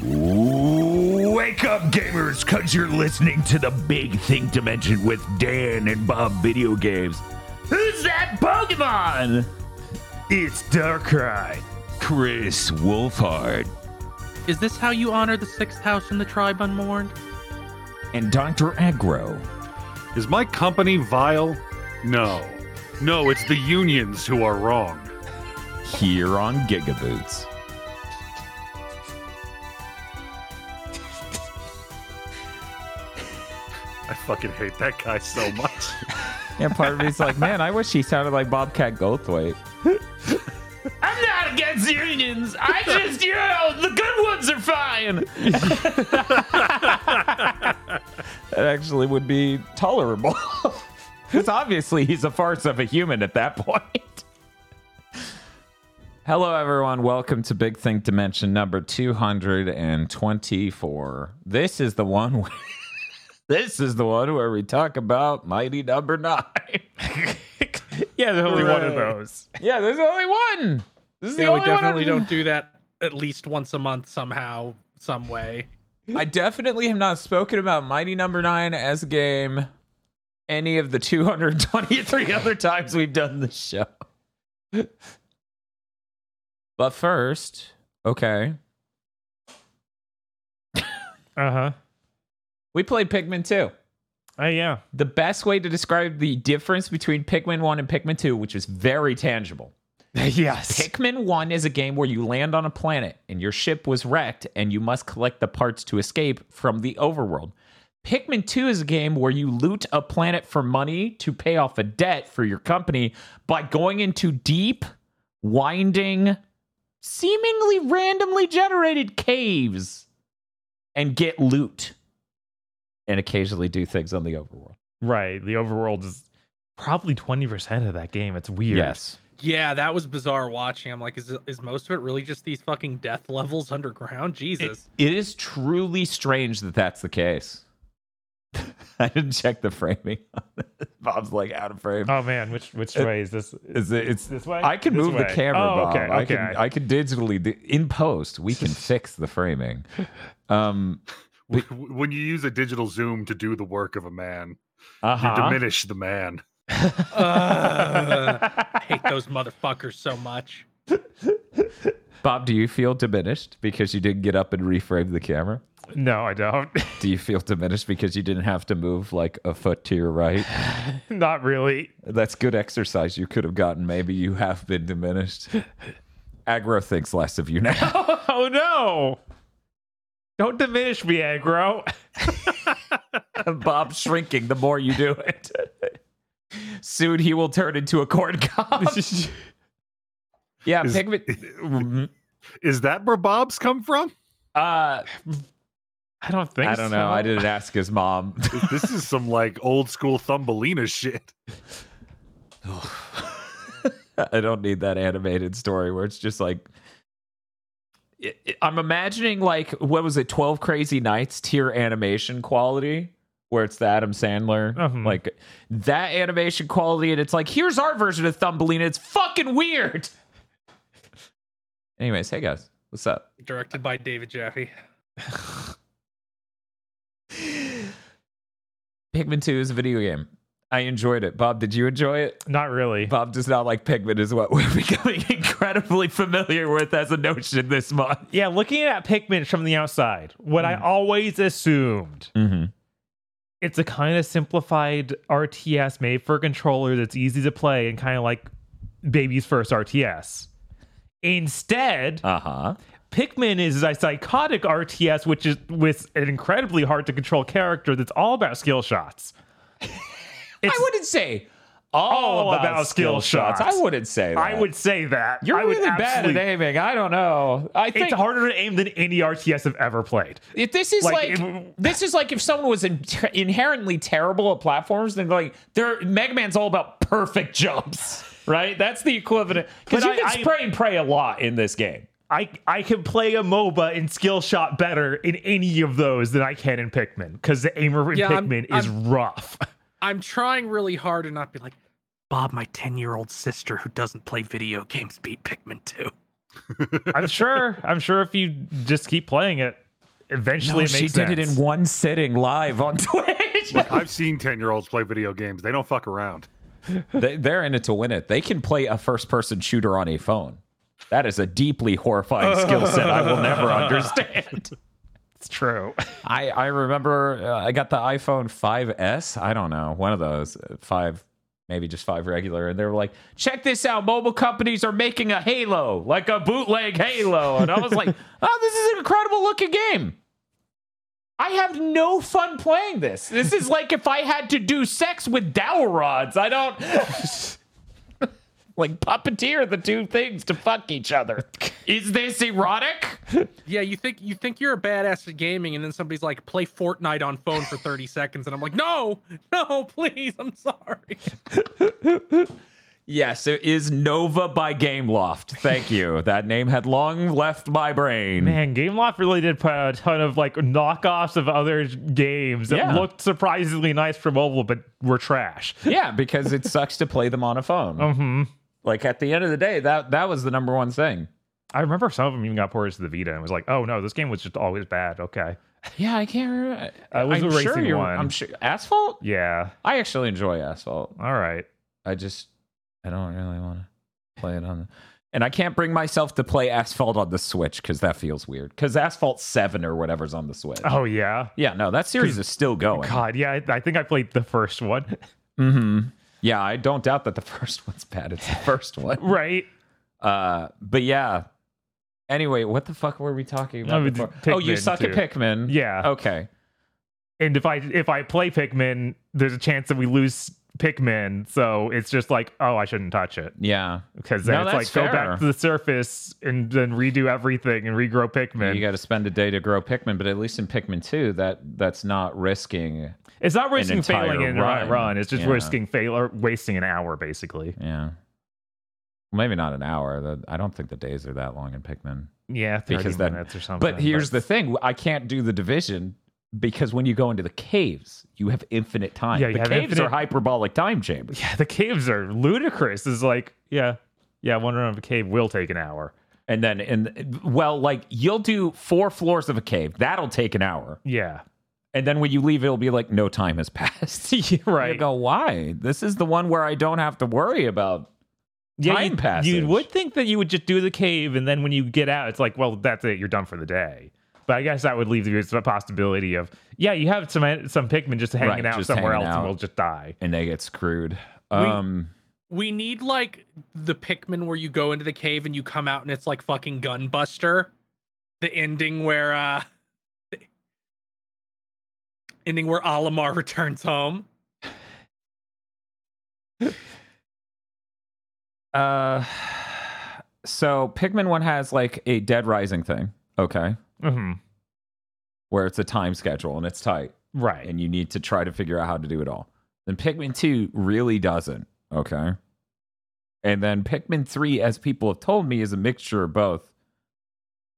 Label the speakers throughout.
Speaker 1: Wake up, gamers, because you're listening to the Big Think Dimension with Dan and Bob Video Games. Who's that Pokemon? It's Darkrai, Kris Wolfheart,
Speaker 2: Is this how you honor the sixth house in the tribe unmourned?
Speaker 1: and Dr. Aggro.
Speaker 3: Is my company vile? No. No, it's the unions who are wrong.
Speaker 1: Here on Gigaboots.
Speaker 3: I fucking hate that guy so much.
Speaker 1: And part of me's like, man, I wish he sounded like Bobcat Goldthwait. I'm not against unions. I just, you know, the good ones are fine. that actually would be tolerable. Because obviously he's a farce of a human at that point. Hello, everyone. Welcome to Big Think Dimension number 224. This is the one. Where, this is the one where we talk about Mighty Number Nine.
Speaker 4: Yeah, there's only one of those.
Speaker 1: yeah, there's only one. This is the
Speaker 2: Yeah, we
Speaker 1: only one
Speaker 2: definitely
Speaker 1: I'm-
Speaker 2: don't do that at least once a month somehow, some way.
Speaker 1: I definitely have not spoken about Mighty Number Nine as a game any of the 223 other times we've done this show. but first, okay,
Speaker 4: Uh huh.
Speaker 1: We played Pikmin 2.
Speaker 4: Uh, yeah.
Speaker 1: The best way to describe the difference between Pikmin 1 and Pikmin 2, which is very tangible.
Speaker 4: yes.
Speaker 1: Pikmin 1 is a game where you land on a planet and your ship was wrecked and you must collect the parts to escape from the overworld. Pikmin 2 is a game where you loot a planet for money to pay off a debt for your company by going into deep, winding, seemingly randomly generated caves and get loot and occasionally do things on the overworld.
Speaker 4: Right. The overworld is probably 20% of that game. It's weird.
Speaker 1: Yes.
Speaker 2: Yeah, that was bizarre watching. I'm like, is is most of it really just these fucking death levels underground? Jesus.
Speaker 1: It is truly strange that that's the case. I didn't check the framing. Bob's like out of frame.
Speaker 4: Oh, man. Which which
Speaker 1: It-
Speaker 4: way is this?
Speaker 1: Is it, it's
Speaker 4: this way?
Speaker 1: I can
Speaker 4: This
Speaker 1: move the camera,
Speaker 4: Oh,
Speaker 1: Bob.
Speaker 4: okay,
Speaker 1: I
Speaker 4: okay.
Speaker 1: can I can digitally in post. We can fix the framing. Um,
Speaker 3: W- when you use a digital zoom to do the work of a man, you
Speaker 1: uh-huh.
Speaker 3: diminish the man.
Speaker 2: Ugh. I hate those motherfuckers so much.
Speaker 1: Bob, do you feel diminished because you didn't get up and reframe the camera?
Speaker 4: No, I don't.
Speaker 1: Do you feel diminished because you didn't have to move like a foot to your right?
Speaker 4: Not really.
Speaker 1: That's good exercise you could have gotten. Maybe you have been diminished. Aggro thinks less of you now.
Speaker 4: Oh, no. Don't diminish me, aggro.
Speaker 1: Bob's shrinking the more you do it. Soon he will turn into a corn cob. yeah,
Speaker 3: Is-
Speaker 1: Pikmin.
Speaker 3: Is that where Bob's come from?
Speaker 1: Uh,
Speaker 4: I don't think
Speaker 1: I don't know. I didn't ask his mom.
Speaker 3: this is some like old school Thumbelina shit.
Speaker 1: I don't need that animated story where it's just like. I'm imagining like what was it, Twelve Crazy Nights tier animation quality, where it's the Adam Sandler
Speaker 4: Mhm.
Speaker 1: like that animation quality, and it's like here's our version of Thumbelina. It's fucking weird. Anyways, hey guys, what's up?
Speaker 2: Directed by David Jaffe.
Speaker 1: Pikmin 2 is a video game. I enjoyed it. Bob, did you enjoy it?
Speaker 4: Not really.
Speaker 1: Bob does not like Pikmin, is what we're becoming incredibly familiar with as a notion this month.
Speaker 4: Yeah, looking at Pikmin from the outside, what I always assumed
Speaker 1: Mm-hmm.
Speaker 4: it's a kind of simplified RTS made for a controller that's easy to play and kind of like baby's first RTS. Instead,
Speaker 1: Uh huh.
Speaker 4: Pikmin is a psychotic RTS, which is with an incredibly hard to control character that's all about skill shots.
Speaker 1: I wouldn't say all,
Speaker 4: all
Speaker 1: about, skill
Speaker 4: skill
Speaker 1: shots.
Speaker 4: shots.
Speaker 1: I wouldn't say that.
Speaker 4: I would say that.
Speaker 1: You're
Speaker 4: I
Speaker 1: really bad at aiming. I don't know. I think
Speaker 4: It's harder to aim than any RTS I've ever played.
Speaker 1: if this is like,
Speaker 4: like, it-
Speaker 1: this is like if someone was in, inherently terrible at platforms, then like their Mega Man's all about perfect jumps, right? That's the equivalent because you
Speaker 4: I-
Speaker 1: can
Speaker 4: I-
Speaker 1: spray and pray a lot in this game.
Speaker 4: I I can play a MOBA in skill shot better in any of those than I can in Pikmin because the aimer in
Speaker 2: Yeah, I'm-
Speaker 4: Pikmin is rough.
Speaker 2: I'm trying really hard to not be like, Bob, my 10 year old sister who doesn't play video games beat Pikmin 2.
Speaker 4: I'm sure. I'm sure if you just keep playing it, eventually
Speaker 1: No,
Speaker 4: it
Speaker 1: she
Speaker 4: makes
Speaker 1: did it in one sitting live on Twitch.
Speaker 3: Look, I've seen 10 year olds play video games. They don't fuck around.
Speaker 1: they, they're in it to win it. They can play a first person shooter on a phone. That is a deeply horrifying skill set I will never understand.
Speaker 4: It's true.
Speaker 1: I, I remember uh, I got the iPhone 5S. I don't know, one of those, uh, five, maybe just five regular. And they were like, check this out. Mobile companies are making a Halo, like a bootleg Halo. And I was like, oh, this is an incredible looking game. I have no fun playing this. This is like if I had to do sex with dowel rods. I don't. like puppeteer the two things to fuck each other. Is this erotic?
Speaker 2: Yeah, you think you think you're a badass at gaming, and then somebody's like, "Play Fortnite on phone for 30 seconds," and I'm like, "No, no, please, I'm sorry."
Speaker 1: Yes, it is Nova by Gameloft. Thank you. that name had long left my brain.
Speaker 4: Man, Gameloft really did put out a ton of like knockoffs of other games that
Speaker 1: Yeah.
Speaker 4: looked surprisingly nice for mobile, but were trash.
Speaker 1: Yeah, because it sucks to play them on a phone.
Speaker 4: hmm
Speaker 1: Like at the end of the day, that that was the number one thing.
Speaker 4: I remember some of them even got ported to the Vita and was like, oh no, this game was just always bad. Okay.
Speaker 1: Yeah, I can't remember.
Speaker 4: Uh, it was
Speaker 1: I'm
Speaker 4: a
Speaker 1: sure
Speaker 4: racing one.
Speaker 1: I'm sure Asphalt.
Speaker 4: Yeah.
Speaker 1: I actually enjoy Asphalt.
Speaker 4: All right.
Speaker 1: I just I don't really want to play it on. The, and I can't bring myself to play Asphalt on the Switch because that feels weird. Because Asphalt Seven or whatever's on the Switch.
Speaker 4: Oh yeah.
Speaker 1: Yeah, no, that series is still going.
Speaker 4: God, yeah. I, I think I played the first one.
Speaker 1: hmm Yeah, I don't doubt that the first one's bad. It's the first one.
Speaker 4: right.
Speaker 1: Uh, but yeah. Anyway, what the fuck were we talking about?
Speaker 4: Oh, it's
Speaker 1: before? oh, you
Speaker 4: Pikmin,
Speaker 1: suck at
Speaker 4: too.
Speaker 1: Pikmin.
Speaker 4: Yeah.
Speaker 1: Okay.
Speaker 4: And if I if I play Pikmin, there's a chance that we lose Pikmin. So it's just like, oh, I shouldn't touch it.
Speaker 1: Yeah.
Speaker 4: Because then
Speaker 1: No,
Speaker 4: it's like go back to the surface and then redo everything and regrow Pikmin.
Speaker 1: You got to spend a day to grow Pikmin, but at least in Pikmin 2, that that's not risking.
Speaker 4: it's not risking failing in
Speaker 1: run.
Speaker 4: run. It's just
Speaker 1: Yeah.
Speaker 4: risking fail or wasting an hour basically.
Speaker 1: Yeah. Maybe not an hour. I don't think the days are that long in Pikmin.
Speaker 4: Yeah, 30
Speaker 1: Because
Speaker 4: minutes or something.
Speaker 1: But here's the thing I can't do the division because when you go into the caves, you have infinite time.
Speaker 4: Yeah,
Speaker 1: the caves are hyperbolic time chambers.
Speaker 4: yeah, the caves are ludicrous. It's like, yeah, yeah, one run of a cave will take an hour.
Speaker 1: And then, in well, like you'll do four floors of a cave. That'll take an hour.
Speaker 4: Yeah,
Speaker 1: And then when you leave, it'll be like no time has passed.
Speaker 4: Right.
Speaker 1: You go, why? This is the one where I don't have to worry about
Speaker 4: yeah,
Speaker 1: time
Speaker 4: you,
Speaker 1: passage.
Speaker 4: You would think that you would just do the cave, and then when you get out, it's like, well, that's it. You're done for the day. But I guess that would leave the possibility of, yeah, you have some some Pikmin just hanging
Speaker 1: Right,
Speaker 4: out
Speaker 1: just
Speaker 4: somewhere
Speaker 1: hanging
Speaker 4: else,
Speaker 1: out.
Speaker 4: and we'll just die.
Speaker 1: and they get screwed. Um,
Speaker 2: We need like the Pikmin where you go into the cave and you come out and it's like fucking Gunbuster. The ending where uh the ending where Olimar returns home.
Speaker 1: uh, so Pikmin one has like a Dead Rising thing. Okay,
Speaker 4: hmm
Speaker 1: where it's a time schedule and it's tight.
Speaker 4: Right.
Speaker 1: and you need to try to figure out how to do it all. Then Pikmin 2 really doesn't. Okay. And then Pikmin 3, as people have told me, is a mixture of both.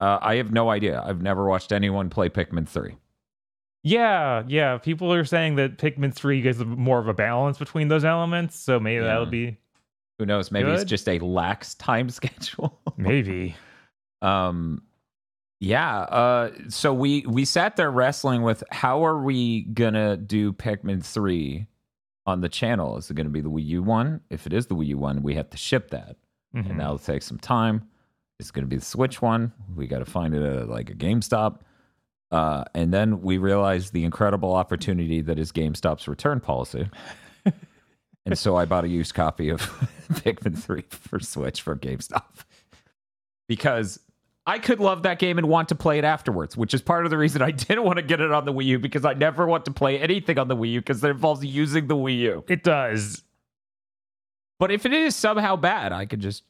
Speaker 1: Uh, I have no idea. I've never watched anyone play Pikmin 3.
Speaker 4: Yeah, yeah. People are saying that Pikmin 3 gives more of a balance between those elements, so maybe
Speaker 1: Yeah.
Speaker 4: that'll be
Speaker 1: Who knows? Maybe it's just a lax time schedule.
Speaker 4: maybe.
Speaker 1: um yeah uh so we we sat there wrestling with how are we gonna do pikmin 3 on the channel is it gonna be the wii u one if it is the wii u one we have to ship that
Speaker 4: Mhm.
Speaker 1: and that'll take some time. It's going to be the Switch one. We got to find it at like a GameStop. Uh, and then we realized the incredible opportunity that is GameStop's return policy. and so I bought a used copy of Pikmin 3 for Switch from GameStop because I could love that game and want to play it afterwards, which is part of the reason I didn't want to get it on the Wii U because I never want to play anything on the Wii U because it involves using the Wii U.
Speaker 4: It does.
Speaker 1: But if it is somehow bad, I could just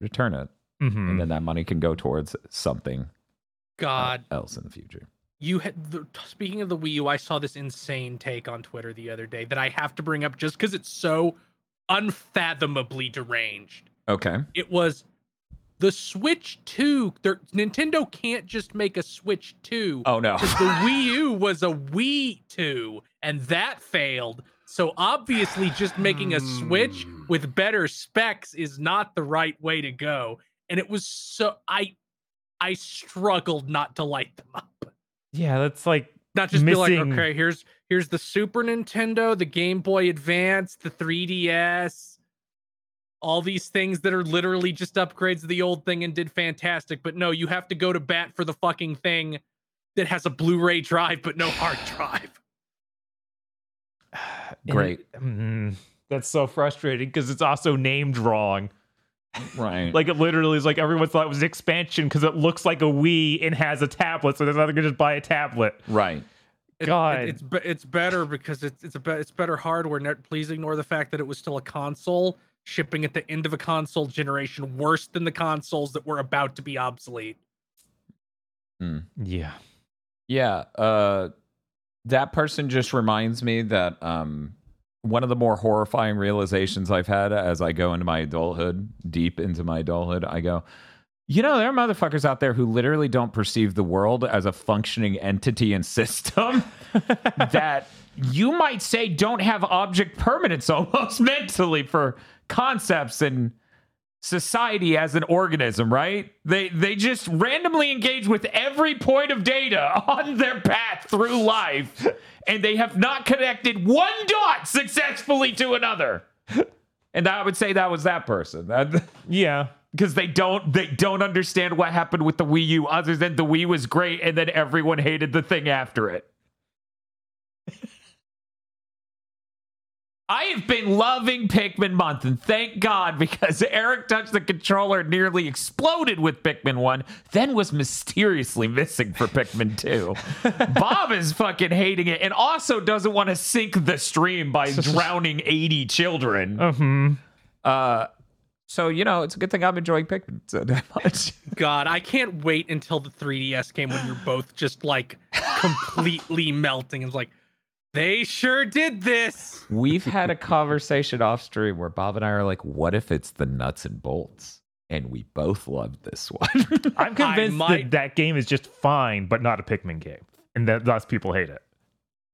Speaker 1: return it.
Speaker 4: Mhm.
Speaker 1: and then that money can go towards something uh,
Speaker 2: God,
Speaker 1: else in the future.
Speaker 2: you had the, speaking of the Wii U, I saw this insane take on Twitter the other day that I have to bring up just because it's so unfathomably deranged.
Speaker 1: Okay.
Speaker 2: It was the Switch 2. Nintendo can't just make a Switch 2.
Speaker 1: Oh no.
Speaker 2: because the Wii U was a Wii 2 and that failed. So obviously, just making a Switch
Speaker 3: Hmm.
Speaker 2: with better specs is not the right way to go. And it was so I I struggled not to light them up.
Speaker 4: Yeah, that's like
Speaker 2: Not just be like, okay, here's here's the Super Nintendo, the Game Boy Advance, the 3DS, all these things that are literally just upgrades of the old thing and did fantastic. But no, you have to go to bat for the fucking thing that has a Blu-ray drive but no hard drive.
Speaker 1: Great.
Speaker 4: Mm, that's so frustrating because it's also named wrong.
Speaker 1: Right.
Speaker 4: Like it literally is like everyone thought it was an expansion because it looks like a Wii and has a tablet, so they're not gonna just buy a tablet.
Speaker 1: right.
Speaker 2: It- it-
Speaker 4: God.
Speaker 2: it's be- it's better because it's it's a be- it's better hardware. Net, please ignore the fact that it was still a console shipping at the end of a console generation, worse than the consoles that were about to be obsolete.
Speaker 4: Yeah.
Speaker 1: Yeah, uh that person just reminds me that um one of the more horrifying realizations I've had as I go into my adulthood, deep into my adulthood, I go, you know, there are motherfuckers out there who literally don't perceive the world as a functioning entity and system that you might say don't have object permanence almost mentally for concepts and society as an organism, right? They they just randomly engage with every point of data on their path through life, and they have not connected one dot successfully to another. And I would say that was that person.
Speaker 4: Yeah.
Speaker 1: because they don't they don't understand what happened with the Wii U other than the Wii was great and then everyone hated the thing after it. I have been loving Pikmin month and thank God because Eric touched the controller and nearly exploded with Pikmin 1, then was mysteriously missing for Pikmin 2. Bob is fucking hating it and also doesn't want to sink the stream by drowning 80 children.
Speaker 4: hmm
Speaker 1: Uh, so you know, it's a good thing I'm enjoying Pikmin so damn much.
Speaker 2: God, I can't wait until the 3DS game when you're both just like completely melting. It's like they sure did this.
Speaker 1: We've had a conversation off stream where Bob and I are like, "What if it's the nuts and bolts?" And we both loved this one.
Speaker 4: I'm convinced
Speaker 2: might-
Speaker 4: that that game is just fine, but not a Pikmin game, and that thus people hate it.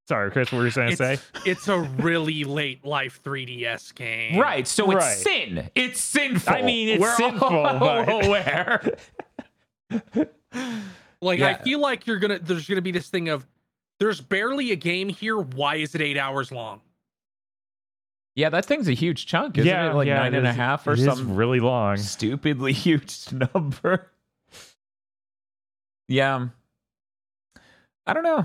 Speaker 4: Sorry, Kris, what were you trying to say?
Speaker 2: It's, it's a really late life 3DS game.
Speaker 1: right. So it's sin. It's sinful.
Speaker 4: I mean, it's
Speaker 1: We're
Speaker 4: sinful,
Speaker 1: all
Speaker 4: but-
Speaker 1: aware.
Speaker 2: Like I feel like you're gonna there's gonna be this thing of there's barely a game here. Why is it eight hours long?
Speaker 1: yeah, that thing's a huge chunk, isn't
Speaker 4: yeah,
Speaker 1: it? Like
Speaker 4: yeah,
Speaker 1: nine
Speaker 4: it
Speaker 1: and a half or
Speaker 4: it is
Speaker 1: something.
Speaker 4: really long.
Speaker 1: stupidly huge number. Yeah. I don't know.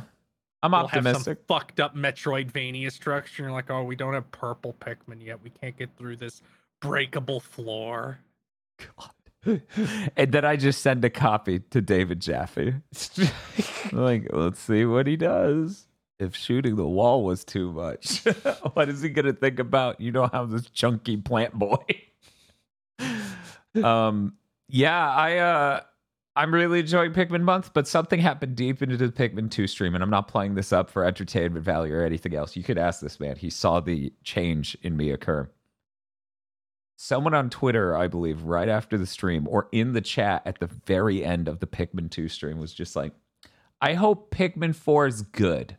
Speaker 1: I'm
Speaker 2: We'll have
Speaker 1: optimistic.
Speaker 2: some fucked up Metroidvania structure. You're like, oh, we don't have purple Pikmin yet. We can't get through this breakable floor.
Speaker 1: and then I just send a copy to David Jaffe. like, let's see what he does. If shooting the wall was too much, what is he gonna think about? You know how this chunky plant boy. um, yeah, I uh, I'm really enjoying Pikmin month, but something happened deep into the Pikmin two stream, and I'm not playing this up for entertainment value or anything else. You could ask this man; he saw the change in me occur someone on Twitter, I believe, right after the stream or in the chat at the very end of the Pikmin 2 stream was just like, I hope Pikmin 4 is good.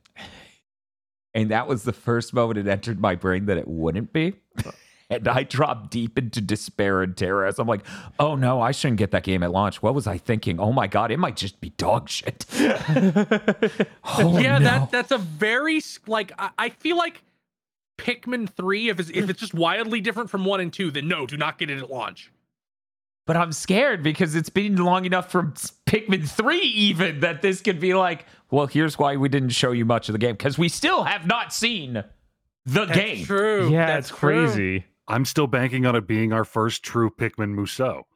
Speaker 1: And that was the first moment it entered my brain that it wouldn't be. And I dropped deep into despair and terror as I'm like, oh no, I shouldn't get that game at launch. What was I thinking? Oh my God, it might just be dog shit. oh,
Speaker 2: yeah,
Speaker 1: no.
Speaker 2: that that's a very like I, I feel like Pikmin three. If it's if it's just wildly different from one and two, then no, do not get it at launch.
Speaker 1: But I'm scared because it's been long enough from Pikmin 3 even that this could be like, well, here's why we didn't show you much of the game because we still have not seen the
Speaker 2: That's
Speaker 1: game.
Speaker 2: true.
Speaker 4: yeah,
Speaker 2: That's
Speaker 4: it's
Speaker 2: true.
Speaker 4: crazy.
Speaker 3: I'm still banking on it being our first true Pikmin Muso.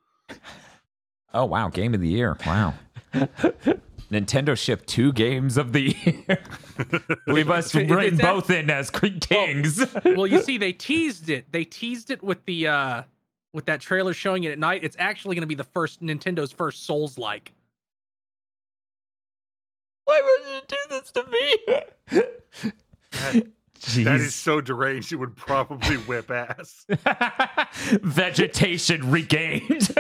Speaker 1: Oh, wow. Game of the year. Wow. Nintendo shipped two games of the year. we must bring
Speaker 2: it's that-
Speaker 1: both in as kings.
Speaker 2: well, you see, they teased it. They teased it with the uh with that trailer showing it at night. It's actually going to be the first Nintendo's first Souls like.
Speaker 1: Why would you do this to me?
Speaker 4: Jeez.
Speaker 3: That is so deranged, it would probably whip ass.
Speaker 1: Vegetation regained.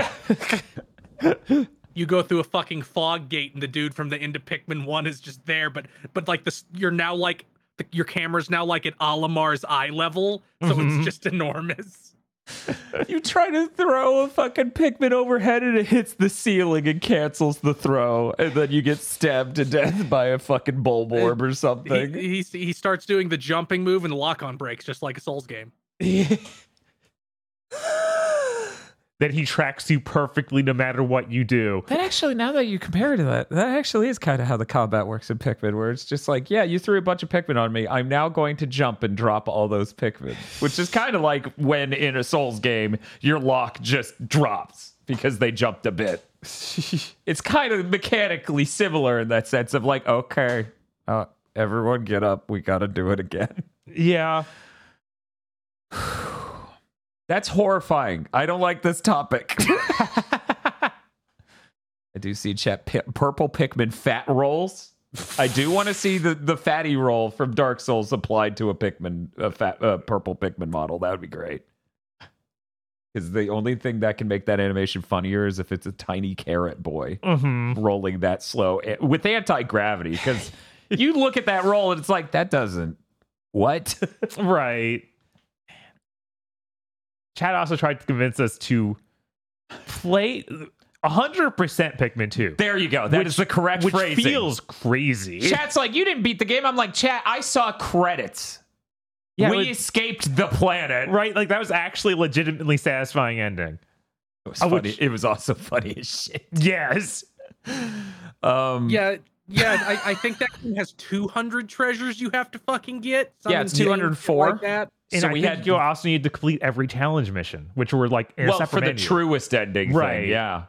Speaker 2: You go through a fucking fog gate, and the dude from the end of Pikmin One is just there. But but like this, you're now like the, your camera's now like at Olimar's eye level, so
Speaker 4: Mhm.
Speaker 2: it's just enormous.
Speaker 1: you try to throw a fucking Pikmin overhead and it hits the ceiling and cancels the throw, and then you get stabbed to death by a fucking bulborb or
Speaker 2: He,
Speaker 1: something.
Speaker 2: he he starts doing the jumping move and the lock on breaks just like a Souls game.
Speaker 4: Then he tracks you perfectly no matter what you do.
Speaker 1: That actually, now that you compare it to that, that actually is kind of how the combat works in Pikmin, where it's just like, yeah, you threw a bunch of Pikmin on me. I'm now going to jump and drop all those Pikmin, which is kind of like when in a Souls game, your lock just drops because they jumped a bit. it's kind of mechanically similar in that sense of like, okay, uh, everyone get up. We got to do it again.
Speaker 4: Yeah.
Speaker 1: That's horrifying. I don't like this topic. I do see chat pi- purple Pikmin fat rolls. I do want to see the, the fatty roll from Dark Souls applied to a Pikmin, a fat uh, purple Pikmin model. That would be great. Because the only thing that can make that animation funnier is if it's a tiny carrot boy
Speaker 4: hmm
Speaker 1: rolling that slow eh, with anti gravity. Because you look at that roll and it's like that doesn't. What?
Speaker 4: Right. Chad also tried to convince us to play 100% Pikmin 2.
Speaker 1: there you go. That is the correct phrase.
Speaker 4: which
Speaker 1: phrasing.
Speaker 4: feels crazy.
Speaker 1: Chat's like, you didn't beat the game. I'm like, chat, I saw credits.
Speaker 4: Yeah,
Speaker 1: we
Speaker 4: it-
Speaker 1: escaped the planet.
Speaker 4: right? Like that was actually a legitimately satisfying ending.
Speaker 1: It was
Speaker 4: I would-
Speaker 1: funny. It was also funny as shit.
Speaker 4: Yes.
Speaker 1: Um,
Speaker 2: Yeah, yeah. I, I think that game has 200 treasures you have to fucking get.
Speaker 1: Yeah, it's 204.
Speaker 2: shit Like that.
Speaker 4: And
Speaker 1: So
Speaker 4: I
Speaker 1: we had-
Speaker 4: you also need to complete every challenge mission, which were like in
Speaker 1: well,
Speaker 4: separate
Speaker 1: for the
Speaker 4: menu.
Speaker 1: truest ending,
Speaker 4: Right.
Speaker 1: Thing, yeah.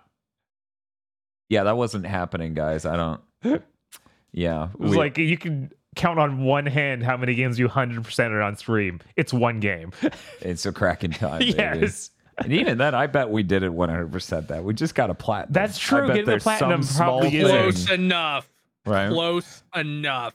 Speaker 1: Yeah, that wasn't happening, guys. I don't. Yeah,
Speaker 4: It was
Speaker 1: we-
Speaker 4: like you can count on one hand how many games you 100% are on stream. It's one game.
Speaker 1: it's a cracking time. baby.
Speaker 4: yes.
Speaker 1: and even then, I bet we did it 100. percent That we just got a platinum.
Speaker 4: That's true. Getting the platinum probably is
Speaker 2: Close enough.
Speaker 1: Right?
Speaker 2: Close enough.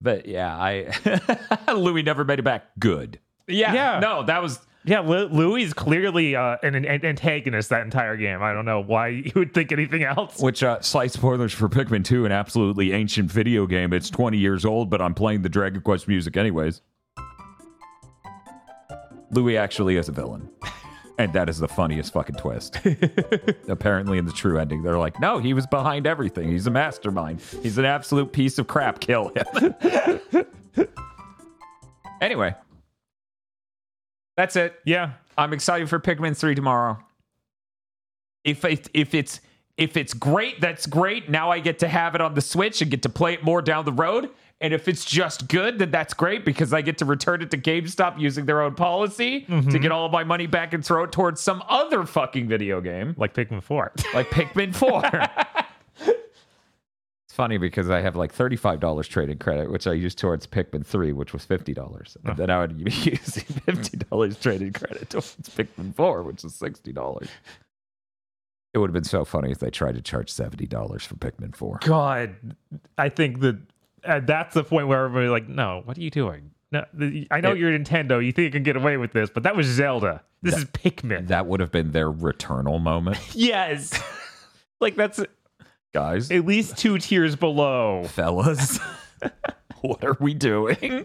Speaker 1: But yeah, I Louis never made it back. Good. Yeah,
Speaker 4: Yeah.
Speaker 1: No, that was
Speaker 4: Yeah, Lu- Louis is clearly uh, an, an antagonist that entire game. I don't know why you would think anything else.
Speaker 1: Which, uh, slight spoilers for Pikmin 2, an absolutely ancient video game. It's 20 years old, but I'm playing the Dragon Quest music anyways. Louis actually is a villain. And that is the funniest fucking twist. Apparently, in the true ending, they're like, no, he was behind everything. He's a mastermind. He's an absolute piece of crap. Kill him. anyway, that's it.
Speaker 4: Yeah.
Speaker 1: I'm excited for Pikmin 3 tomorrow. If it, if it's if it's great, that's great. Now I get to have it on the Switch and get to play it more down the road. And if it's just good, then that's great because I get to return it to GameStop using their own policy to mm-hmm. get all of my money back and throw it towards some other fucking video game
Speaker 4: Like Pikmin 4.
Speaker 1: like Pikmin 4. it's funny because I have like $35 trading credit, which I used towards Pikmin 3, which was $50. And then I would be using $50 trading credit towards Pikmin 4, which is $60. It would have been so funny if they tried to charge $70 for Pikmin 4.
Speaker 4: God, I think that uh, that's the point where everybody's like, no, what are you doing? No, the, I know
Speaker 1: It-
Speaker 4: you're Nintendo. You think you can get away with this, but that was Zelda. This is Pikmin.
Speaker 1: That would have been their returnal moment.
Speaker 4: yes. like that's
Speaker 1: Guys,
Speaker 4: at least two tiers below.
Speaker 1: fellas, what are we doing?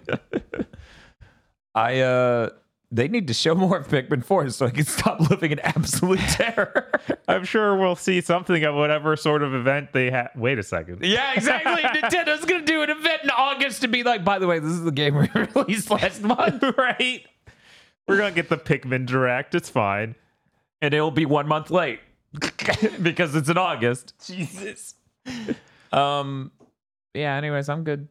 Speaker 1: I, uh, they need to show more of Pikmin 4 so I can stop living in absolute terror.
Speaker 4: I'm sure we'll see something at whatever sort of event they have. Wait a second.
Speaker 1: Yeah, exactly. Nintendo's gonna do an event in August to be like, by the way, this is the game we released last month,
Speaker 4: right? We're gonna get the Pikmin direct. It's fine.
Speaker 1: and it'll be one month late because it's in August. Jesus. Um. Yeah. Anyways, I'm good.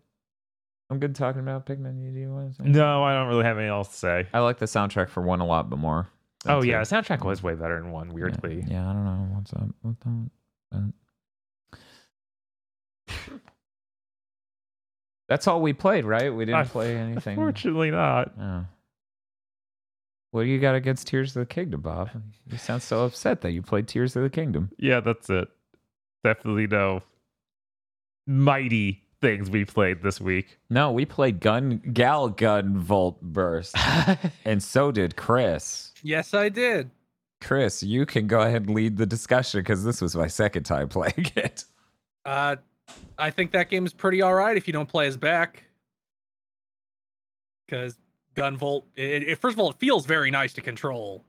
Speaker 1: I'm good talking about Pikmin. You do you want to say?
Speaker 4: No, I don't really have anything else to say.
Speaker 1: I like the soundtrack for one a lot, but more.
Speaker 4: oh yeah, the soundtrack was way better in one. Weirdly,
Speaker 1: Yeah, I don't know what's up with that. but- That's all we played, right? We didn't play anything.
Speaker 4: Fortunately, not.
Speaker 1: Oh. What do you got against Tears of the Kingdom, Bob? You sound so upset that you played Tears of the Kingdom.
Speaker 4: Yeah, that's it. Definitely no mighty things we played this week.
Speaker 1: No, we played Gun Gal Gun Volt Burst, and so did Kris.
Speaker 2: Yes, I did.
Speaker 1: Kris, you can go ahead and lead the discussion because this was my second time playing it.
Speaker 2: Uh, I think that game is pretty all right if you don't play as Beck. Because Gunvolt. It, it, first of all, it feels very nice to control.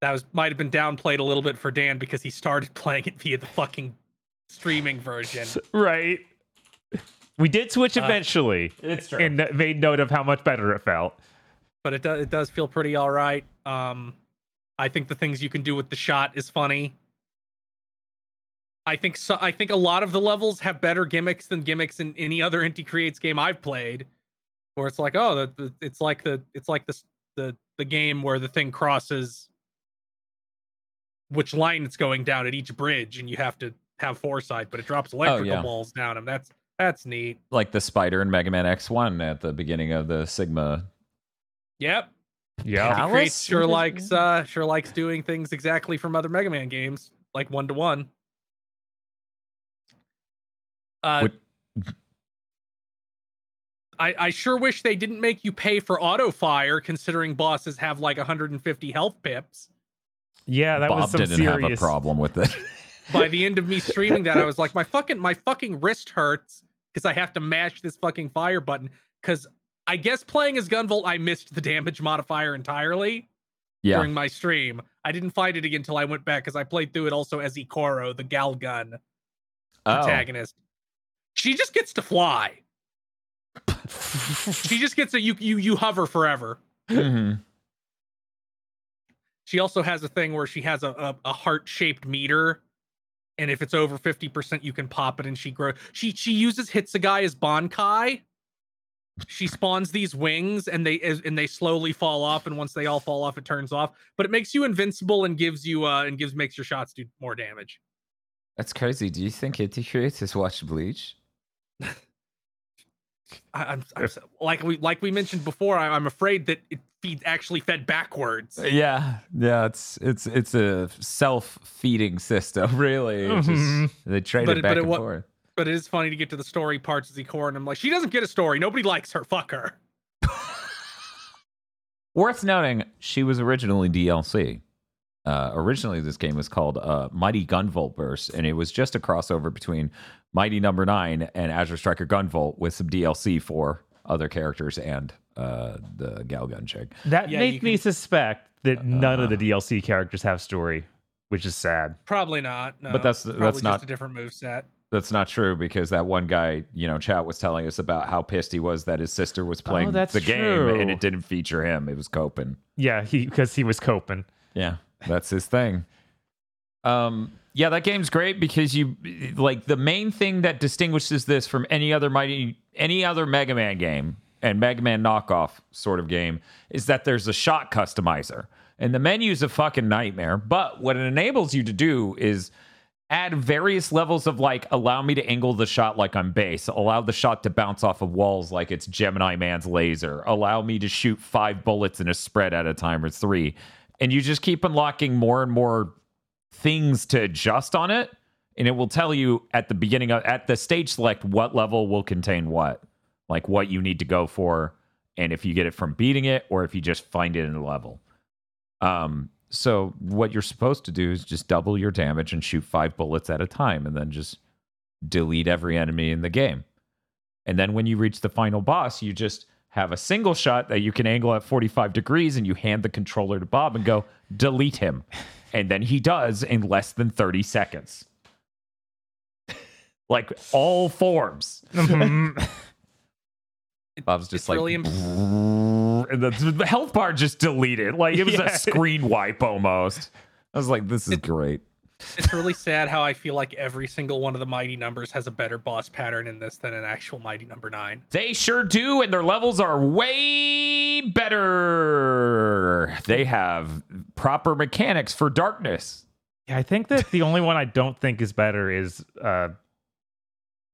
Speaker 2: That was might have been downplayed a little bit for Dan because he started playing it via the fucking streaming version.
Speaker 4: Right. We did switch
Speaker 2: Uh,
Speaker 4: eventually,
Speaker 1: It's true.
Speaker 4: and made note of how much better it felt.
Speaker 2: but it does it does feel pretty all right. Um, I think the things you can do with the shot is funny. I think so. I think a lot of the levels have better gimmicks than gimmicks in any other Inti Creates game I've played, where it's like, oh, the, the, it's like the it's like the the the game where the thing crosses which line it's going down at each bridge, and you have to have foresight, but it drops electrical
Speaker 1: yeah.
Speaker 2: balls down and That's that's neat.
Speaker 1: like the spider in Mega Man X1 at the beginning of the Sigma.
Speaker 2: Yep.
Speaker 4: Yeah.
Speaker 1: Palace?
Speaker 2: Creates sure likes uh sure likes doing things exactly from other Mega Man games, like one to one. Uh
Speaker 1: Would-
Speaker 2: I, I sure wish they didn't make you pay for auto fire, considering bosses have like 150 health pips.
Speaker 4: Yeah, that
Speaker 1: Bob
Speaker 4: was some
Speaker 1: didn't
Speaker 4: serious.
Speaker 1: have a problem with it.
Speaker 2: By the end of me streaming that, I was like, my fucking my fucking wrist hurts because I have to mash this fucking fire button. Because I guess playing as Gunvolt, I missed the damage modifier entirely.
Speaker 1: yeah.
Speaker 2: during my stream. I didn't fight it again until I went back because I played through it also as Ekoro, the Gal Gun
Speaker 1: Oh.
Speaker 2: protagonist. She just gets to fly. she just gets a you you you hover forever.
Speaker 1: Mhm.
Speaker 2: She also has a thing where she has a a, a heart shaped meter, and if it's over fifty percent, you can pop it and she grows. She she uses Hitsugaya's Bankai. She spawns these wings and they and they slowly fall off, and once they all fall off, it turns off. But it makes you invincible and gives you uh and gives makes your shots do more damage.
Speaker 1: That's crazy. Do you think Creates has watched Bleach?
Speaker 2: I, I'm, I'm so- like we like we mentioned before. I, I'm afraid that it feeds actually fed backwards.
Speaker 1: Uh, yeah, yeah. It's it's it's a self feeding system, really. It's just-
Speaker 4: mm-hmm.
Speaker 1: they trade
Speaker 2: But
Speaker 1: it back
Speaker 2: but it
Speaker 1: and forth.
Speaker 2: But it is funny to get to the story parts of Ekoro, and I'm like, she doesn't get a story. Nobody likes her. Fuck her.
Speaker 1: Worth noting, she was originally DLC. Uh, originally, this game was called uh, Mighty Gunvolt Burst, and it was just a crossover between Mighty Number Nine and Azure Striker Gunvolt with some DLC for other characters and uh, the Gal Gun chick.
Speaker 4: That
Speaker 2: Yeah,
Speaker 4: made me
Speaker 2: can-
Speaker 4: suspect that none of the
Speaker 1: Uh.
Speaker 4: DLC characters have story, which is sad.
Speaker 2: Probably not. No,
Speaker 1: But that's-
Speaker 2: Probably
Speaker 1: that's
Speaker 2: just
Speaker 1: not-
Speaker 2: a different move set.
Speaker 1: That's not true because that one guy, you know, chat was telling us about how pissed he was that his sister was playing
Speaker 4: that's
Speaker 1: the game and it didn't feature him. It was Copen.
Speaker 4: Yeah, he because he was coping.
Speaker 1: Yeah, that's his thing. Um, yeah, that game's great because you like the main thing that distinguishes this from any other mighty any other Mega Man game and Mega Man knockoff sort of game is that there's a shot customizer. And the menu's a fucking nightmare, but what it enables you to do is add various levels of like allow me to angle the shot like I'm Bass, allow the shot to bounce off of walls like it's Gemini Man's laser, allow me to shoot five bullets in a spread at a time or three. And you just keep unlocking more and more things to adjust on it. And it will tell you at the beginning of at the stage select what level will contain what, like what you need to go for, and if you get it from beating it or if you just find it in a level. Um, so what you're supposed to do is just double your damage and shoot five bullets at a time, and then just delete every enemy in the game. And then when you reach the final boss, you just have a single shot that you can angle at 45 degrees, and you hand the controller to Bob and go delete him, and then he does in less than 30 seconds. like all forms. Bob's just
Speaker 2: It's
Speaker 1: like,
Speaker 2: really imp-
Speaker 1: and the, the health bar just deleted. Like it was
Speaker 4: Yeah.
Speaker 1: a screen wipe almost. I was like, this is great.
Speaker 2: It's really sad how I feel like every single one of the mighty numbers has a better boss pattern in this than an actual mighty number nine.
Speaker 1: They sure do, and their levels are way better. They have proper mechanics for darkness.
Speaker 4: Yeah, I think that the only one I don't think is better is uh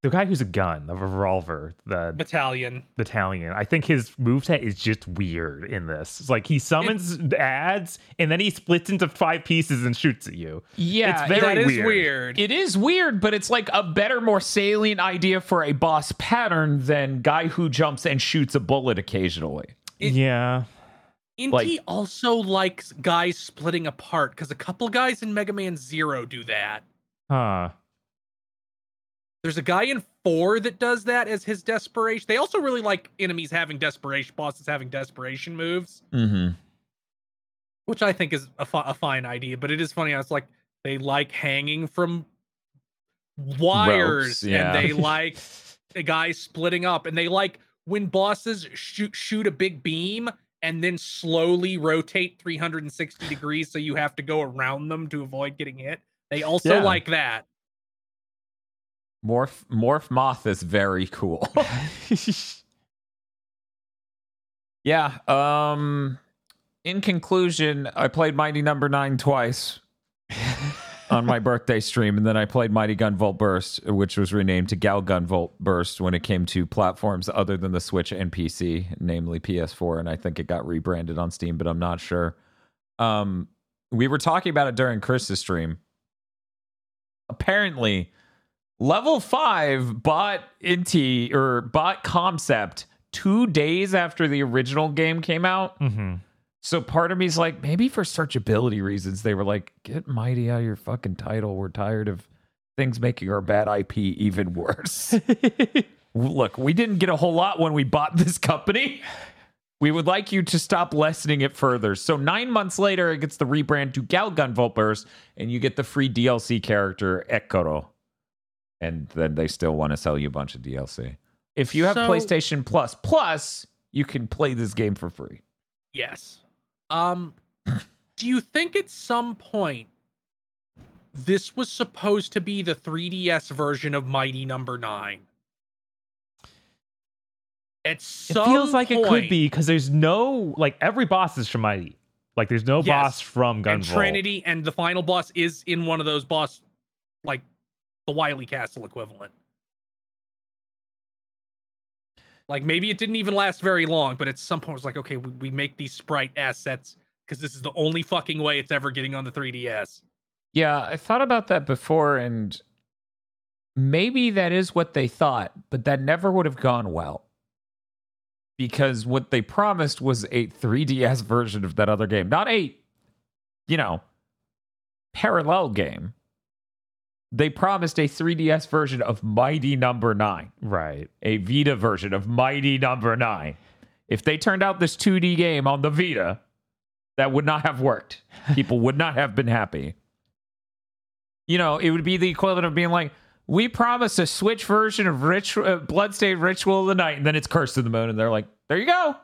Speaker 4: the guy who's a gun, a revolver, the
Speaker 2: Battalion.
Speaker 4: battalion. I think his moveset is just weird in this. It's like he summons ads and then he splits into five pieces and shoots at you.
Speaker 1: Yeah,
Speaker 4: It's very
Speaker 2: that is
Speaker 4: weird.
Speaker 2: weird.
Speaker 1: It is weird, but it's like a better, more salient idea for a boss pattern than guy who jumps and shoots a bullet occasionally.
Speaker 2: It-
Speaker 4: yeah.
Speaker 2: Inti
Speaker 1: like-
Speaker 2: also likes guys splitting apart because a couple guys in Mega Man Zero do that.
Speaker 4: Huh.
Speaker 2: There's a guy in four that does that as his desperation. They also really like enemies having desperation, bosses having desperation moves,
Speaker 1: Mm-hmm.
Speaker 2: which I think is a, fi- a fine idea. But it is funny. I was like, they like hanging from wires,
Speaker 1: yeah.
Speaker 2: and they like a guy splitting up, and they like when bosses shoot shoot a big beam and then slowly rotate 360 degrees, so you have to go around them to avoid getting hit. They also
Speaker 1: Yeah.
Speaker 2: like that.
Speaker 1: Morph Morph Moth is very cool. yeah. Um in conclusion, I played Mighty Number Nine twice on my birthday stream, and then I played Mighty Gunvolt Burst, which was renamed to Gal Gunvolt Burst when it came to platforms other than the Switch and PC, namely PS4, and I think it got rebranded on Steam, but I'm not sure. Um we were talking about it during Kris's stream. Apparently, Level five bought Inti or bought Comcept two days after the original game came out.
Speaker 4: hmm
Speaker 1: So part of me is like, maybe for searchability reasons, they were like, get Mighty out of your fucking title. We're tired of things making our bad IP even worse. Look, we didn't get a whole lot when we bought this company. We would like you to stop lessening it further. So nine months later, it gets the rebrand to Galgun Burst, and you get the free DLC character Ekoro. And then they still want to sell you a bunch of DLC. If you have
Speaker 2: So-
Speaker 1: PlayStation Plus Plus, you can play this game for free.
Speaker 2: Yes. Um do you think at some point this was supposed to be the 3DS version of Mighty Number 9? At
Speaker 4: It feels like it could be because there's no like every boss is from Mighty. Like there's no
Speaker 2: Yes.
Speaker 4: boss from
Speaker 2: and
Speaker 4: Gunvolt.
Speaker 2: Trinity and the final boss is in one of those boss like the Wily Castle equivalent. Like maybe it didn't even last very long, but at some point it was like, okay, we, we make these sprite assets because this is the only fucking way it's ever getting on the 3DS.
Speaker 1: Yeah, I thought about that before, and maybe that is what they thought, but that never would have gone well. Because what they promised was a 3DS version of that other game, not a, you know, parallel game. They promised a 3DS version of Mighty Number 9,
Speaker 4: Right.
Speaker 1: a Vita version of Mighty Number 9. If they turned out this 2D game on the Vita, that would not have worked. People would not have been happy you know, it would be the equivalent of being like, we promised a Switch version of Rich uh, Bloodstained Ritual of the Night, and then it's Curse of the Moon, and they're like, there you go.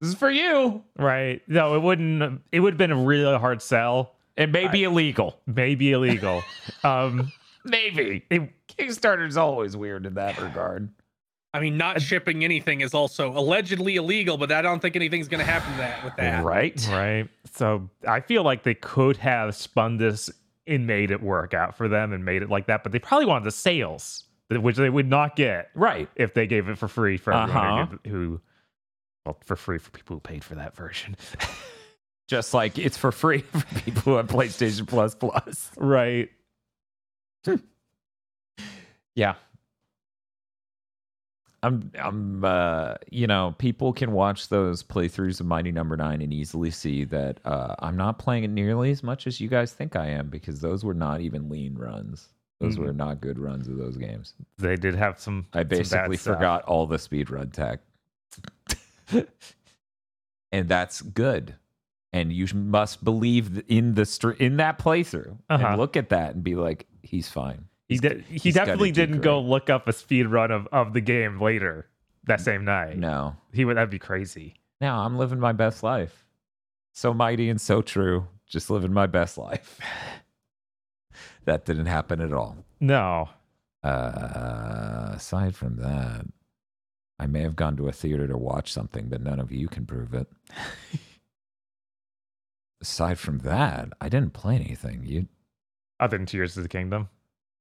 Speaker 1: This is for you.
Speaker 4: Right. No, it wouldn't. It would have been a really hard sell.
Speaker 1: It may be illegal.
Speaker 4: Maybe illegal. um.
Speaker 1: Maybe.
Speaker 4: It,
Speaker 1: Kickstarter's always weird in that regard.
Speaker 2: I mean, not shipping anything is also allegedly illegal, but I don't think anything's going to happen to that with that.
Speaker 1: Right?
Speaker 4: right. So I feel like they could have spun this and made it work out for them and made it like that, but they probably wanted the sales, which they would not get
Speaker 1: Right.
Speaker 4: if they gave it for free for everyone
Speaker 1: Uh-huh.
Speaker 4: who, who, well, for free for people who paid for that version.
Speaker 1: Just like it's for free for people who have PlayStation Plus Plus.
Speaker 4: right.
Speaker 1: Yeah. I'm I'm uh you know, people can watch those playthroughs of Mighty Number 9 and easily see that uh I'm not playing it nearly as much as you guys think I am because those were not even lean runs. Those
Speaker 4: Mhm.
Speaker 1: were not good runs of those games.
Speaker 4: They did have some.
Speaker 1: I
Speaker 4: some
Speaker 1: basically
Speaker 4: stuff.
Speaker 1: forgot all the speed run tech. and that's good. And you must believe in the str- in that playthrough
Speaker 4: Uh-huh.
Speaker 1: and look at that and be like he's fine.
Speaker 4: He,
Speaker 1: He's-
Speaker 4: he
Speaker 1: he's gotta
Speaker 4: definitely didn't go look up a speed run of, of the game later that same night.
Speaker 1: No.
Speaker 4: He would that'd be crazy.
Speaker 1: Now I'm living my best life. So mighty and so true. Just living my best life. that didn't happen at all.
Speaker 4: No.
Speaker 1: Uh, aside from that, I may have gone to a theater to watch something, but none of you can prove it. aside from that, I didn't play anything. You,
Speaker 4: Other than Tears of the Kingdom.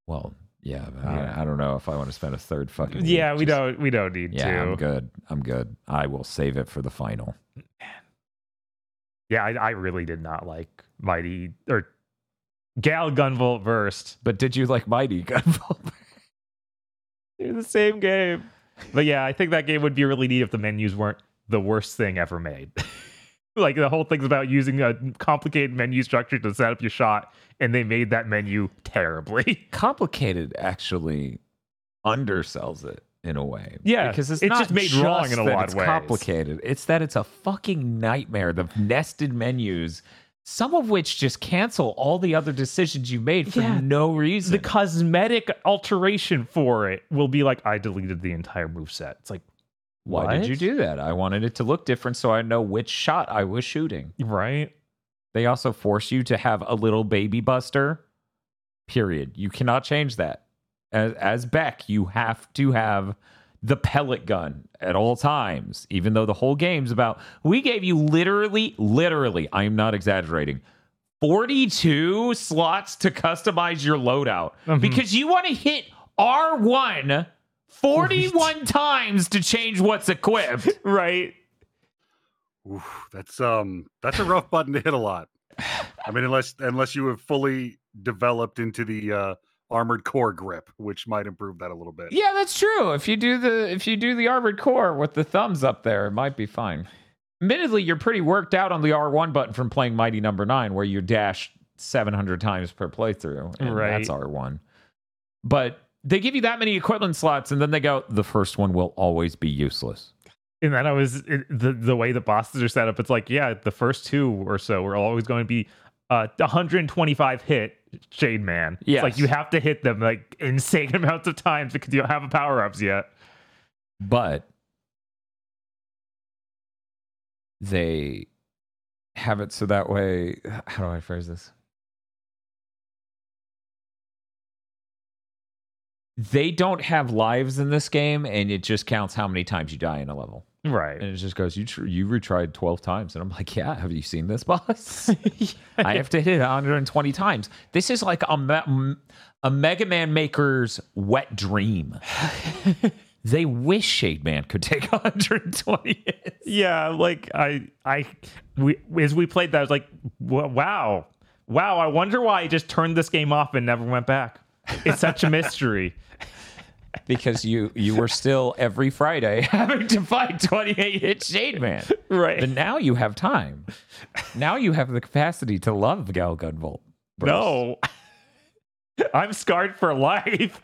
Speaker 1: well, yeah,
Speaker 4: Yeah.
Speaker 1: I, I don't know if I want to spend a third fucking.
Speaker 4: Yeah, we
Speaker 1: just-
Speaker 4: don't we don't need
Speaker 1: Yeah,
Speaker 4: to.
Speaker 1: I'm good. I'm good. I will save it for the final.
Speaker 4: Yeah, I, I really did not like Mighty or Gal Gunvolt Burst.
Speaker 1: But did you like Mighty Gunvolt?
Speaker 4: They're the same game. But yeah, I think that game would be really neat if the menus weren't the worst thing ever made. like the whole thing's about using a complicated menu structure to set up your shot, and they made that menu terribly.
Speaker 1: Complicated actually undersells it in a way.
Speaker 4: Yeah,
Speaker 1: because it's,
Speaker 4: it's
Speaker 1: not
Speaker 4: just made wrong in a lot
Speaker 1: it's
Speaker 4: of ways.
Speaker 1: Complicated. It's that it's a fucking nightmare. The nested menus, some of which just cancel all the other decisions you made for
Speaker 4: Yeah.
Speaker 1: no reason.
Speaker 4: the cosmetic alteration for it will be like I deleted the entire move set. It's like
Speaker 1: Why did you do that? I wanted it to look different so I know which shot I was shooting.
Speaker 4: right?
Speaker 1: They also force you to have a little baby buster. Period. You cannot change that. As, as Beck, you have to have the pellet gun at all times, even though the whole game's about. We gave you literally, literally, I am not exaggerating, 42 slots to customize your loadout
Speaker 4: Mhm.
Speaker 1: because you want to hit R1 41 times to change what's equipped.
Speaker 4: Right.
Speaker 3: Oof, that's um that's a rough button to hit a lot. I mean, unless unless you have fully developed into the uh, armored core grip, which might improve that a little bit.
Speaker 1: Yeah, that's true. If you do the if you do the armored core with the thumbs up there, it might be fine. Admittedly, you're pretty worked out on the R1 button from playing Mighty Number Nine, where you dash 700 times per playthrough, and
Speaker 4: Right.
Speaker 1: that's R1. But they give you that many equipment slots, and then they go, the first one will always be useless.
Speaker 4: And then I was it, the the way the bosses are set up. It's like yeah, the first two or so are always going to be uh 125 hit Shade Man. It's like you have to hit them like insane amounts of times because you don't have power ups yet.
Speaker 1: But they have it so that way. How do I phrase this? They don't have lives in this game, and it just counts how many times you die in a level.
Speaker 4: Right.
Speaker 1: And it just goes, you tr- you retried 12 times. And I'm like, yeah, have you seen this boss? I have to hit it 120 times. This is like a, me- a Mega Man maker's wet dream. they wish Shade Man could take 120 hits.
Speaker 4: Yeah, like I, I, we as we played that, I was like, wow, wow. I wonder why I just turned this game off and never went back. It's such a mystery.
Speaker 1: Because you you were still every Friday having to fight 28 hit Shade Man.
Speaker 4: right.
Speaker 1: But now you have time. Now you have the capacity to love Gal Gunvolt. Burst.
Speaker 4: no, I'm scarred for life.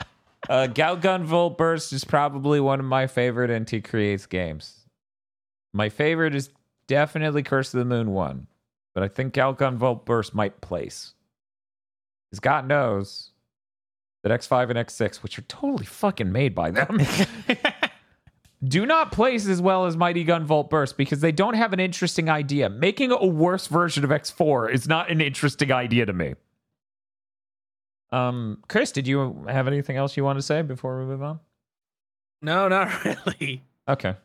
Speaker 1: Uh, Gal Gunvolt Burst is probably one of my favorite Inti Creates games. My favorite is definitely Curse of the Moon 1, but I think Gal Gunvolt Burst might place. Because God knows that X5 and X6, which are totally fucking made by them, do not place as well as Mighty Gunvolt Burst because they don't have an interesting idea. Making a worse version of X4 is not an interesting idea to me. Um, Kris, did you have anything else you want to say before we move on?
Speaker 2: No, not really.
Speaker 1: Okay.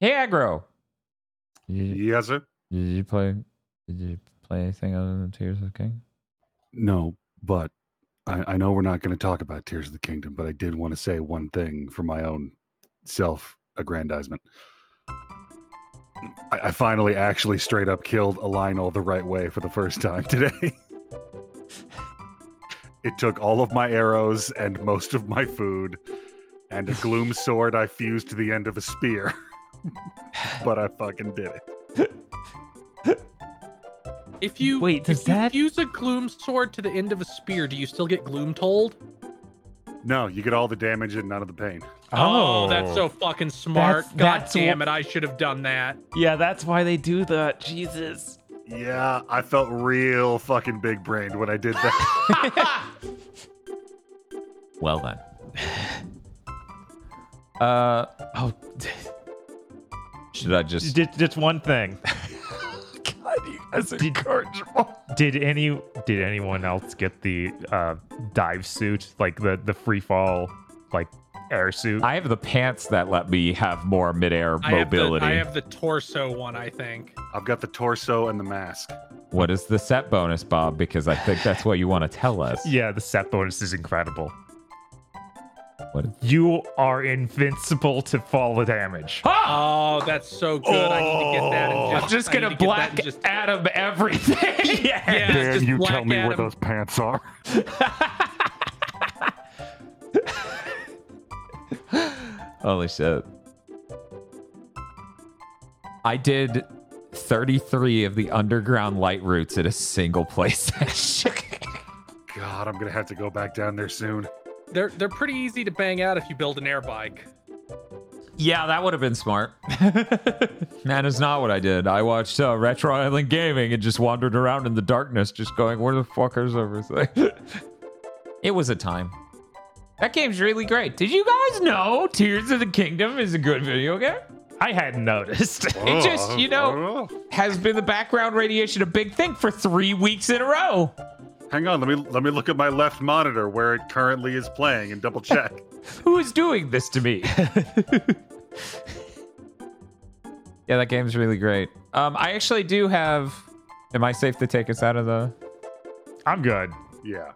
Speaker 1: Hey, Aggro. You,
Speaker 3: Yes, sir.
Speaker 1: did you play? Did you play anything other than Tears of the King?
Speaker 3: No, but I, I know we're not going to talk about Tears of the Kingdom, but I did want to say one thing for my own self aggrandizement. I, I finally actually straight up killed a Lynel the right way for the first time today. it took all of my arrows and most of my food and a gloom sword I fused to the end of a spear. but I fucking did it.
Speaker 2: If you
Speaker 4: Wait, does
Speaker 2: if you
Speaker 4: that-
Speaker 2: fuse a gloom sword to the end of a spear, do you still get gloom told?
Speaker 3: No, you get all the damage and none of the pain.
Speaker 2: Oh, that's so fucking smart.
Speaker 4: That's-
Speaker 2: God
Speaker 4: that's
Speaker 2: damn
Speaker 4: wh-
Speaker 2: it, I should have done that.
Speaker 4: Yeah, that's why they do that. Jesus.
Speaker 3: Yeah, I felt real fucking big brained when I did that.
Speaker 1: Well then. Uh,
Speaker 4: Oh,
Speaker 1: should I just?
Speaker 4: just, just one thing.
Speaker 1: God, you guys
Speaker 4: Did-
Speaker 1: incorrigible.
Speaker 4: Did any did anyone else get the uh, dive suit, like the the free fall, like air suit?
Speaker 1: I have the pants that let me have more midair
Speaker 2: I have, the,
Speaker 1: mobility.
Speaker 2: I have the torso one, I think.
Speaker 3: I've got the torso and the mask.
Speaker 1: What is the set bonus, Bob? Because I think that's what you want to tell us.
Speaker 4: yeah, the set bonus is incredible.
Speaker 1: What is-
Speaker 4: You are invincible to fall damage.
Speaker 2: Oh, that's so good. I need to get that. And oh, just,
Speaker 1: I'm just gonna
Speaker 2: to get that
Speaker 1: black
Speaker 2: and just,
Speaker 1: Adam everything.
Speaker 2: yeah, just black Adam.
Speaker 3: Where those pants are.
Speaker 1: Holy shit. I did 33 of the underground light routes at a single play session.
Speaker 3: God, I'm gonna have to go back down there soon.
Speaker 2: They're they're pretty easy to bang out if you build an air bike.
Speaker 1: yeah, that would have been smart. that is not what I did. I watched uh, Retro Island Gaming and just wandered around in the darkness, just going, where the fuck is everything? it was a time. That game's really great. Did you guys know Tears of the Kingdom is a good video game?
Speaker 4: I hadn't noticed.
Speaker 1: It just, you
Speaker 3: I
Speaker 1: know,
Speaker 3: don't know.
Speaker 1: has been the background radiation a big thing for three weeks in a row.
Speaker 3: Hang on, let me let me look at my left monitor where it currently is playing and double check.
Speaker 1: Who is doing this to me? yeah, that game's really great. Um, I actually do have. Am I safe to take us out of the?
Speaker 4: I'm good.
Speaker 3: yeah.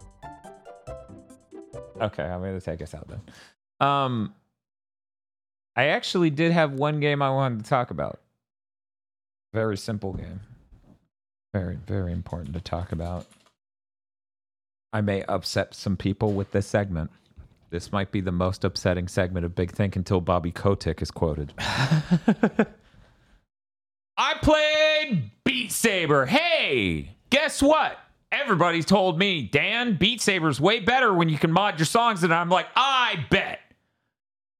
Speaker 1: Okay, I'm gonna take us out then. Um, I actually did have one game I wanted to talk about. Very simple game. Very, very important to talk about. I may upset some people with this segment. This might be the most upsetting segment of Big Think until Bobby Kotick is quoted. I played Beat Saber. Hey, guess what? Everybody told me, Dan, Beat Saber's way better when you can mod your songs, and I'm like, I bet.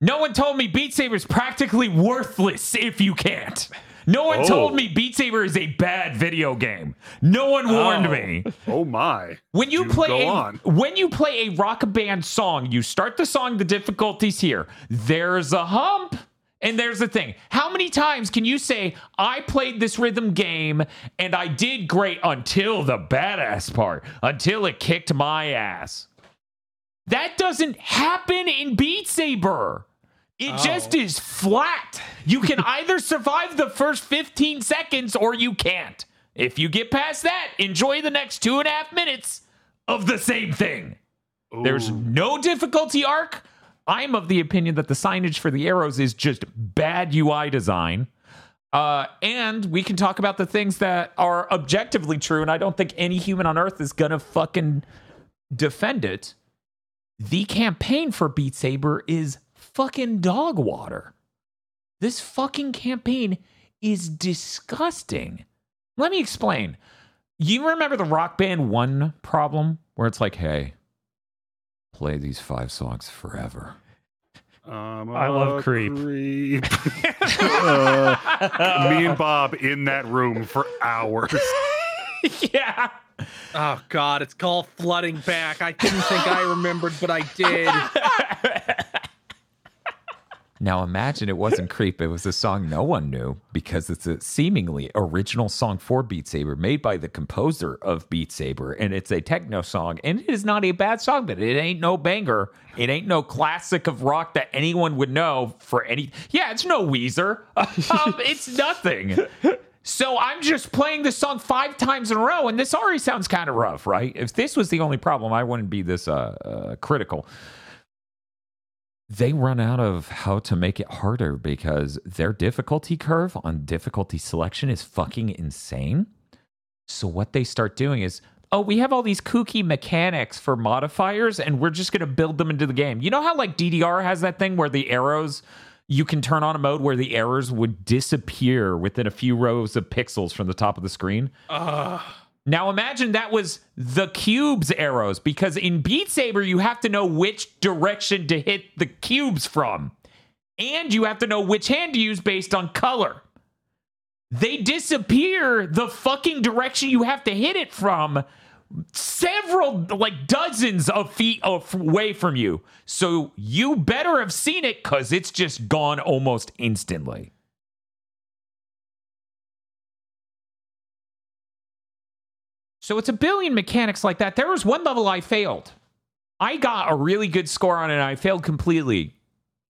Speaker 1: No one told me Beat Saber's practically worthless if you can't. No one
Speaker 3: Oh.
Speaker 1: told me Beat Saber is a bad video game. No one warned
Speaker 3: Oh.
Speaker 1: me.
Speaker 3: Oh my.
Speaker 1: When you
Speaker 3: Do
Speaker 1: play a,
Speaker 3: on.
Speaker 1: when you play a rock band song, you start the song, the difficulties here. There's a hump and there's a thing. How many times can you say, I played this rhythm game and I did great until the badass part, until it kicked my ass? That doesn't happen in Beat Saber. It
Speaker 2: Oh.
Speaker 1: just is flat. You can either survive the first 15 seconds or you can't. If you get past that, enjoy the next two and a half minutes of the same thing. There's no difficulty arc. I'm of the opinion that the signage for the arrows is just bad UI design. Uh, and we can talk about the things that are objectively true, and I don't think any human on earth is gonna fucking defend it. The campaign for Beat Saber is fucking dog water. This fucking campaign is disgusting. Let me explain. You remember the Rock Band 1 problem where it's like, hey, play these five songs forever.
Speaker 3: I'm
Speaker 4: I love
Speaker 3: a
Speaker 4: Creep.
Speaker 3: creep. Uh, me and Bob in that room for hours.
Speaker 1: yeah.
Speaker 2: Oh God, it's called flooding back. I didn't think I remembered, but I did.
Speaker 1: Now imagine it wasn't Creep, it was a song no one knew because it's a seemingly original song for Beat Saber made by the composer of Beat Saber and it's a techno song and it is not a bad song but it ain't no banger. It ain't no classic of rock that anyone would know for any Yeah, it's no Weezer. um, it's nothing. So I'm just playing this song 5 times in a row and this already sounds kind of rough, right? If this was the only problem, I wouldn't be this uh, uh critical they run out of how to make it harder because their difficulty curve on difficulty selection is fucking insane. So what they start doing is, oh, we have all these kooky mechanics for modifiers and we're just going to build them into the game. You know how like DDR has that thing where the arrows you can turn on a mode where the errors would disappear within a few rows of pixels from the top of the screen? Now imagine that was the cube's arrows because in Beat Saber you have to know which direction to hit the cubes from. And you have to know which hand to use based on color. They disappear the fucking direction you have to hit it from several like dozens of feet away from you. So you better have seen it cuz it's just gone almost instantly. So it's a billion mechanics like that. There was one level I failed. I got a really good score on it and I failed completely.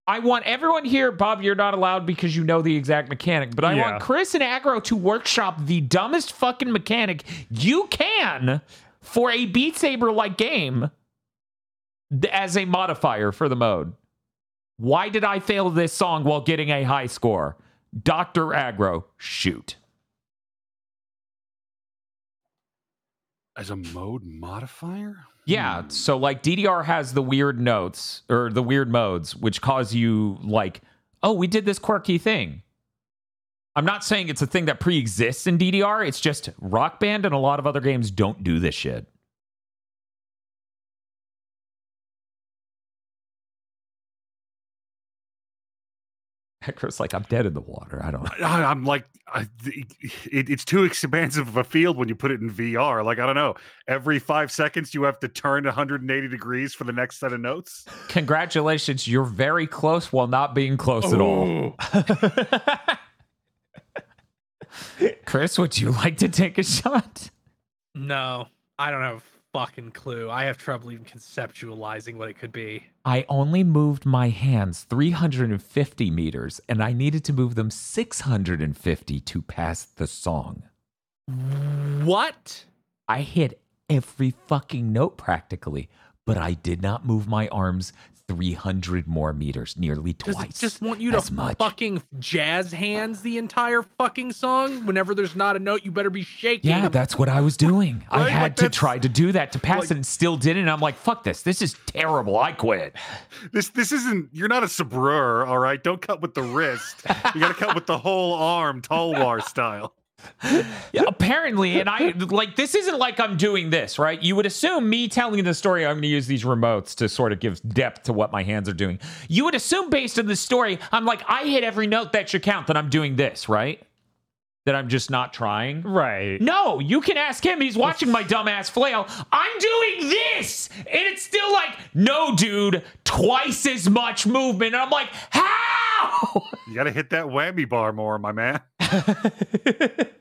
Speaker 1: I want everyone here, Bob, you're not allowed because you know the exact mechanic, but I
Speaker 4: Yeah.
Speaker 1: want Kris and Aggro to workshop the dumbest fucking mechanic you can for a Beat Saber like game as a modifier for the mode. Why did I fail this song while getting a high score? Dr. Aggro, shoot.
Speaker 3: As a mode modifier?
Speaker 1: Yeah,
Speaker 3: Hmm.
Speaker 1: so like DDR has the weird notes or the weird modes, which cause you like, oh, we did this quirky thing. I'm not saying it's a thing that pre-exists in DDR. It's just Rock Band and a lot of other games don't do this shit. Hector's like, I'm dead in the water. I don't.
Speaker 3: I, I'm like, I, it, it's too expansive of a field when you put it in VR. Like, I don't know. Every five seconds, you have to turn 180 degrees for the next set of notes.
Speaker 1: Congratulations, you're very close while not being close at all. Kris, would you like to take a shot?
Speaker 2: No, I don't have a fucking clue. I have trouble even conceptualizing what it could be.
Speaker 1: I only moved my hands 350 meters and I needed to move them 650 to pass the song.
Speaker 2: What?
Speaker 1: I hit every fucking note practically, but I did not move my arms 300 more meters, nearly
Speaker 2: Does
Speaker 1: twice.
Speaker 2: it just want you to
Speaker 1: much.
Speaker 2: fucking jazz hands the entire fucking song? Whenever there's not a note, you better be shaking.
Speaker 1: Yeah, that's what I was doing. I had
Speaker 3: like
Speaker 1: to try to do that to pass
Speaker 3: like-
Speaker 1: it and still didn't. And I'm like, fuck this. This is terrible. I quit.
Speaker 3: This this isn't. You're not a sabreur, all right. Don't cut with the wrist. You got to cut with the whole arm, Talwar style.
Speaker 1: Yeah, apparently, and I like this isn't like I'm doing this, right? You would assume me telling the story, I'm going to use these remotes to sort of give depth to what my hands are doing. You would assume, based on the story, I'm like, I hit every note that should count that I'm doing this, right? That I'm just not trying.
Speaker 4: Right.
Speaker 1: No, you can ask him. He's watching my dumbass flail. I'm doing this. And it's still like, no, dude, twice as much movement. And I'm like, how?
Speaker 3: You got to hit that whammy bar more, my man.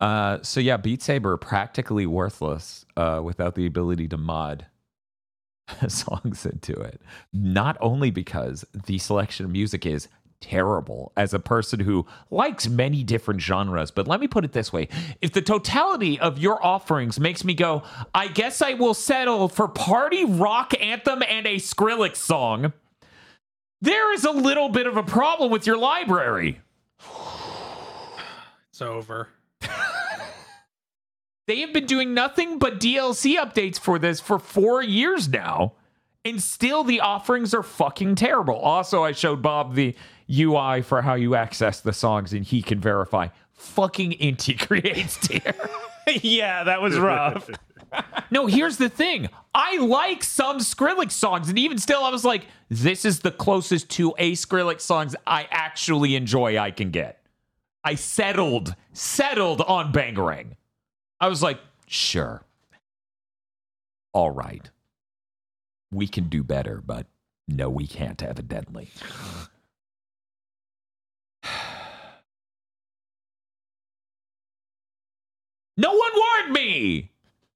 Speaker 1: Uh, so yeah, Beat Saber practically worthless uh, without the ability to mod songs into it. Not only because the selection of music is terrible as a person who likes many different genres, but let me put it this way. If the totality of your offerings makes me go, I guess I will settle for party rock anthem and a Skrillex song, there is a little bit of a problem with your library.
Speaker 2: It's over.
Speaker 1: They have been doing nothing but DLC updates for this for four years now. And still, the offerings are fucking terrible. Also, I showed Bob the UI for how you access the songs, and he can verify fucking Inti creates tier.
Speaker 4: yeah, that was rough.
Speaker 1: no, here's the thing. I like some Skrillex songs, and even still, I was like, this is the closest to a Skrillex songs I actually enjoy I can get. I settled, settled on Bangarang. I was like, sure. All right. We can do better, but no, we can't, evidently. No one warned me.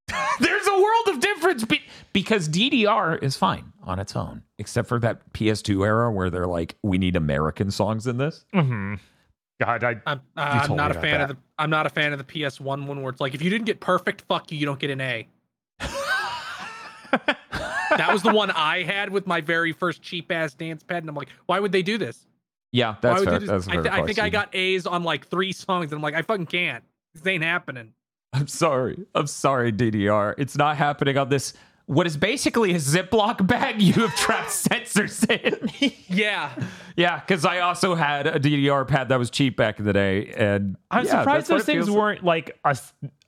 Speaker 1: There's a world of difference be- because DDR is fine on its own, except for that PS2 era where they're like, we need American songs in this.
Speaker 4: hmm God, I
Speaker 2: I'm, uh, I'm not a
Speaker 4: about
Speaker 2: fan of the. I'm not a fan of the PS1 one where it's like, if you didn't get perfect, fuck you, you don't get an A. that was the one I had with my very first cheap ass dance pad, and I'm like, why would they do this?
Speaker 1: Yeah, that's fair. That's
Speaker 2: this?
Speaker 1: a
Speaker 2: I,
Speaker 1: fair
Speaker 2: th- I think I got A's on like three songs, and I'm like, I fucking can't. This ain't happening.
Speaker 1: I'm sorry. I'm sorry, DDR. It's not happening on this. What is basically a Ziploc bag you have trapped sensors in.
Speaker 2: Yeah,
Speaker 1: yeah, because I also had a DDR pad that was cheap back in the day, and
Speaker 4: I'm
Speaker 1: yeah,
Speaker 4: surprised those things weren't like a,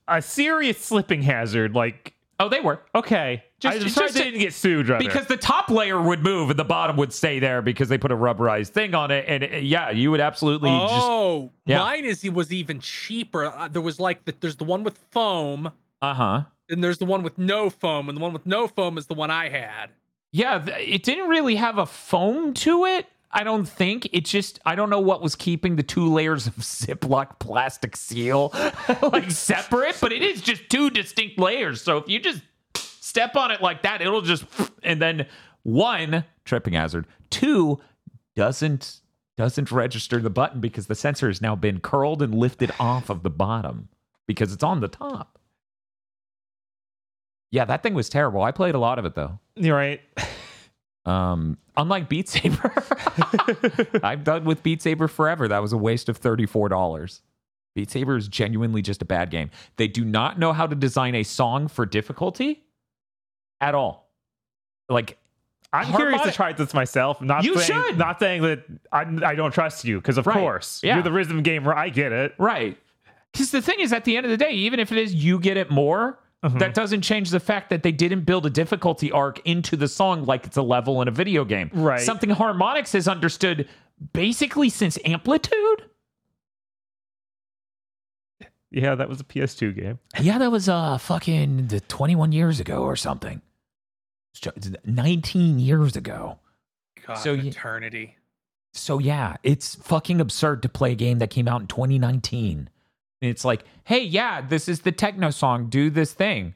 Speaker 4: a serious slipping hazard. Like,
Speaker 1: Oh, they were
Speaker 4: okay,
Speaker 1: Just-
Speaker 4: I'm
Speaker 1: just
Speaker 4: surprised
Speaker 1: a-
Speaker 4: didn't get sued. Rather.
Speaker 1: because the top layer would move and the bottom would stay there because they put a rubberized thing on it, and uh, yeah, you would absolutely just
Speaker 2: Oh,
Speaker 1: Yeah.
Speaker 2: mine is it was even cheaper. Uh, there was like the, there's the one with foam,
Speaker 1: uh huh.
Speaker 2: and there's the one with no foam, and the one with no foam is the one I had.
Speaker 1: Yeah, th- it didn't really have a foam to it. I don't think it just. I don't know what was keeping the two layers of Ziploc plastic seal like separate, but it is just two distinct layers. So if you just step on it like that, it'll just and then one tripping hazard, two doesn't doesn't register the button because the sensor has now been curled and lifted off of the bottom because it's on the top. Yeah, that thing was terrible. I played a lot of it though.
Speaker 4: you're right.
Speaker 1: Um, unlike Beat Saber, I've done with Beat Saber forever. That was a waste of thirty-four dollars. Beat Saber is genuinely just a bad game. They do not know how to design a song for difficulty at all. Like,
Speaker 4: I'm curious to try this myself. Not
Speaker 1: You
Speaker 4: saying,
Speaker 1: should.
Speaker 4: Not saying that I, I don't trust you, because of
Speaker 1: Right.
Speaker 4: course
Speaker 1: Yeah.
Speaker 4: you're the rhythm gamer. I get it.
Speaker 1: Right. Because the thing is, at the end of the day, even if it is you get it more,
Speaker 4: Uh-huh.
Speaker 1: that doesn't change the fact that they didn't build a difficulty arc into the song like it's a level in a video game.
Speaker 4: Right.
Speaker 1: Something Harmonix has understood basically since Amplitude.
Speaker 4: Yeah, that was a PS2 game.
Speaker 1: Yeah, that was uh fucking the 21 years ago or something. 19 years ago.
Speaker 2: God,
Speaker 1: So you-
Speaker 2: eternity.
Speaker 1: So yeah, it's fucking absurd to play a game that came out in 2019. And it's like, hey, yeah, this is the techno song. Do this thing.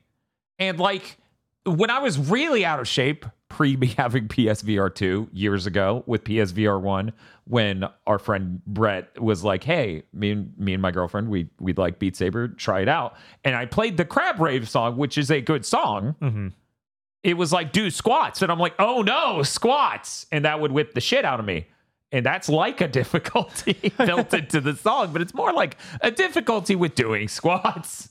Speaker 1: And like when I was really out of shape, pre me having PSVR 2 years ago with PSVR 1, when our friend Brett was like, hey, me and me and my girlfriend, we we'd like Beat Saber, try it out. And I played the Crab Rave song, which is a good song
Speaker 4: Mm-hmm.
Speaker 1: it was like do squats and i'm like oh no squats and that would whip the shit out of me and that's like a difficulty built into the song but it's more like a difficulty with doing squats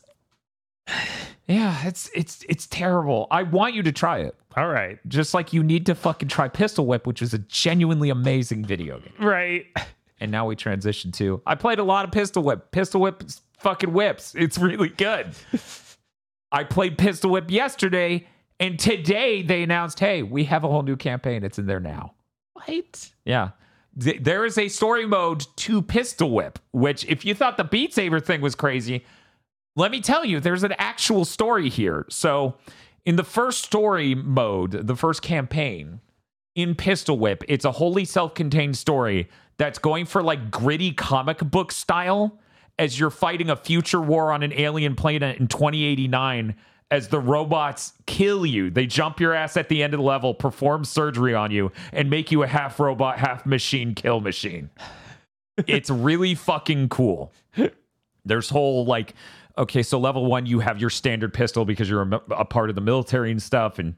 Speaker 1: yeah it's it's it's terrible i want you to try it
Speaker 4: All right.
Speaker 1: just like you need to fucking try pistol whip which is a genuinely amazing video game
Speaker 4: Right.
Speaker 1: and now we transition to I played a lot of Pistol Whip. Pistol Whip fucking whips. It's really good. I played Pistol Whip yesterday, and today they announced, hey, we have a whole new campaign. It's in there now.
Speaker 4: What?
Speaker 1: Yeah. Th- There is a story mode to Pistol Whip, which, if you thought the Beat Saber thing was crazy, let me tell you, there's an actual story here. So, in the first story mode, the first campaign in Pistol Whip, it's a wholly self contained story that's going for like gritty comic book style as you're fighting a future war on an alien planet in 2089 as the robots kill you. They jump your ass at the end of the level, perform surgery on you, and make you a half robot, half machine kill machine. it's really fucking cool. There's whole like, okay, so level one, you have your standard pistol because you're a, a part of the military and stuff, and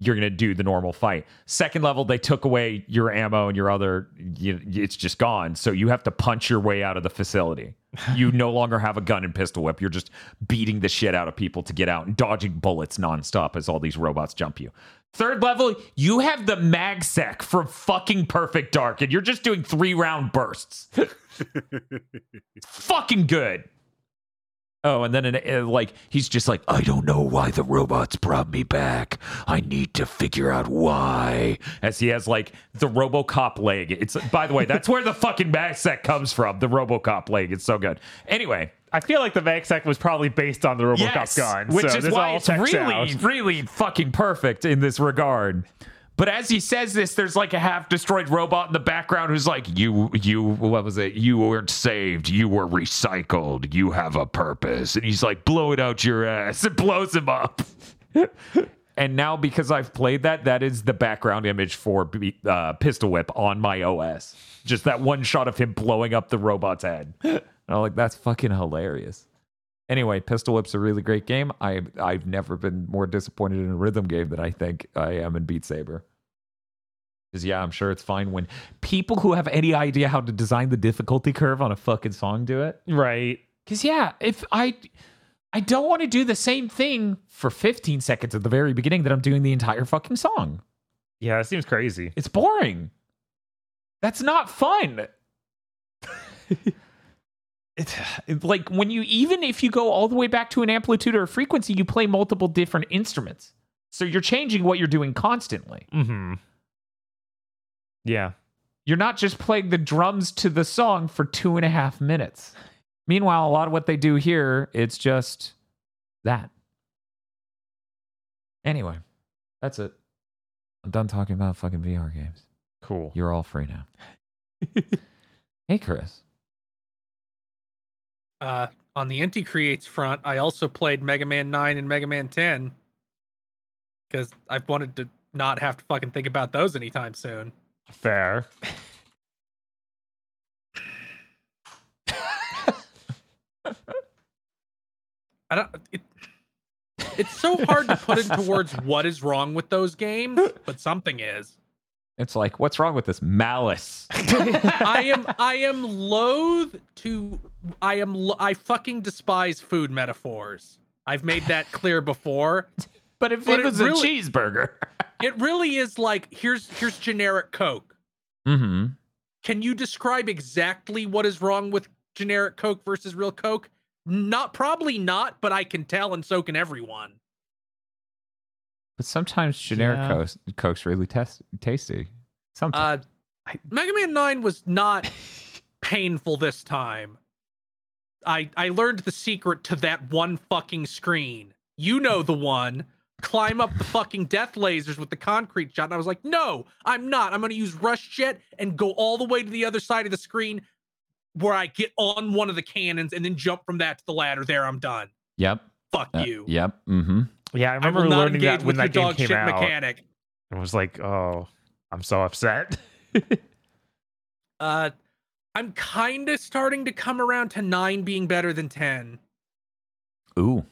Speaker 1: you're gonna do the normal fight. Second level, they took away your ammo and your other, you, it's just gone. So you have to punch your way out of the facility. You no longer have a gun and pistol whip. You're just beating the shit out of people to get out and dodging bullets nonstop as all these robots jump you. Third level, you have the MagSec from fucking Perfect Dark, and you're just doing three round bursts. It's fucking good. Oh, and then uh, like he's just like, I don't know why the robots brought me back. I need to figure out why. As he has like the RoboCop leg. It's by the way, that's where the fucking set comes from. The RoboCop leg. It's so good. Anyway,
Speaker 4: I feel like the MagSec was probably based on the RoboCop
Speaker 1: yes,
Speaker 4: gun,
Speaker 1: which
Speaker 4: so
Speaker 1: is why
Speaker 4: all
Speaker 1: it's really,
Speaker 4: out.
Speaker 1: really fucking perfect in this regard. But as he says this, there's like a half destroyed robot in the background who's like, "You, you, what was it? You weren't saved. You were recycled. You have a purpose." And he's like, "Blow it out your ass." It blows him up. and now, because I've played that, that is the background image for uh, Pistol Whip on my OS. Just that one shot of him blowing up the robot's head. And I'm like, that's fucking hilarious. Anyway, Pistol Whip's a really great game. I I've never been more disappointed in a rhythm game than I think I am in Beat Saber. Because yeah, I'm sure it's fine when people who have any idea how to design the difficulty curve on a fucking song do it.
Speaker 4: Right.
Speaker 1: Because yeah, if I I don't want to do the same thing for 15 seconds at the very beginning that I'm doing the entire fucking song.
Speaker 4: Yeah, it seems crazy.
Speaker 1: It's boring. That's not fun. it's it's like when you even if you go all the way back to an amplitude or a frequency, you play multiple different instruments. So you're changing what you're doing constantly.
Speaker 4: Mm-hmm. Yeah.
Speaker 1: You're not just playing the drums to the song for two and a half minutes. Meanwhile, a lot of what they do here, it's just that. Anyway, that's it. I'm done talking about fucking VR games.
Speaker 4: Cool.
Speaker 1: You're all free now. hey, Kris.
Speaker 2: Uh, on the Inti Creates front, I also played Mega Man 9 and Mega Man 10 because I wanted to not have to fucking think about those anytime soon.
Speaker 4: Fair.
Speaker 2: I don't. It, it's so hard to put into words what is wrong with those games, but something is.
Speaker 1: It's like, what's wrong with this malice?
Speaker 2: I am I am loath to I am I fucking despise food metaphors. I've made that clear before.
Speaker 1: But if
Speaker 2: But
Speaker 1: it
Speaker 2: it
Speaker 1: was
Speaker 2: really-
Speaker 1: a cheeseburger,
Speaker 2: it really is like here's here's generic Coke.
Speaker 1: Mm-hmm.
Speaker 2: Can you describe exactly what is wrong with generic Coke versus real Coke? Not probably not, but I can tell, and so can everyone.
Speaker 1: But sometimes generic
Speaker 4: Yeah.
Speaker 1: Coke's, Coke's really tes- tasty. Sometimes.
Speaker 2: Uh, Mega Man Nine was not painful this time. I I learned the secret to that one fucking screen. You know the one. Climb up the fucking death lasers with the concrete shot. And I was like, no, I'm not. I'm gonna use Rush Jet and go all the way to the other side of the screen where I get on one of the cannons and then jump from that to the ladder. There, I'm done.
Speaker 1: yep.
Speaker 2: Fuck
Speaker 1: Uh,
Speaker 2: you.
Speaker 1: Yep. Mm-hmm.
Speaker 4: Yeah, I
Speaker 2: I
Speaker 4: remember
Speaker 2: will not
Speaker 4: learning
Speaker 2: engage
Speaker 4: that when
Speaker 2: with your
Speaker 4: that game
Speaker 2: dog
Speaker 4: came out.
Speaker 2: mechanic.
Speaker 4: I was like, oh, I'm so upset.
Speaker 2: Uh, I'm kind of starting to come around to nine being better than ten.
Speaker 1: Ooh,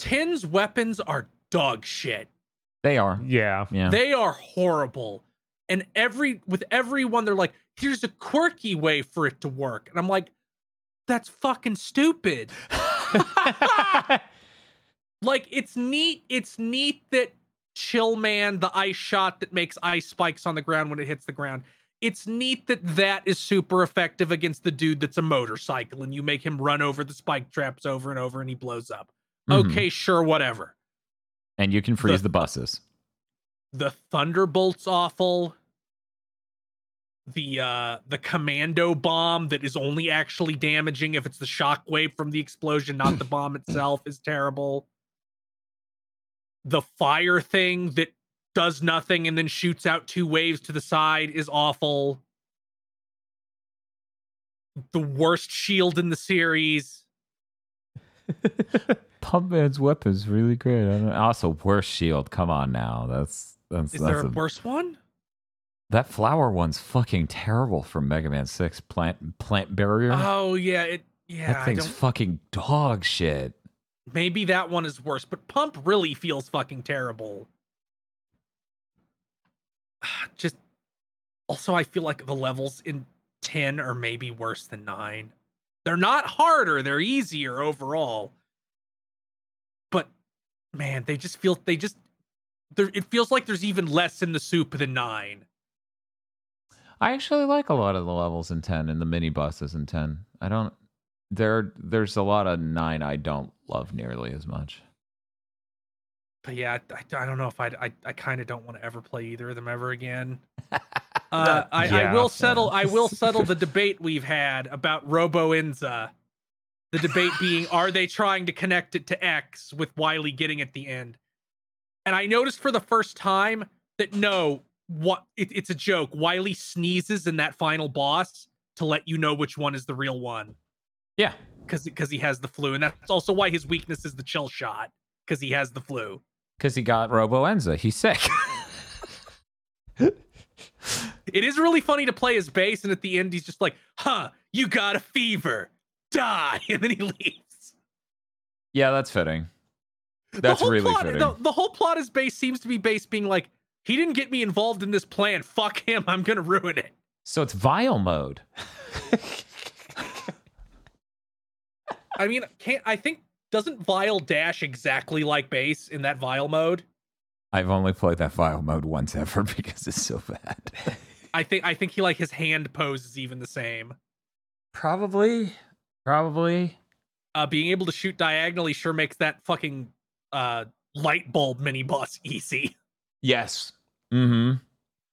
Speaker 2: 10's weapons are dog shit.
Speaker 1: they are.
Speaker 4: yeah.
Speaker 1: Yeah.
Speaker 2: They are horrible. And every with everyone, they're like, here's a quirky way for it to work. And I'm like, that's fucking stupid. Like, it's neat. It's neat that Chill Man, the ice shot that makes ice spikes on the ground when it hits the ground. It's neat that that is super effective against the dude that's a motorcycle and you make him run over the spike traps over and over and he blows up.
Speaker 1: Mhm.
Speaker 2: Okay, sure, whatever.
Speaker 1: And you can freeze the buses.
Speaker 2: the thunderbolt's awful the uh the commando bomb that is only actually damaging if it's the shockwave from the explosion not the bomb itself is terrible the fire thing that does nothing and then shoots out two waves to the side is awful the worst shield in the series
Speaker 1: Pump Man's weapon's really great. I don't, also, worst shield. Come on now. That's that's
Speaker 2: is
Speaker 1: that's
Speaker 2: there a
Speaker 1: a-
Speaker 2: worse one
Speaker 1: that flower one's fucking terrible from Mega Man Six. Plant plant barrier.
Speaker 2: oh yeah it yeah
Speaker 1: that thing's fucking dog shit.
Speaker 2: Maybe that one is worse, but Pump really feels fucking terrible. Just also, I feel like the levels in 10 are maybe worse than 9. They're not harder, they're easier overall. But man, they just feel they just there it feels like there's even less in the soup than 9.
Speaker 1: I actually like a lot of the levels in ten and the mini bosses in ten. I don't. There, there's a lot of nine I don't love nearly as much.
Speaker 2: But yeah, I, I, I don't know if I'd, I I kind of don't want to ever play either of them ever again. Uh, I, I will settle. I will settle the debate we've had about Roboenza. The debate being, are they trying to connect it to X with Wily getting at the end? And I noticed for the first time that no, what it, it's a joke. Wily sneezes in that final boss to let you know which one is the real one
Speaker 1: Yeah,
Speaker 2: because because he has the flu, and that's also why his weakness is the chill shot because he has the flu.
Speaker 1: because he got Roboenza, He's sick.
Speaker 2: It is really funny to play his Bass, and at the end, he's just like, "Huh, you got a fever, die," and then he leaves.
Speaker 1: yeah, that's fitting.
Speaker 2: The
Speaker 1: That's
Speaker 2: whole
Speaker 1: really
Speaker 2: plot,
Speaker 1: fitting.
Speaker 2: The, the whole plot is Bass seems to be based being like, he didn't get me involved in this plan. Fuck him. I'm gonna ruin it.
Speaker 1: So it's vile mode.
Speaker 2: I mean, can't I think doesn't Vile dash exactly like Bass in that Vile mode?
Speaker 1: I've only played that Vile mode once ever because it's so bad.
Speaker 2: I think I think he like his hand pose is even the same.
Speaker 1: Probably, probably.
Speaker 2: Uh, being able to shoot diagonally sure makes that fucking uh light bulb mini boss easy.
Speaker 1: Yes. Mm-hmm.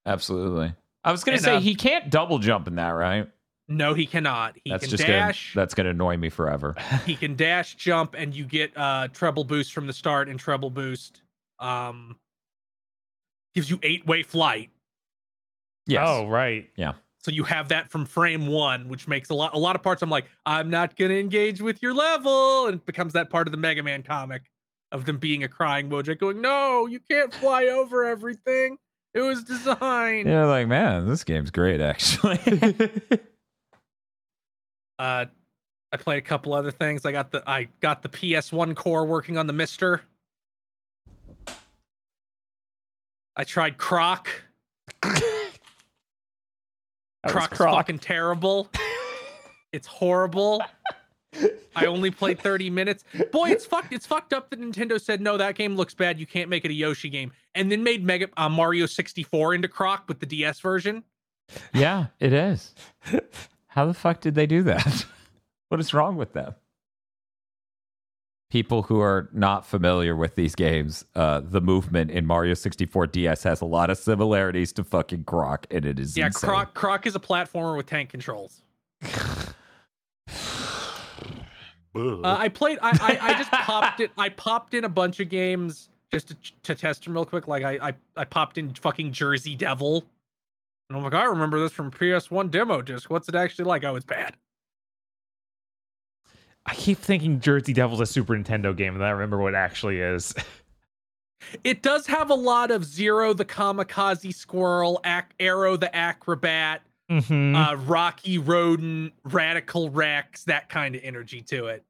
Speaker 1: Absolutely. I was gonna
Speaker 2: And,
Speaker 1: say
Speaker 2: uh,
Speaker 1: he can't double jump in that, right?
Speaker 2: No, he cannot. He
Speaker 1: that's
Speaker 2: can
Speaker 1: just
Speaker 2: dash.
Speaker 1: gonna that's gonna annoy me forever.
Speaker 2: he can dash, jump, and you get uh treble boost from the start and treble boost. Um gives you eight way flight.
Speaker 1: Yes.
Speaker 4: Oh, right.
Speaker 2: So you have that from frame one, which makes a lot a lot of parts. I'm like, I'm not gonna engage with your level, and it becomes that part of the Mega Man comic of them being a crying Wojak going, No, you can't fly over everything. It was designed.
Speaker 1: Yeah, like man, this game's great actually.
Speaker 2: Uh I played a couple other things. I got the I got the PS1 core working on the MiSTer. I tried Croc.
Speaker 4: That was
Speaker 2: Croc's
Speaker 4: Croc.
Speaker 2: fucking terrible. it's horrible. I only played 30 minutes. Boy, it's fucked. It's fucked up that Nintendo said no, that game looks bad. You can't make it a Yoshi game, and then made Mega uh, Mario 64 into Croc with the DS version.
Speaker 1: Yeah, it is. How the fuck did they do that? what is wrong with them? People who are not familiar with these games, uh, the movement in Mario 64 DS has a lot of similarities to fucking Croc, and it is
Speaker 2: Yeah,
Speaker 1: insane.
Speaker 2: Croc Croc is a platformer with tank controls. Uh, I played. I, I I just popped it. I popped in a bunch of games just to, to test them real quick. Like I, I I popped in fucking Jersey Devil, and I'm like, I remember this from PS1 demo disc. What's it actually like? Oh, it's bad.
Speaker 4: I keep thinking Jersey Devil's a Super Nintendo game, and then I remember what it actually is.
Speaker 2: It does have a lot of Zero the Kamikaze Squirrel, Ac- Aero the Acro-Bat,
Speaker 4: hmm
Speaker 2: uh, Rocky Rodent, Radical Rex, that kind of energy to it.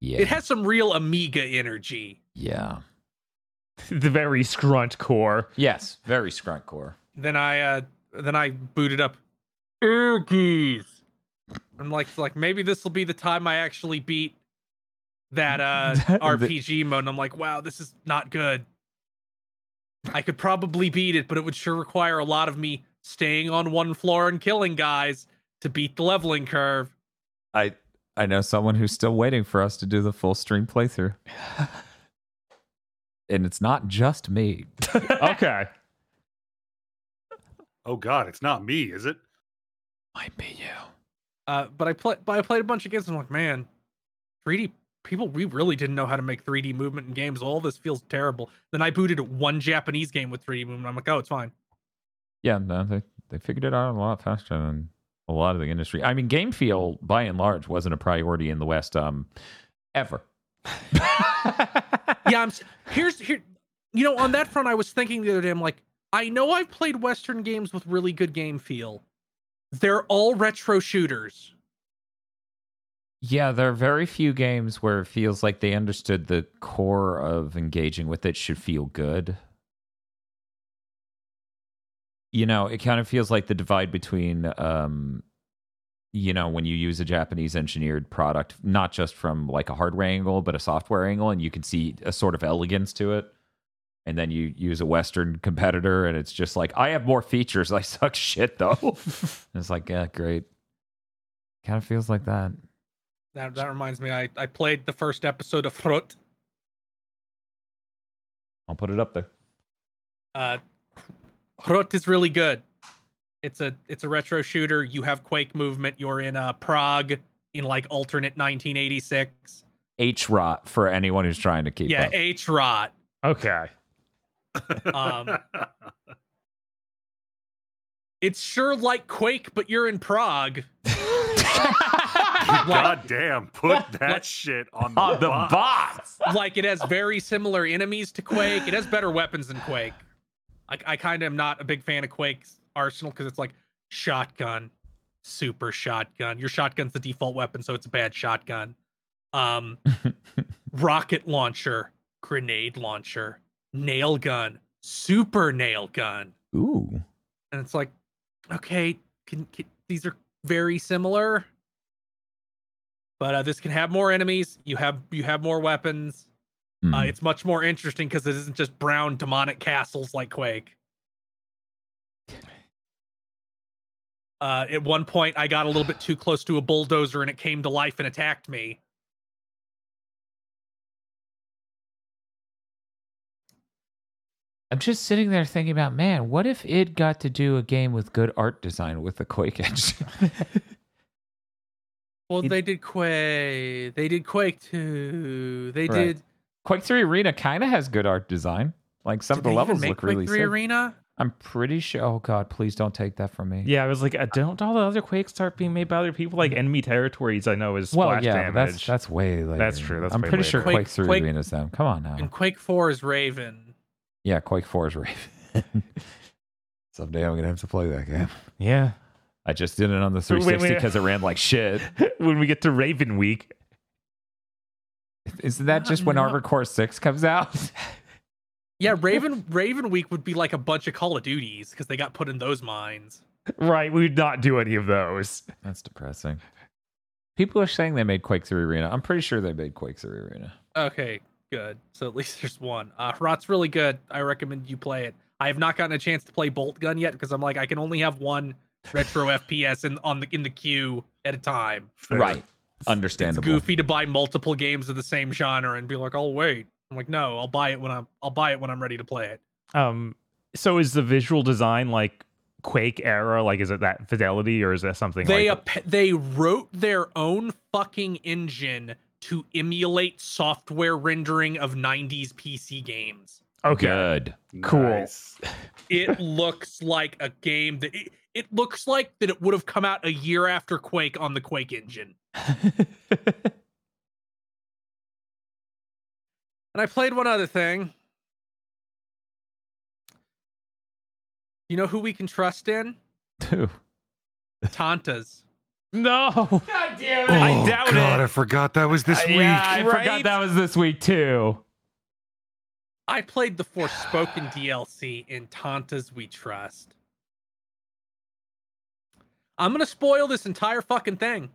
Speaker 1: yeah,
Speaker 2: It has some real Amiga energy.
Speaker 1: yeah,
Speaker 4: the very scrunt core.
Speaker 1: yes, very scrunt core.
Speaker 2: Then I uh then I booted up Ehrgeiz. I'm like like maybe this will be the time I actually beat that uh RPG mode. And I'm like, wow, this is not good. I could probably beat it, but it would sure require a lot of me staying on one floor and killing guys to beat the leveling curve.
Speaker 1: I I know someone who's still waiting for us to do the full stream playthrough, and it's not just me.
Speaker 4: okay.
Speaker 3: oh God, it's not me, is it?
Speaker 1: Might be you.
Speaker 2: Uh, but I played, but I played a bunch of games. And I'm like, man, 3D people, we really didn't know how to make 3D movement in games. All this feels terrible. Then I booted one Japanese game with 3D movement. I'm like, oh, it's fine.
Speaker 1: Yeah, no, they they figured it out a lot faster than a lot of the industry. I mean, game feel by and large wasn't a priority in the West um ever.
Speaker 2: yeah, I'm. Here's here. You know, on that front, I was thinking the other day. I'm like, I know I've played Western games with really good game feel. They're all retro shooters.
Speaker 1: Yeah, there are very few games where it feels like they understood the core of engaging with it should feel good. You know, it kind of feels like the divide between, um, you know, when you use a Japanese engineered product, not just from like a hardware angle, but a software angle, and you can see a sort of elegance to it. And then you use a Western competitor, and it's just like, I have more features. I suck shit, though. It's like, yeah, great. Kind of feels like that.
Speaker 2: That that reminds me, I I played the first episode of Hrot.
Speaker 1: I'll put it up there.
Speaker 2: Uh, Hrot is really good. It's a it's a retro shooter. You have Quake movement. You're in uh, Prague in like alternate 1986.
Speaker 1: H rot for anyone who's trying to keep
Speaker 2: yeah,
Speaker 1: up.
Speaker 2: H Rot.
Speaker 4: Okay.
Speaker 2: Um, It's sure like Quake, but you're in Prague.
Speaker 3: God damn, put that shit on the,
Speaker 1: On the
Speaker 3: box.
Speaker 1: box.
Speaker 2: like it has very similar enemies to Quake. It has better weapons than Quake. I, I kind of am not a big fan of Quake's arsenal because it's like shotgun, super shotgun. Your shotgun's the default weapon, so it's a bad shotgun. Um, rocket launcher, grenade launcher, nail gun, super nail gun,
Speaker 1: Ooh.
Speaker 2: and it's like, okay, can, can these are very similar, but uh, this can have more enemies. You have you have more weapons. Uh,
Speaker 1: Hmm.
Speaker 2: it's much more interesting because it isn't just brown demonic castles like Quake. Uh, at one point, I got a little bit too close to a bulldozer and it came to life and attacked me.
Speaker 1: I'm just sitting there thinking about, man, what if it got to do a game with good art design with the Quake engine?
Speaker 2: Well,
Speaker 1: It-
Speaker 2: they did Quake. They did Quake 2. They
Speaker 1: Right.
Speaker 2: did.
Speaker 1: Quake 3 Arena kind of has good art design. Like some
Speaker 2: did
Speaker 1: of the levels look
Speaker 2: Quake
Speaker 1: really
Speaker 2: 3
Speaker 1: sick.
Speaker 2: Arena?
Speaker 1: I'm pretty sure. Oh God, please don't take that from me.
Speaker 4: Yeah, I was like, uh, don't all the other Quakes start being made by other people? Like enemy territories, I know is
Speaker 1: Well,
Speaker 4: splash
Speaker 1: yeah,
Speaker 4: damage.
Speaker 1: that's that's way later.
Speaker 4: That's true, that's
Speaker 1: I'm
Speaker 4: way
Speaker 1: pretty
Speaker 4: later.
Speaker 1: sure
Speaker 2: Quake-
Speaker 1: Quake 3
Speaker 2: Quake-
Speaker 1: Arena's them. Come on now.
Speaker 2: And Quake 4 is Raven.
Speaker 1: Yeah, Quake 4 is Raven. Someday I'm gonna have to play that game.
Speaker 4: yeah.
Speaker 1: I just did it on the
Speaker 4: Wait, wait.
Speaker 1: 360 because it ran like shit.
Speaker 4: when we get to Raven Week,
Speaker 1: Isn't that just when
Speaker 2: not-
Speaker 1: Armored Core 6 comes out?
Speaker 2: Yeah, Raven Raven Week would be like a bunch of Call of Duties because they got put in those mines.
Speaker 4: right? We would not do any of those.
Speaker 1: That's depressing. People are saying they made Quake 3 Arena. I'm pretty sure they made Quake 3 Arena.
Speaker 2: Okay, good. So at least there's one. Uh, Rot's really good. I recommend you play it. I have not gotten a chance to play Boltgun yet because I'm like I can only have one retro FPS in on the in the queue at a time.
Speaker 3: Fair.
Speaker 1: Right.
Speaker 2: It's
Speaker 1: Understandable.
Speaker 2: goofy to buy multiple games of the same genre and be like, "I'll wait." I'm like, "No, I'll buy it when I'm I'll buy it when I'm ready to play it."
Speaker 4: Um, so is the visual design like Quake era? Like, is it that fidelity or is that something
Speaker 2: They
Speaker 4: like?
Speaker 2: ap- they wrote their own fucking engine to emulate software rendering of 90s PC games.
Speaker 4: okay,
Speaker 1: Good.
Speaker 4: Cool.
Speaker 3: Nice.
Speaker 2: It looks like a game that it, it looks like that it would have come out a year after Quake on the Quake engine. And I played one other thing. You know who we can trust in?
Speaker 1: Ooh.
Speaker 2: Tantas.
Speaker 4: No.
Speaker 1: God damn it.
Speaker 3: Oh,
Speaker 4: I doubt
Speaker 3: God,
Speaker 4: it.
Speaker 3: I forgot that was this
Speaker 1: Uh,
Speaker 3: week.
Speaker 1: yeah, I
Speaker 4: right?
Speaker 1: forgot that was this week too.
Speaker 2: I played the Forspoken DLC in Tantas We Trust. I'm gonna spoil this entire fucking thing.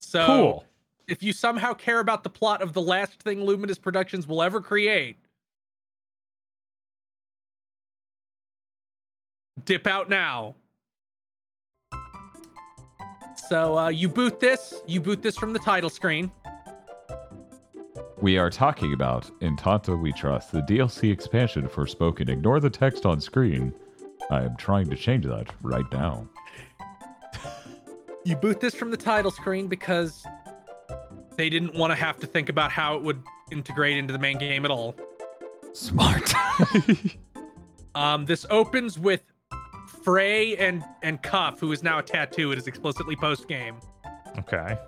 Speaker 2: So
Speaker 1: Cool.
Speaker 2: if you somehow care about the plot of the last thing Luminous Productions will ever create, dip out now. So uh, you boot this, you boot this from the title screen.
Speaker 1: We are talking about In Tanta We Trust, the DLC expansion for Spoken. Ignore the text on screen. I am trying to change that right now.
Speaker 2: You boot this from the title screen because they didn't want to have to think about how it would integrate into the main game at all.
Speaker 1: Smart.
Speaker 2: Um, this opens with Frey and and Cuff, who is now a tattoo. It is explicitly post game.
Speaker 4: Okay.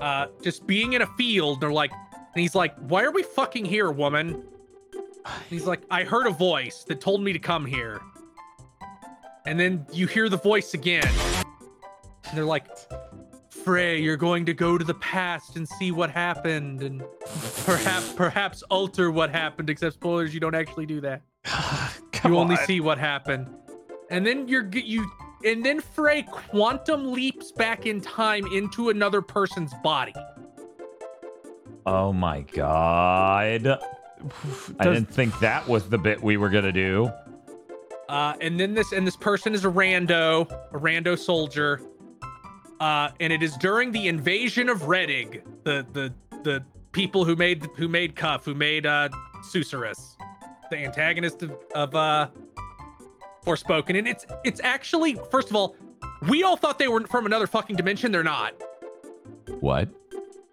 Speaker 2: Uh, just being in a field. They're like, and he's like, "Why are we fucking here, woman?" And he's like, "I heard a voice that told me to come here." And then you hear the voice again, and they're like, "Frey, you're going to go to the past and see what happened, and perhaps perhaps alter what happened." Except spoilers, you don't actually do that you only
Speaker 1: on.
Speaker 2: see what happened and then you're you and then frey quantum leaps back in time into another person's body
Speaker 1: Oh my god. I didn't think that was the bit we were gonna do.
Speaker 2: uh and then this and this person is a rando a rando soldier uh and it is during the invasion of Rheddig, the the the people who made who made cuff who made uh Susurrus, the antagonist of, of uh Forspoken. And it's it's actually first of all, we all thought they were from another fucking dimension. They're not.
Speaker 1: What?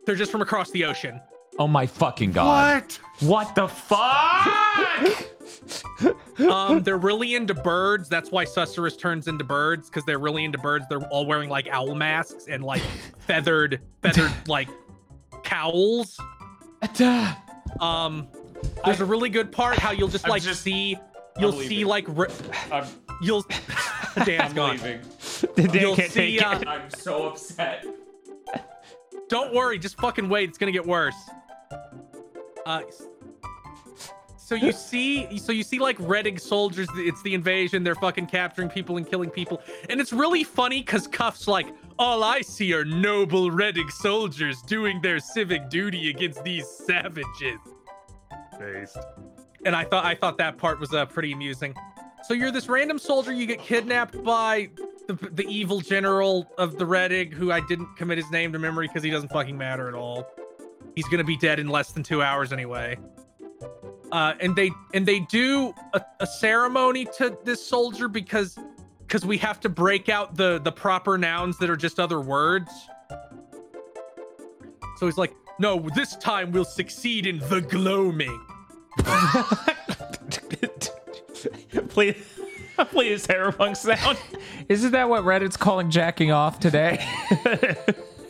Speaker 2: They're just from across the ocean.
Speaker 1: Oh my fucking god.
Speaker 3: What?
Speaker 1: What the fuck?
Speaker 2: Um, they're really into birds. That's why Susurrus turns into birds because they're really into birds. They're all wearing like owl masks and like feathered, feathered like cowls. Um, there's a really good part how you'll just
Speaker 1: I'm
Speaker 2: like
Speaker 1: just-
Speaker 2: see, you'll see
Speaker 1: leaving.
Speaker 2: like re-
Speaker 1: I'm,
Speaker 2: you'll. Dan's gone.
Speaker 4: Dan
Speaker 2: You'll
Speaker 4: can't
Speaker 2: see,
Speaker 4: take
Speaker 2: uh,
Speaker 4: it.
Speaker 1: I'm so upset.
Speaker 2: Don't worry, just fucking wait. It's gonna get worse. Uh, so you see, so you see like Rheddig soldiers. It's the invasion. They're fucking capturing people and killing people, and it's really funny because Cuff's like, all I see are noble Rheddig soldiers doing their civic duty against these savages.
Speaker 3: Based.
Speaker 2: And I thought I thought that part was uh, pretty amusing. So you're this random soldier. You get kidnapped by the, the evil general of the Rheddig, who I didn't commit his name to memory because he doesn't fucking matter at all. He's gonna be dead in less than two hours anyway. Uh, and they and they do a, a ceremony to this soldier because because we have to break out the the proper nouns that are just other words. So he's like, no, this time we'll succeed in the gloaming.
Speaker 4: Play, please, his Terrapunk sound.
Speaker 1: Isn't that what Reddit's calling jacking off today?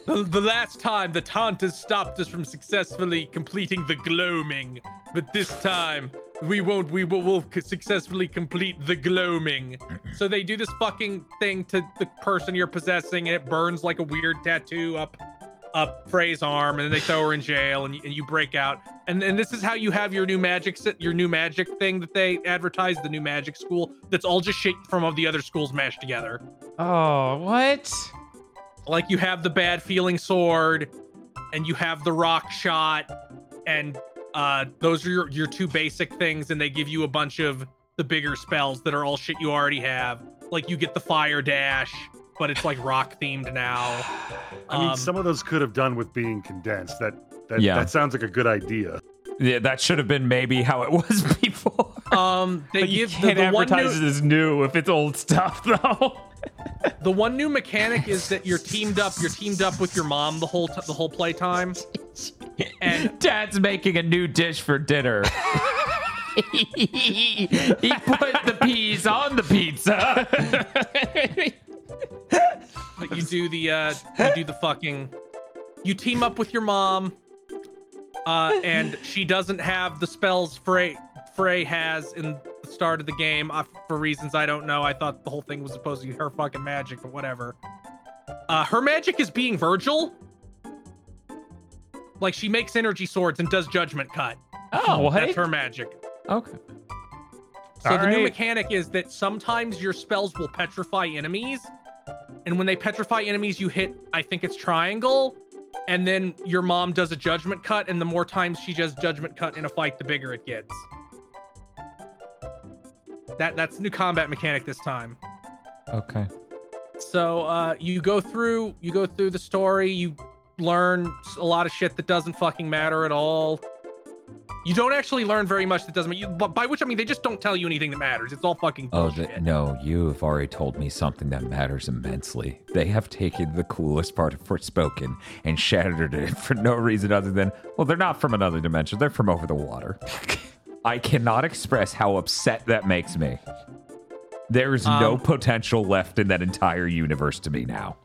Speaker 2: The, the last time the Tantas stopped us from successfully completing the gloaming, but this time we won't. We will we'll successfully complete the gloaming. So they do this fucking thing to the person you're possessing, and it burns like a weird tattoo up up Frey's arm, and then they throw her in jail, and you, and you break out. And and this is how you have your new magic your new magic thing that they advertise, the new magic school. That's all just shit from all the other schools mashed together.
Speaker 4: Oh, what?
Speaker 2: like you have the bad feeling sword and you have the rock shot and uh those are your, your two basic things and they give you a bunch of the bigger spells that are all shit you already have like you get the fire dash but it's like rock themed now
Speaker 3: I mean,
Speaker 2: Um,
Speaker 3: some of those could have done with being condensed. That that,
Speaker 1: Yeah.
Speaker 3: that sounds like a good idea.
Speaker 1: Yeah, that should have been maybe how it was before.
Speaker 2: um they
Speaker 4: But you
Speaker 2: give the,
Speaker 4: can't
Speaker 2: the one
Speaker 4: advertise
Speaker 2: new,
Speaker 4: it as new if it's old stuff, though.
Speaker 2: the one new mechanic is that you're teamed up you're teamed up with your mom the whole t- the whole playtime and
Speaker 1: Dad's making a new dish for dinner. he put the peas on the pizza.
Speaker 2: You do the uh you do the fucking you team up with your mom uh and she doesn't have the spells Frey Frey has in the start of the game uh, for reasons I don't know. I thought the whole thing was supposed to be her fucking magic, but whatever. Uh her magic is being Virgil. Like she makes energy swords and does judgment cut.
Speaker 1: oh,
Speaker 4: what?
Speaker 2: That's her magic.
Speaker 1: okay.
Speaker 2: So the new mechanic is that sometimes your spells will petrify enemies, and when they petrify enemies, you hit I think it's triangle, and then your mom does a judgment cut, and the more times she does judgment cut in a fight, the bigger it gets. That that's new combat mechanic this time.
Speaker 1: Okay.
Speaker 2: So uh, you go through you go through the story, you learn a lot of shit that doesn't fucking matter at all. You don't actually learn very much that doesn't. You, but by which I mean they just don't tell you anything that matters. It's all fucking
Speaker 1: Oh, the, no, you have already told me something that matters immensely. They have taken the coolest part of Forspoken and shattered it for no reason other than, well, they're not from another dimension, they're from over the water. I cannot express how upset that makes me. There is no
Speaker 2: Um,
Speaker 1: potential left in that entire universe to me now.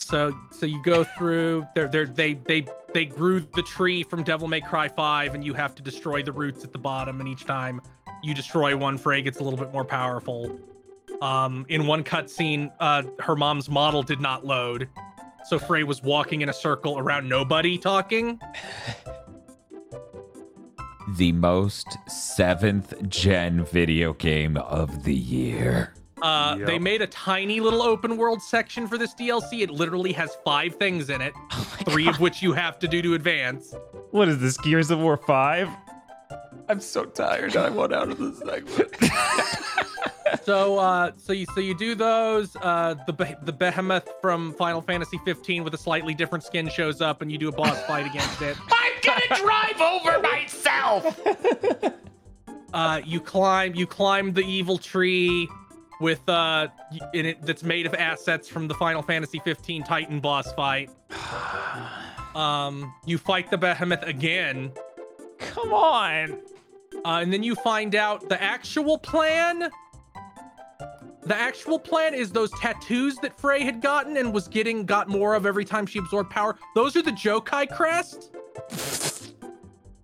Speaker 2: So so you go through they're, they're, they they they grew the tree from Devil May Cry 5 and you have to destroy the roots at the bottom and each time you destroy one Frey gets a little bit more powerful. Um in one cutscene uh her mom's model did not load. So Frey was walking in a circle around nobody talking.
Speaker 1: The most seventh gen video game of the year.
Speaker 2: Uh they made a tiny little open world section for this DLC. It literally has 5 things in it,
Speaker 1: Oh
Speaker 2: 3 of which you have to do to advance.
Speaker 4: What is this, Gears of War 5?
Speaker 1: I'm so tired. I want out of this segment.
Speaker 2: so uh so you so you do those uh the beh- the behemoth from final fantasy 15 with a slightly different skin shows up and you do a boss fight against it
Speaker 1: I'm gonna drive over myself.
Speaker 2: uh you climb you climb the evil tree with uh in it that's made of assets from the final fantasy 15 titan boss fight um you fight the behemoth again
Speaker 4: Come on.
Speaker 2: Uh, and then you find out the actual plan. The actual plan is those tattoos that Frey had gotten and was getting got more of every time she absorbed power. Those are the Jokai crest.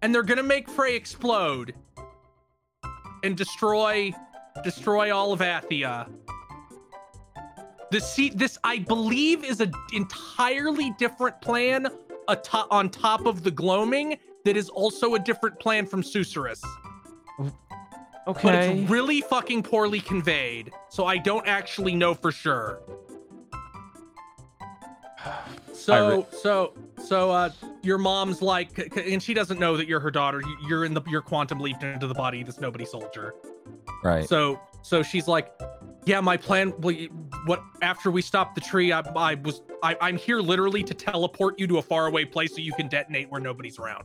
Speaker 2: and they're gonna make Frey explode and destroy destroy all of Athia. The seat this I believe is an entirely different plan ato- on top of the gloaming that is also a different plan from Susurrus but it's really fucking poorly conveyed, so I don't actually know for sure. So, so, so, uh, your mom's like, and she doesn't know that you're her daughter. You- You're in the, you're quantum leaped into the body of this nobody soldier.
Speaker 1: Right.
Speaker 2: So, so she's like, yeah, my plan. What after we stopped the tree, I, I was, I, I'm here literally to teleport you to a faraway place so you can detonate where nobody's around.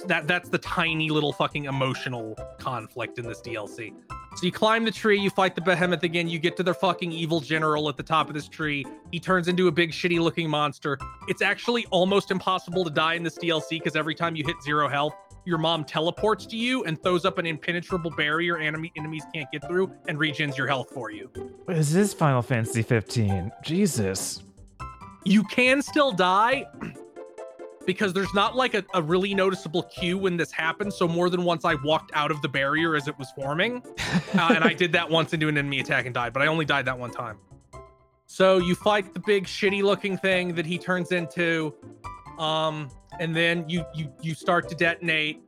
Speaker 2: That that's the tiny little fucking emotional conflict in this DLC. So you climb the tree, you fight the behemoth again, you get to their fucking evil general at the top of this tree. He turns into a big shitty looking monster. It's actually almost impossible to die in this DLC because every time you hit zero health, your mom teleports to you and throws up an impenetrable barrier enemy enemies can't get through and regens your health for you.
Speaker 4: Is this Final Fantasy 15? Jesus.
Speaker 2: You can still die because there's not like a, a really noticeable cue when this happens. So more than once I walked out of the barrier as it was forming. Uh, and I did that once into an enemy attack and died, but I only died that one time. So you fight the big shitty looking thing that he turns into. Um, and then you you you start to detonate.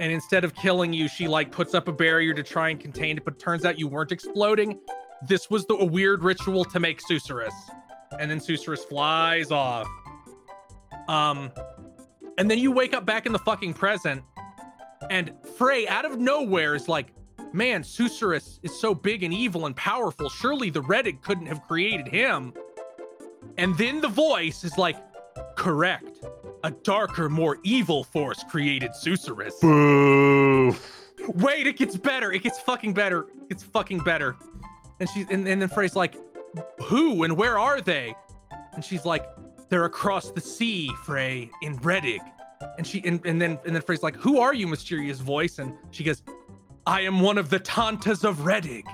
Speaker 2: And instead of killing you, she like puts up a barrier to try and contain it, but it turns out you weren't exploding. this was the a weird ritual to make Susurrus. And then Susurrus flies off. Um, and then you wake up back in the fucking present, and Frey out of nowhere is like, man, Susurrus is so big and evil and powerful. Surely the Rheddig couldn't have created him. And then the voice is like, correct. A darker, more evil force created Susurrus.
Speaker 3: Boo.
Speaker 2: Wait, it gets better. It gets fucking better. It's fucking better. And she's and, and then Frey's like, who and where are they? And she's like, they're across the sea, Frey, in Rheddig. And she and, and then and then Frey's like, who are you, mysterious voice? And she goes, I am one of the Tantas of Rheddig.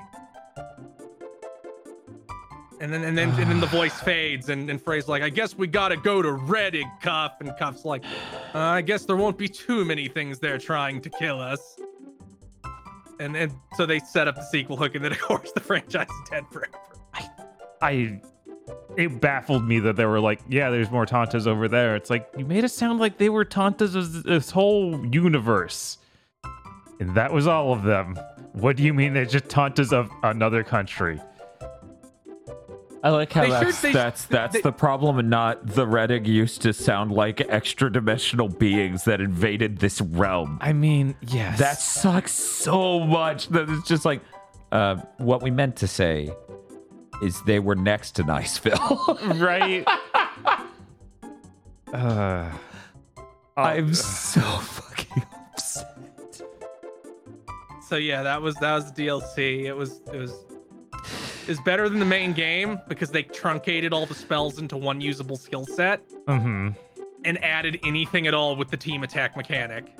Speaker 2: And then and then and then the voice fades and, and Frey's like, I guess we gotta go to Rheddig, Cuff. And Cuff's like, uh, I guess there won't be too many things there trying to kill us. And and so they set up the sequel hook, and then of course the franchise is dead forever.
Speaker 4: I it baffled me that they were like, yeah, there's more Tantas over there. It's like you made it sound like they were Tantas of this whole universe. And that was all of them. What do you mean they're just Tantas of another country?
Speaker 1: I like how
Speaker 2: They should-
Speaker 1: that's
Speaker 2: they-
Speaker 1: that's that's
Speaker 2: they-
Speaker 1: the problem, and not the Rheddig used to sound like extra dimensional beings that invaded this realm.
Speaker 4: I mean, yes.
Speaker 1: That sucks so much that it's just like, uh, what we meant to say is they were next to Niceville.
Speaker 4: right. uh,
Speaker 1: I'm so fucking upset.
Speaker 2: So yeah, that was that was the DLC. It was it was was better than the main game because they truncated all the spells into one usable skill set
Speaker 4: mm-hmm.
Speaker 2: and added anything at all with the team attack mechanic.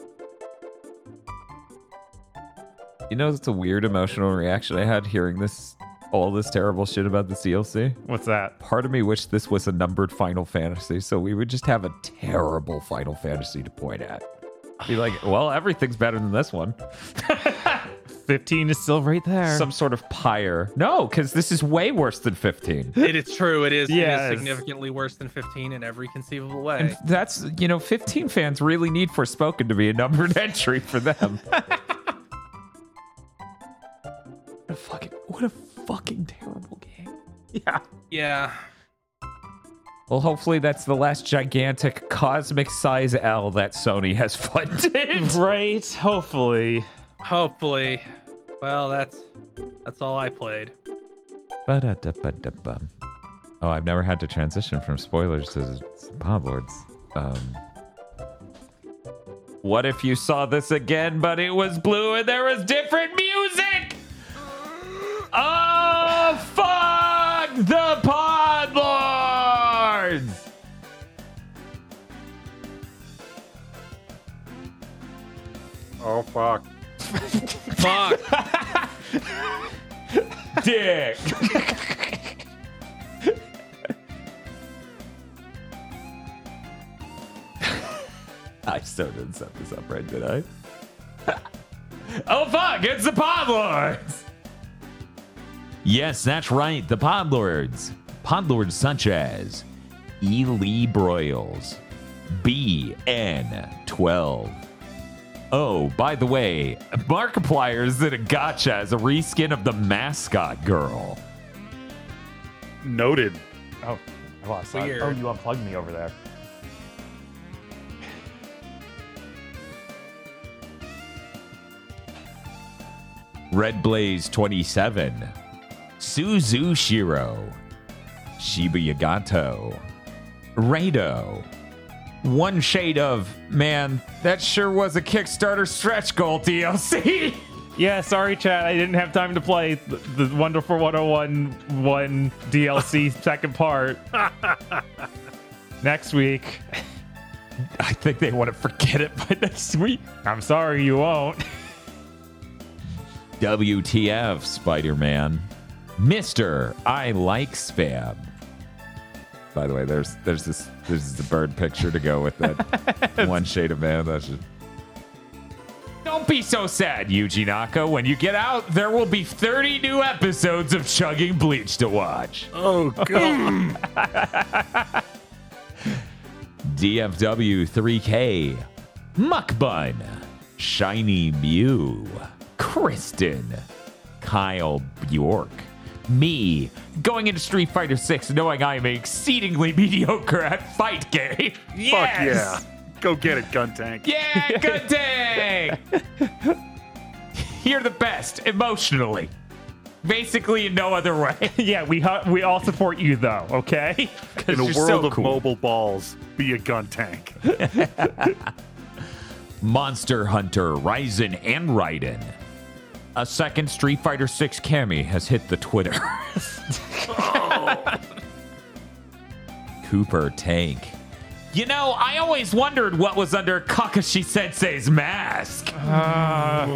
Speaker 1: You know, it's a weird emotional reaction I had hearing this, all this terrible shit about the DLC.
Speaker 4: What's that?
Speaker 1: Part of me wished this was a numbered Final Fantasy, so we would just have a terrible Final Fantasy to point at. Be like, well, everything's better than this one.
Speaker 4: 15 is still right there.
Speaker 1: Some sort of pyre. No, because this is way worse than 15.
Speaker 2: It is true. It is,
Speaker 4: Yes.
Speaker 2: it is significantly worse than 15 in every conceivable way.
Speaker 1: And that's, you know, 15 fans really need Forspoken to be a numbered entry for them. what a fucking, what a fucking terrible game.
Speaker 4: yeah.
Speaker 2: yeah.
Speaker 1: Well, hopefully that's the last gigantic cosmic size L that Sony has funded.
Speaker 4: Right. Hopefully.
Speaker 2: Hopefully. Well, that's that's all I played.
Speaker 1: Ba-da-da-ba-da-bum. Oh, I've never had to transition from spoilers to Pod Lords. Um, what if you saw this again, but it was blue and there was different music? Oh, fuck the Pod Lords!
Speaker 3: Oh fuck.
Speaker 2: Fuck.
Speaker 1: Dick! I so didn't set this up right, did I? oh fuck, it's the Podlords! Yes, that's right, the Podlords. Podlords such as E. Lee Broyles, BN12. Oh, by the way, Markiplier's did a gotcha as a reskin of the mascot girl.
Speaker 3: Noted.
Speaker 4: Oh, I lost.
Speaker 2: Weird.
Speaker 4: Oh, you unplugged me over there.
Speaker 1: Red Blaze 27, Suzu Shiro, Shiba Yagato, Rado, One Shade of, man, that sure was a Kickstarter stretch goal DLC.
Speaker 4: Yeah, sorry, chat. I didn't have time to play the, the Wonderful 101 one oh DLC second part. Next week.
Speaker 1: I think they want to forget it by next week.
Speaker 4: I'm sorry, you won't.
Speaker 1: WTF, Spider Man. Mister, I like spam. By the way, there's there's this there's the bird picture to go with that one shade of man. That's just. Don't be so sad, Yuji Naka. When you get out, there will be 30 new episodes of Chugging Bleach to watch.
Speaker 3: Oh god.
Speaker 1: DFW 3K, Muckbun, Shiny Mew, Kristen, Kyle Bjork, Me, going into Street Fighter 6 knowing I am exceedingly mediocre at fight game.
Speaker 3: Fuck yeah. Go get it, gun tank.
Speaker 1: Yeah, good day. You're the best emotionally. Basically, in no other way.
Speaker 4: yeah, we hu- we all support you though. okay?
Speaker 3: In a world
Speaker 1: so
Speaker 3: of
Speaker 1: cool.
Speaker 3: mobile balls, be a gun tank.
Speaker 1: Monster Hunter, Ryzen, and Raiden. A second Street Fighter 6 Cammy has hit the Twitter. Cooper Tank. You know, I always wondered what was under Kakashi Sensei's mask.
Speaker 4: Uh,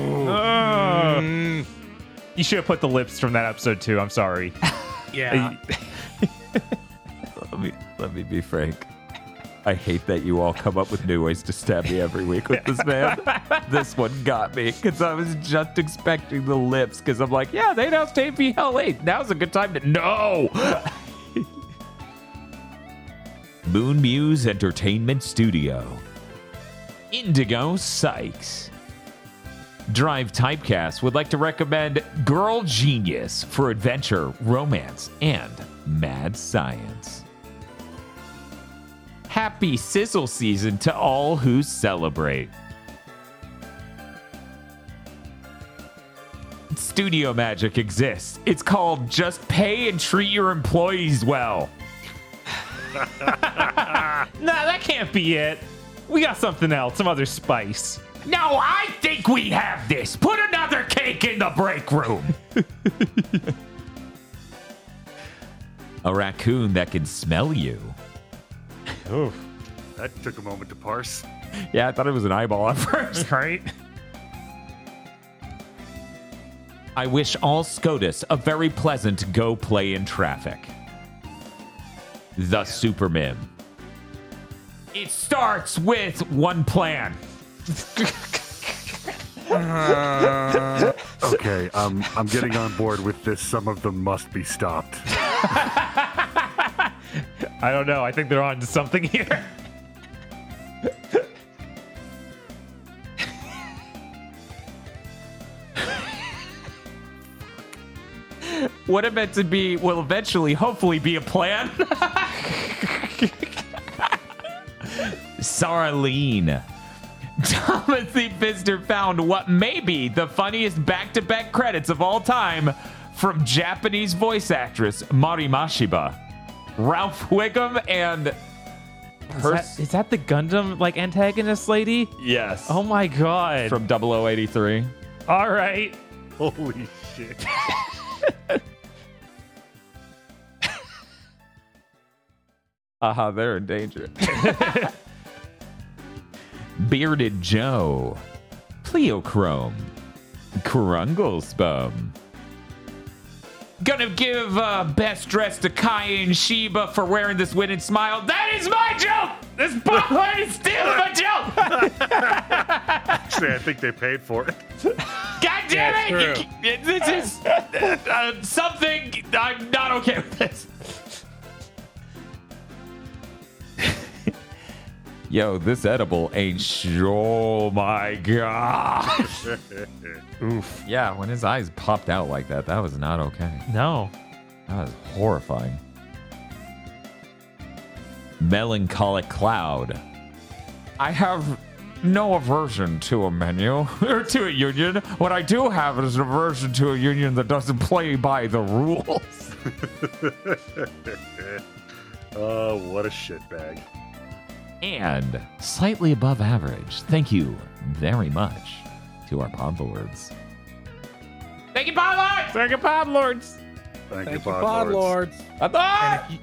Speaker 4: You should have put the lips from that episode too. I'm sorry.
Speaker 2: Yeah.
Speaker 1: Let me let me be frank. I hate that you all come up with new ways to stab me every week with this man. this one got me because I was just expecting the lips because I'm like, yeah, they announced AP Hell 8. Now's a good time to. No! Moon Muse Entertainment Studio. Indigo Sykes. Drive Typecast would like to recommend Girl Genius for adventure, romance, and mad science. Happy sizzle season to all who celebrate. Studio Magic exists. It's called Just Pay and Treat Your Employees Well.
Speaker 4: nah, that can't be it. We got something else, some other spice.
Speaker 1: No, I think we have this. Put another cake in the break room. A raccoon that can smell you.
Speaker 4: Oof.
Speaker 3: That took a moment to parse.
Speaker 1: Yeah, I thought it was an eyeball at first.
Speaker 4: Right?
Speaker 1: I wish all SCOTUS a very pleasant go play in traffic. The Superman. It starts with one plan.
Speaker 3: Okay, um, I'm getting on board with this. Some of them must be stopped.
Speaker 4: I don't know. I think they're on to something here.
Speaker 1: What it meant to be will eventually, hopefully, be a plan. Sarlene. Timothy Pfister found what may be the funniest back-to-back credits of all time from Japanese voice actress Mari Mashiba, Ralph Wiggum, and
Speaker 4: Is that, is that the Gundam like antagonist lady?
Speaker 1: yes.
Speaker 4: Oh my god.
Speaker 1: from 0083.
Speaker 4: All right.
Speaker 3: Holy shit.
Speaker 1: Aha, they're in danger. Bearded Joe. Pleochrome. Krunglesbum. Gonna give uh, best dress to Kai and Sheba for wearing this winning smile. That is my joke! This spotlight is stealing my joke!
Speaker 3: Actually, I think they paid for it.
Speaker 1: God damn
Speaker 2: Yeah,
Speaker 1: it!
Speaker 2: true.
Speaker 1: You this is uh, something. I'm not okay with this. Yo, this edible ain't sure. My God.
Speaker 4: Oof.
Speaker 1: Yeah, when his eyes popped out like that, that was not okay.
Speaker 4: No.
Speaker 1: That was horrifying. Melancholic Cloud. I have no aversion to a menu or to a union. What I do have is an aversion to a union that doesn't play by the rules.
Speaker 3: Oh, what a shitbag.
Speaker 1: and slightly above average. Thank you very much to our Podlords. Thank you, Podlords!
Speaker 4: Second Pod Lords.
Speaker 3: Thank,
Speaker 2: Thank
Speaker 3: you,
Speaker 2: you,
Speaker 3: Pod
Speaker 2: Pod
Speaker 3: Lords.
Speaker 2: Lords.
Speaker 1: Podlords!
Speaker 2: And if, you,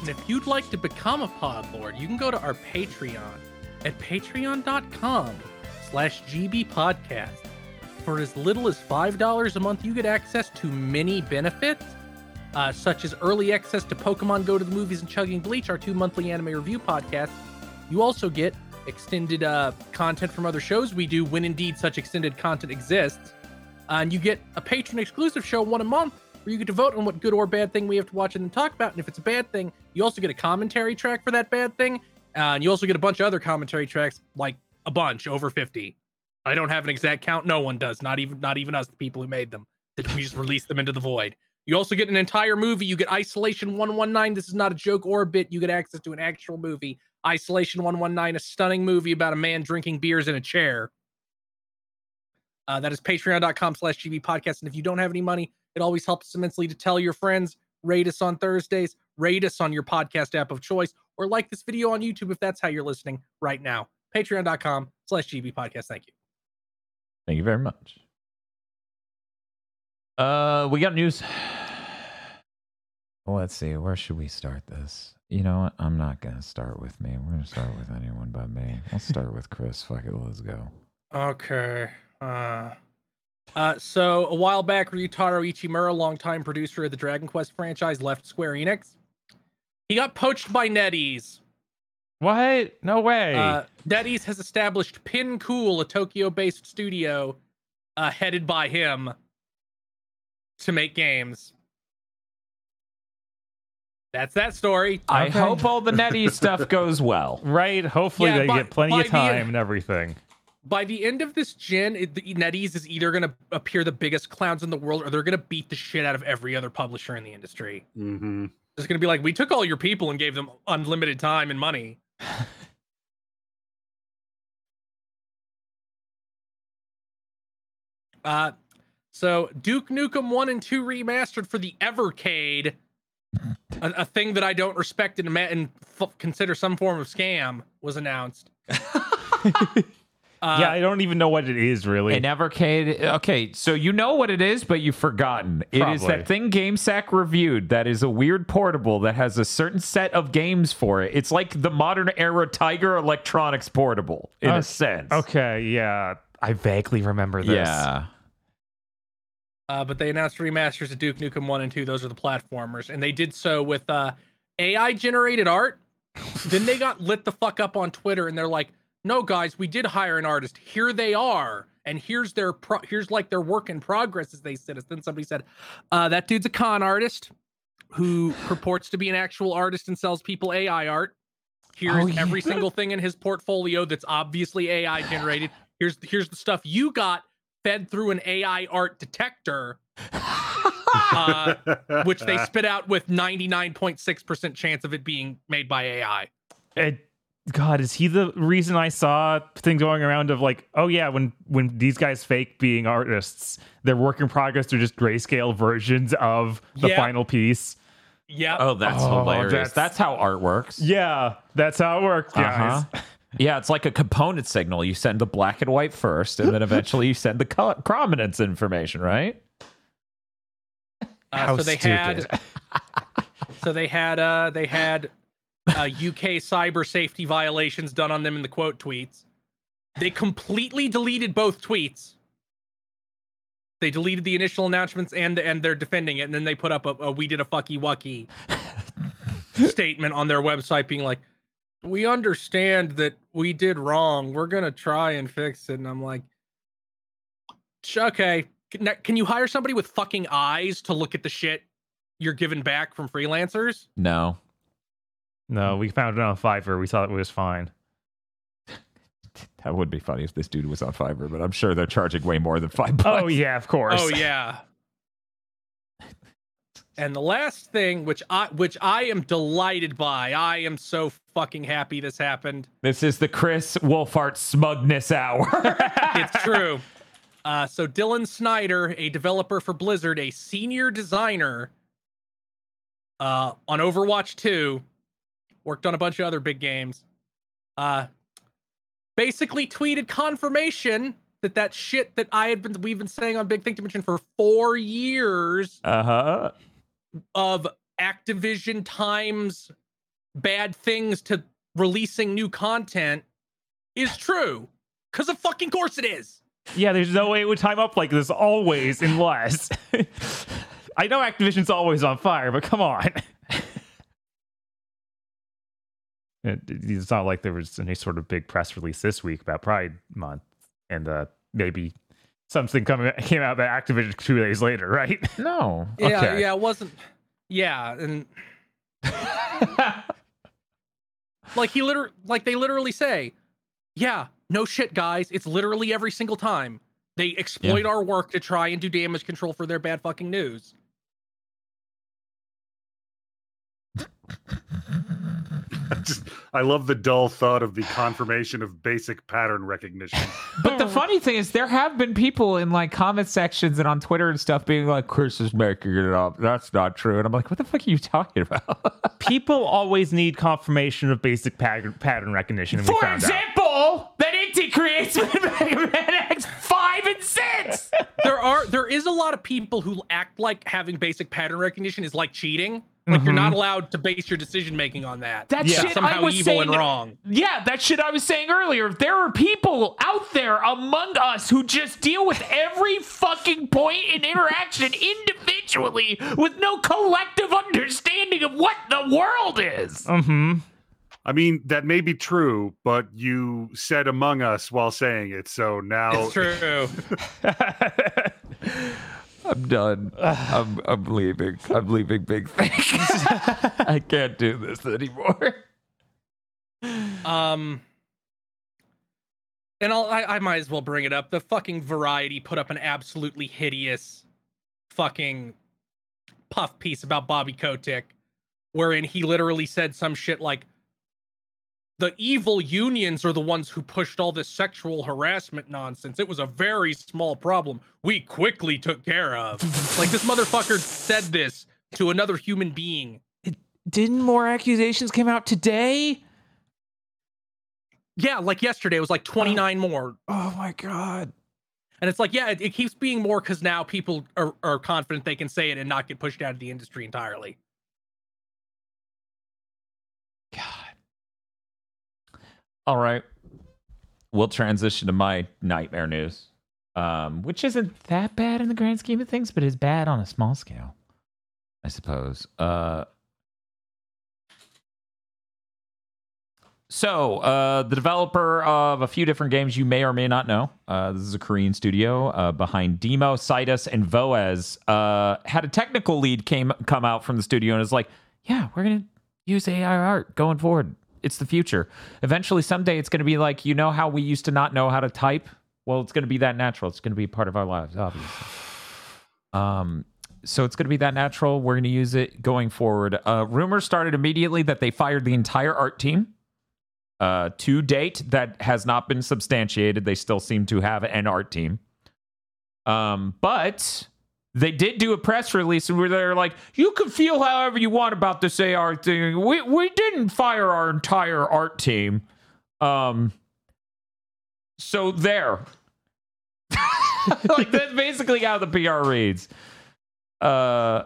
Speaker 2: and if you'd like to become a Pod Lord, you can go to our Patreon at patreon.com slash GB podcast. For as little as $5 a month, you get access to many benefits, uh, such as early access to Pokemon Go to the Movies and Chugging Bleach, our two monthly anime review podcasts. You also get extended uh, content from other shows we do when indeed such extended content exists. Uh, and you get a patron exclusive show one a month where you get to vote on what good or bad thing we have to watch and then talk about. And if it's a bad thing, you also get a commentary track for that bad thing. Uh, and you also get a bunch of other commentary tracks, like a bunch, over 50. I don't have an exact count. No one does. Not even not even us, the people who made them. That we just release them into the void. You also get an entire movie. You get Isolation 119. This is not a joke or a bit. You get access to an actual movie. Isolation 119, a stunning movie about a man drinking beers in a chair. Uh, that is patreon.com slash GB podcast. And if you don't have any money, it always helps immensely to tell your friends, rate us on Thursdays, rate us on your podcast app of choice, or like this video on YouTube if that's how you're listening right now. Patreon.com slash GB podcast. Thank you.
Speaker 1: Thank you very much. Uh, we got news. Well, let's see. Where should we start this? You know what? I'm not gonna start with me. We're gonna start with anyone but me. Let's start with Kris. Fuck it. Let's go.
Speaker 2: Okay. Uh, uh, so a while back, Ryutaro Ichimura, longtime producer of the Dragon Quest franchise, left Square Enix. He got poached by NetEase.
Speaker 4: What? No way.
Speaker 2: Uh, NetEase has established PinCool, a Tokyo-based studio uh, headed by him, to make games. That's that story.
Speaker 1: I
Speaker 4: Okay.
Speaker 1: hope all the NetEase stuff goes well.
Speaker 4: right? Hopefully
Speaker 2: yeah,
Speaker 4: they
Speaker 2: by-
Speaker 4: get plenty
Speaker 2: by
Speaker 4: of
Speaker 2: the-
Speaker 4: time and everything.
Speaker 2: By the end of this gen, it, the NetEase is either going to appear the biggest clowns in the world, or they're going to beat the shit out of every other publisher in the industry.
Speaker 3: hmm
Speaker 2: It's going to be like, we took all your people and gave them unlimited time and money. uh, so Duke Nukem 1 and 2 remastered for the Evercade, a, a thing that I don't respect and, and f- consider some form of scam, was announced. Uh,
Speaker 4: yeah, I don't even know what it is really.
Speaker 1: An Evercade. Okay, so you know what it is, but you've forgotten. It is
Speaker 4: Probably.
Speaker 1: that thing GameSack reviewed that is a weird portable that has a certain set of games for it. It's like the modern era Tiger Electronics portable in
Speaker 4: Oh,
Speaker 1: a sense.
Speaker 4: okay, yeah. I vaguely remember this.
Speaker 1: Yeah.
Speaker 2: Uh, but they announced remasters of Duke Nukem 1 and 2. Those are the platformers. And they did so with uh, AI generated art. then they got lit the fuck up on Twitter and they're like, no, guys, we did hire an artist. Here they are. And here's their pro- here's like their work in progress, as they said. And then somebody said, uh, that dude's a con artist who purports to be an actual artist and sells people AI art. Here's
Speaker 1: Oh, yeah.
Speaker 2: every single thing in his portfolio that's obviously AI generated. Here's here's the stuff you got fed through an AI art detector, uh, which they spit out with 99.6% chance of it being made by AI.
Speaker 4: It- God, is he the reason I saw things going around of like, oh yeah, when when these guys fake being artists, their work in progress are just grayscale versions of the
Speaker 2: Yeah.
Speaker 4: final piece.
Speaker 2: Yeah.
Speaker 1: Oh, that's
Speaker 4: Oh,
Speaker 1: hilarious.
Speaker 4: that's-
Speaker 1: That's... how art works.
Speaker 4: Yeah, that's how it works, guys.
Speaker 1: Uh-huh. Yeah, it's like a component signal. You send the black and white first, and then eventually you send the color- chrominance information, right?
Speaker 2: Uh,
Speaker 4: How
Speaker 2: so they
Speaker 4: stupid.
Speaker 2: had so they had uh they had uh, UK cyber safety violations done on them in the quote tweets. They completely deleted both tweets. They deleted the initial announcements and and they're defending it, and then they put up a, a "we did a fucky wucky" statement on their website, being like, "We understand that we did wrong. We're gonna try and fix it." And I'm like, "Sh- "Okay, can, can you hire somebody with fucking eyes to look at the shit you're given back from freelancers?"
Speaker 1: No.
Speaker 4: No, we found it on Fiverr. We thought it was fine.
Speaker 1: That would be funny if this dude was on Fiverr, but I'm sure they're charging way more than five oh, bucks.
Speaker 4: Oh yeah, of course.
Speaker 2: Oh yeah. And the last thing, which I which I am delighted by, I am so fucking happy this happened.
Speaker 1: This is the Kris Wolfheart smugness hour.
Speaker 2: It's true. Uh, so Dylan Snyder, a developer for Blizzard, a senior designer uh, on Overwatch 2, worked on a bunch of other big games. Uh, basically tweeted confirmation that that shit that I had been we've been saying on Big Think Dimension for four years
Speaker 1: uh huh.
Speaker 2: Of Activision times bad things to releasing new content is true. Cause of fucking course it is.
Speaker 4: Yeah, there's no way it would time up like this always unless. I know Activision's always on fire, but come on. It's not like there was any sort of big press release this week about Pride Month, and uh, maybe something coming came out by Activision two days later, right?
Speaker 1: No.
Speaker 2: Yeah, yeah, it wasn't. Yeah, and like he literally, like they literally say, yeah, no shit, guys. It's literally every single time they exploit yeah. our work to try and do damage control for their bad fucking news.
Speaker 3: Just, I love the dull thought of the confirmation of basic pattern recognition.
Speaker 1: But the funny thing is, there have been people in like comment sections and on Twitter and stuff being like, "Kris is making it up. That's not true." And I'm like, "What the fuck are you talking about?"
Speaker 4: People always need confirmation of basic pattern, pattern recognition.
Speaker 1: For
Speaker 4: found out.
Speaker 1: example, that Inti Creates with Mega Man X five and six.
Speaker 2: there are there is a lot of people who act like having basic pattern recognition is like cheating. Like you're not allowed to base your decision making on that.
Speaker 1: That
Speaker 2: That's
Speaker 1: shit
Speaker 2: somehow
Speaker 1: I was
Speaker 2: evil
Speaker 1: saying,
Speaker 2: and wrong.
Speaker 1: Yeah, that shit I was saying earlier. There are people out there among us who just deal with every fucking point in interaction individually with no collective understanding of what the world is.
Speaker 4: Mm-hmm.
Speaker 3: I mean, that may be true, but you said among us while saying it. So now
Speaker 2: It's true.
Speaker 1: I'm done. I'm I'm leaving. I'm leaving Big Think. I can't do this anymore.
Speaker 2: Um, and I'll, I, I might as well bring it up. The fucking Variety put up an absolutely hideous fucking puff piece about Bobby Kotick, wherein he literally said some shit like, the evil unions are the ones who pushed all this sexual harassment nonsense. It was a very small problem. We quickly took care of. like this motherfucker said this to another human being.
Speaker 1: It, Didn't more accusations came out today?
Speaker 2: Yeah, like yesterday, it was like 29 more.
Speaker 1: Oh my god.
Speaker 2: And it's like, yeah, it, it keeps being more because now people are, are confident they can say it and not get pushed out of the industry entirely.
Speaker 1: All right. We'll transition to my nightmare news, um, which isn't that bad in the grand scheme of things, but is bad on a small scale, I suppose. Uh, so, uh, the developer of a few different games you may or may not know, uh, this is a Korean studio uh, behind Deemo, Cytus, and Voez, uh, had a technical lead came come out from the studio and is like, "Yeah, we're gonna use AI art going forward. It's the future. Eventually, someday, it's gonna be like you know how we used to not know how to type. Well, it's gonna be that natural. It's gonna be part of our lives, obviously. Um, so it's going to be that natural. We're going to use it going forward. Uh, rumors started immediately that they fired the entire art team. Uh, to date, that has not been substantiated. They still seem to have an art team. Um, but they did do a press release where they're like, "You can feel however you want about this AR thing. We we didn't fire our entire art team." Um, so there. like that's basically how the PR reads. Uh,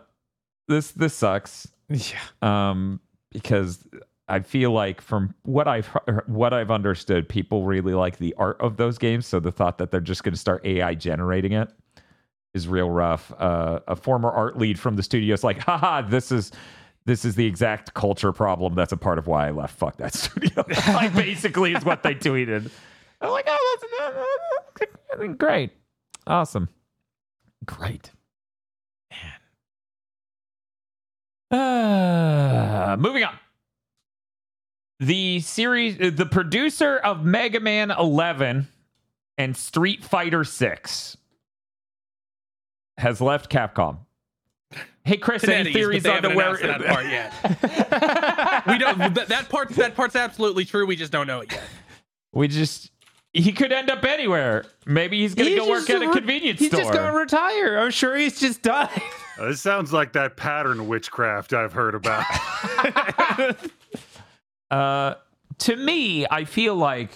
Speaker 1: this this sucks.
Speaker 4: Yeah.
Speaker 1: Um, because I feel like from what I've what I've understood, people really like the art of those games. So the thought that they're just going to start AI generating it is real rough. Uh, a former art lead from the studio is like, haha, this is this is the exact culture problem that's a part of why I left. Fuck that studio. like basically is what they tweeted. I'm like, oh, that's, that's great, awesome, great. Man. Uh, moving on. The series, uh, the producer of Mega Man 11 and Street Fighter 6 has left Capcom. Hey Kris, any theories on the where?
Speaker 2: announced that part yet. we don't. That, that part. That part's absolutely true. We just don't know it yet.
Speaker 1: we just he could end up anywhere. Maybe he's gonna
Speaker 4: He's
Speaker 1: go work at a
Speaker 4: re-
Speaker 1: convenience
Speaker 4: He's
Speaker 1: store.
Speaker 4: just gonna retire. I'm sure he's just done.
Speaker 3: Uh, this sounds like that pattern witchcraft I've heard about.
Speaker 1: Uh, to me, I feel like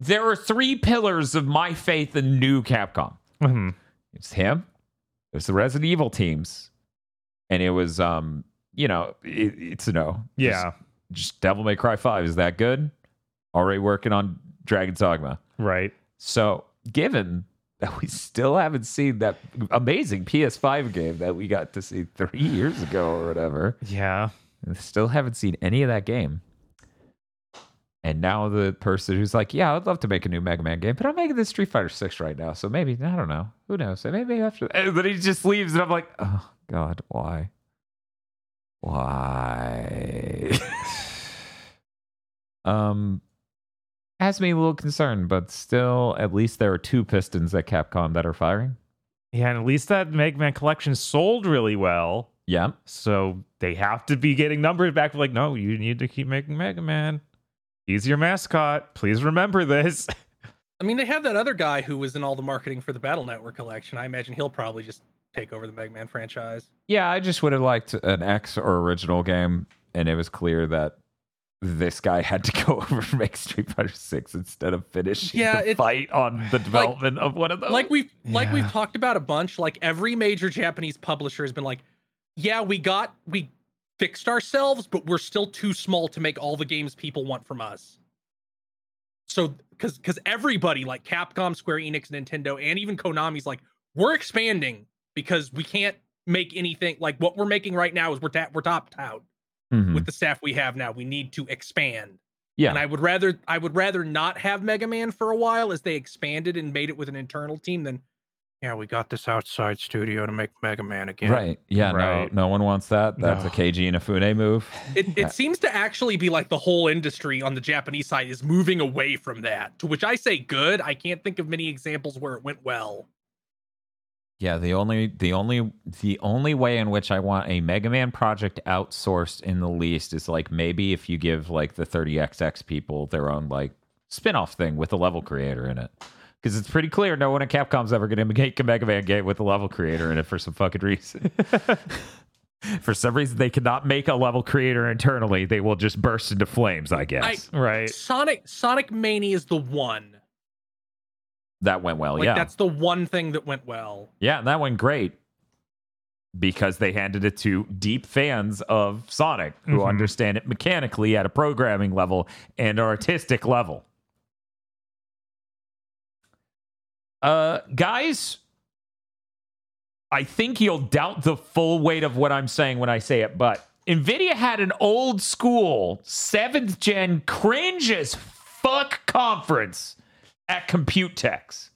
Speaker 1: there are three pillars of my faith in new Capcom.
Speaker 4: Mhm.
Speaker 1: It's him. It was the Resident Evil teams, and it was um, you know, it, it's a no.
Speaker 4: Yeah.
Speaker 1: Just, just Devil May Cry Five. Is that good? Already working on Dragon's Dogma.
Speaker 4: Right.
Speaker 1: So, given that we still haven't seen that amazing PS5 game that we got to see three years ago or whatever,
Speaker 4: Yeah.
Speaker 1: still haven't seen any of that game. And now the person who's like, "Yeah, I'd love to make a new Mega Man game, but I'm making this Street Fighter Six right now, so maybe I don't know. Who knows? Maybe after." And then he just leaves, and I'm like, "Oh God, why? Why?" um, has me a little concerned, but still, at least there are two Pistons at Capcom that are firing.
Speaker 4: Yeah, and at least that Mega Man collection sold really well.
Speaker 1: Yeah.
Speaker 4: So they have to be getting numbers back. Like, no, you need to keep making Mega Man. He's your mascot. Please remember this.
Speaker 2: I mean, they have that other guy who was in all the marketing for the Battle Network collection. I imagine he'll probably just take over the Mega Man franchise.
Speaker 1: Yeah, I just would have liked an X or original game, and it was clear that this guy had to go over and make Street Fighter Six instead of finishing
Speaker 2: Yeah,
Speaker 1: the
Speaker 2: it's-
Speaker 1: fight on the development of one of those.
Speaker 2: Like we've like we've talked about a bunch. Like every major Japanese publisher has been like, yeah, we got we fixed ourselves, but we're still too small to make all the games people want from us. So because because everybody like Capcom, Square Enix, Nintendo, and even Konami's like, we're expanding because we can't make anything like what we're making right now is we're ta- we're topped out
Speaker 1: Mhm.
Speaker 2: with the staff we have now. We need to expand.
Speaker 1: yeah,
Speaker 2: And I would rather I would rather not have Mega Man for a while as they expanded and made it with an internal team than yeah, we got this outside studio to make Mega Man again.
Speaker 1: right. Yeah,
Speaker 4: Right.
Speaker 1: no, no one wants that. That's a
Speaker 4: No.
Speaker 1: Keiji Inafune move.
Speaker 2: It it seems to actually be like the whole industry on the Japanese side is moving away from that. To which I say good. I can't think of many examples where it went well.
Speaker 1: Yeah, the only the only the only way in which I want a Mega Man project outsourced in the least is like maybe if you give like the 30XX people their own like spin-off thing with a level creator in it. Because it's pretty clear no one at Capcom's ever gonna make a Mega Man game with a level creator in it for some fucking reason. for some reason they cannot make a level creator internally. They will just burst into flames, I guess.
Speaker 4: right.
Speaker 2: Sonic Sonic Mania is the one.
Speaker 1: that went well,
Speaker 2: Like
Speaker 1: yeah.
Speaker 2: that's the one thing that went well.
Speaker 1: Yeah, that went great because they handed it to deep fans of Sonic who
Speaker 4: Mhm.
Speaker 1: understand it mechanically at a programming level and artistic level. Uh, guys, I think you'll doubt the full weight of what I'm saying when I say it, but NVIDIA had an old school seventh gen cringe as fuck conference at Computex.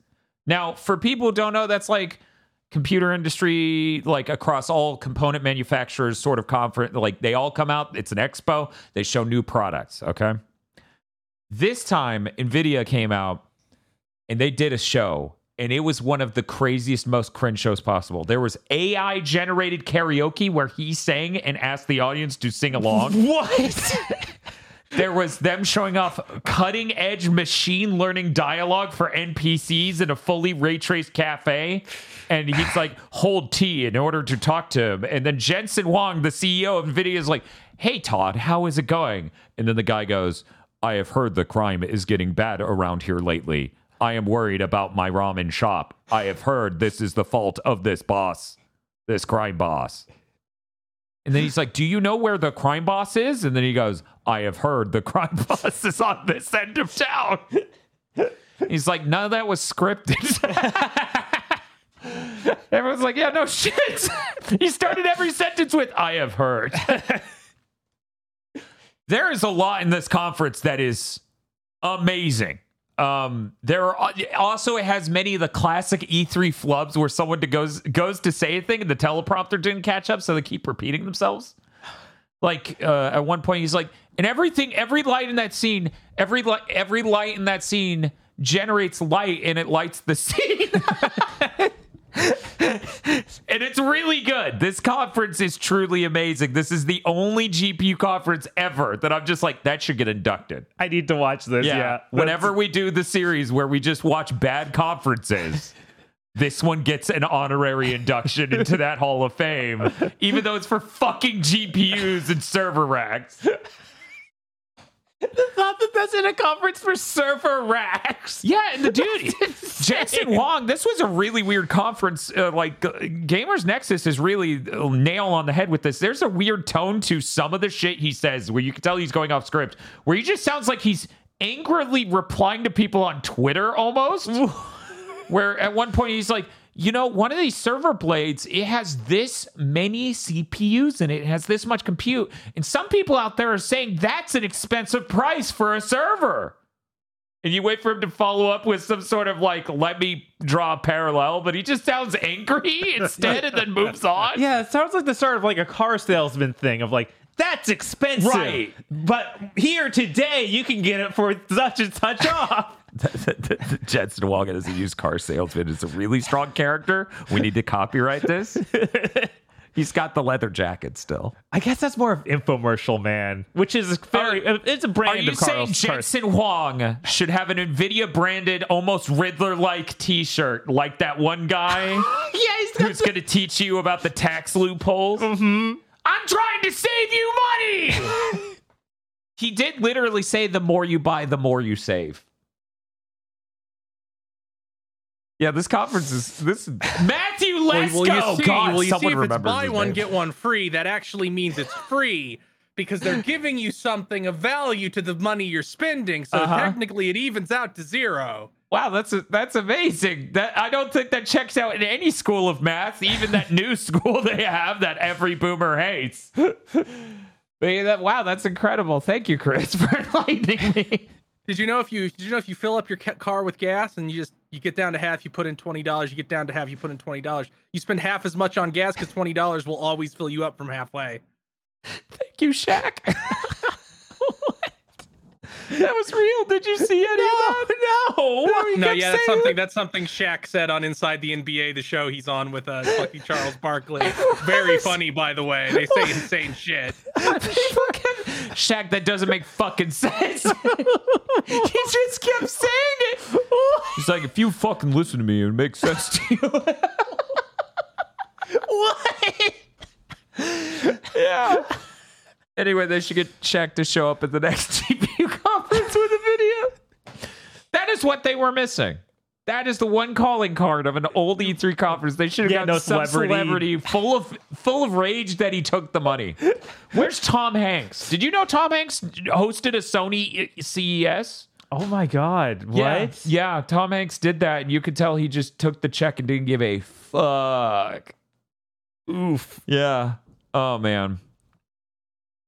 Speaker 1: Now, for people who don't know, that's like computer industry, like across all component manufacturers, sort of conference. Like they all come out. It's an expo. They show new products. Okay. This time, Nvidia came out and they did a show, and it was one of the craziest, most cringe shows possible. There was AI generated karaoke where he sang and asked the audience to sing along.
Speaker 4: What?
Speaker 1: There was them showing off cutting edge machine learning dialogue for NPCs in a fully ray traced cafe. And he's like, hold T in order to talk to him. And then Jensen Huang, the CEO of NVIDIA, is like, hey, Todd, how is it going? And then the guy goes, I have heard the crime is getting bad around here lately. I am worried about my ramen shop. I have heard this is the fault of this boss, this crime boss. And then he's like, Do you know where the crime boss is? And then he goes, I have heard the crime boss is on this end of town. He's like, None of that was scripted. Everyone's like, Yeah, no shit. he started every sentence with, I have heard. there is a lot in this conference that is amazing. Um, there are also it has many of the classic E3 flubs where someone goes goes to say a thing and the teleprompter didn't catch up, so they keep repeating themselves. Like uh, at one point, he's like, "And everything, every light in that scene, every light, every light in that scene generates light, and it lights the scene." and it's really good. This conference is truly amazing. This is the only GPU conference ever that I'm just like, that should get inducted.
Speaker 4: I need to watch this. Yeah.
Speaker 1: Yeah. Whenever we do the series where we just watch bad conferences, this one gets an honorary induction into that Hall of Fame, even though it's for fucking GPUs and server racks.
Speaker 4: Not that that's in a conference for surfer racks.
Speaker 1: Yeah, and the dude, Jensen Huang, this was a really weird conference. Uh, like, uh, Gamers Nexus is really uh, nail on the head with this. There's a weird tone to some of the shit he says where you can tell he's going off script, where he just sounds like he's angrily replying to people on Twitter almost. where at one point he's like, you know, one of these server blades, it has this many CPUs and it. it has this much compute. And some people out there are saying that's an expensive price for a server. And you wait for him to follow up with some sort of like, let me draw a parallel, but he just sounds angry instead and then moves on.
Speaker 4: Yeah, it sounds like the start of like a car salesman thing of like, that's expensive.
Speaker 1: Right.
Speaker 4: But here today, you can get it for such and such off.
Speaker 1: Jensen Huang as a used car salesman is a really strong character. We need to copyright this. He's got the leather jacket still.
Speaker 4: I guess that's more of infomercial man, which is very. it's a brand
Speaker 1: Are you
Speaker 4: of
Speaker 1: saying. Jensen Huang should have an Nvidia branded, almost Riddler like T-shirt, like that one guy
Speaker 2: yeah, he's
Speaker 1: who's going to teach you about the tax loopholes? Mm-hmm. I'm trying to save you money. he did literally say, "The more you buy, the more you save." Yeah, this conference is this Matthew Lesko.
Speaker 2: Well, well, you see,
Speaker 1: God,
Speaker 2: well, you see
Speaker 1: someone
Speaker 2: if it's buy one
Speaker 1: name.
Speaker 2: get one free, that actually means it's free because they're giving you something of value to the money you're spending. So
Speaker 1: Uh-huh.
Speaker 2: technically, it evens out to zero.
Speaker 1: Wow, that's a, that's amazing. That I don't think that checks out in any school of math, even that new school they have that every boomer hates. But that wow, that's incredible. Thank you, Kris, for enlightening me.
Speaker 2: Did you know if you did you know if you fill up your car with gas and you just you get down to half, you put in twenty dollars, you get down to half, you put in twenty dollars. You spend half as much on gas because twenty dollars will always fill you up from halfway.
Speaker 1: Thank you, Shaq. that was real. Did you see any of that? No.
Speaker 2: No, yeah, that's something that's something Shaq said on Inside the NBA, the show he's on with uh, fucking Charles Barkley. Very funny, by the way. They say insane shit.
Speaker 1: Shaq, that doesn't make fucking sense. he just kept saying it. He's like, if you fucking listen to me, it makes sense to you. what? yeah. Anyway, they should get Shaq to show up at the next GPU conference with a video. That is what they were missing. That is the one calling card of an old E3 conference. They should have
Speaker 4: Yeah,
Speaker 1: gotten
Speaker 4: no
Speaker 1: some
Speaker 4: celebrity.
Speaker 1: celebrity full of full of rage that he took the money. Where's Tom Hanks? Did you know Tom Hanks hosted a Sony CES?
Speaker 4: Oh my god! What?
Speaker 1: Yeah, yeah. Tom Hanks did that, and you could tell he just took the check and didn't give a fuck.
Speaker 4: Oof.
Speaker 1: Yeah. Oh man.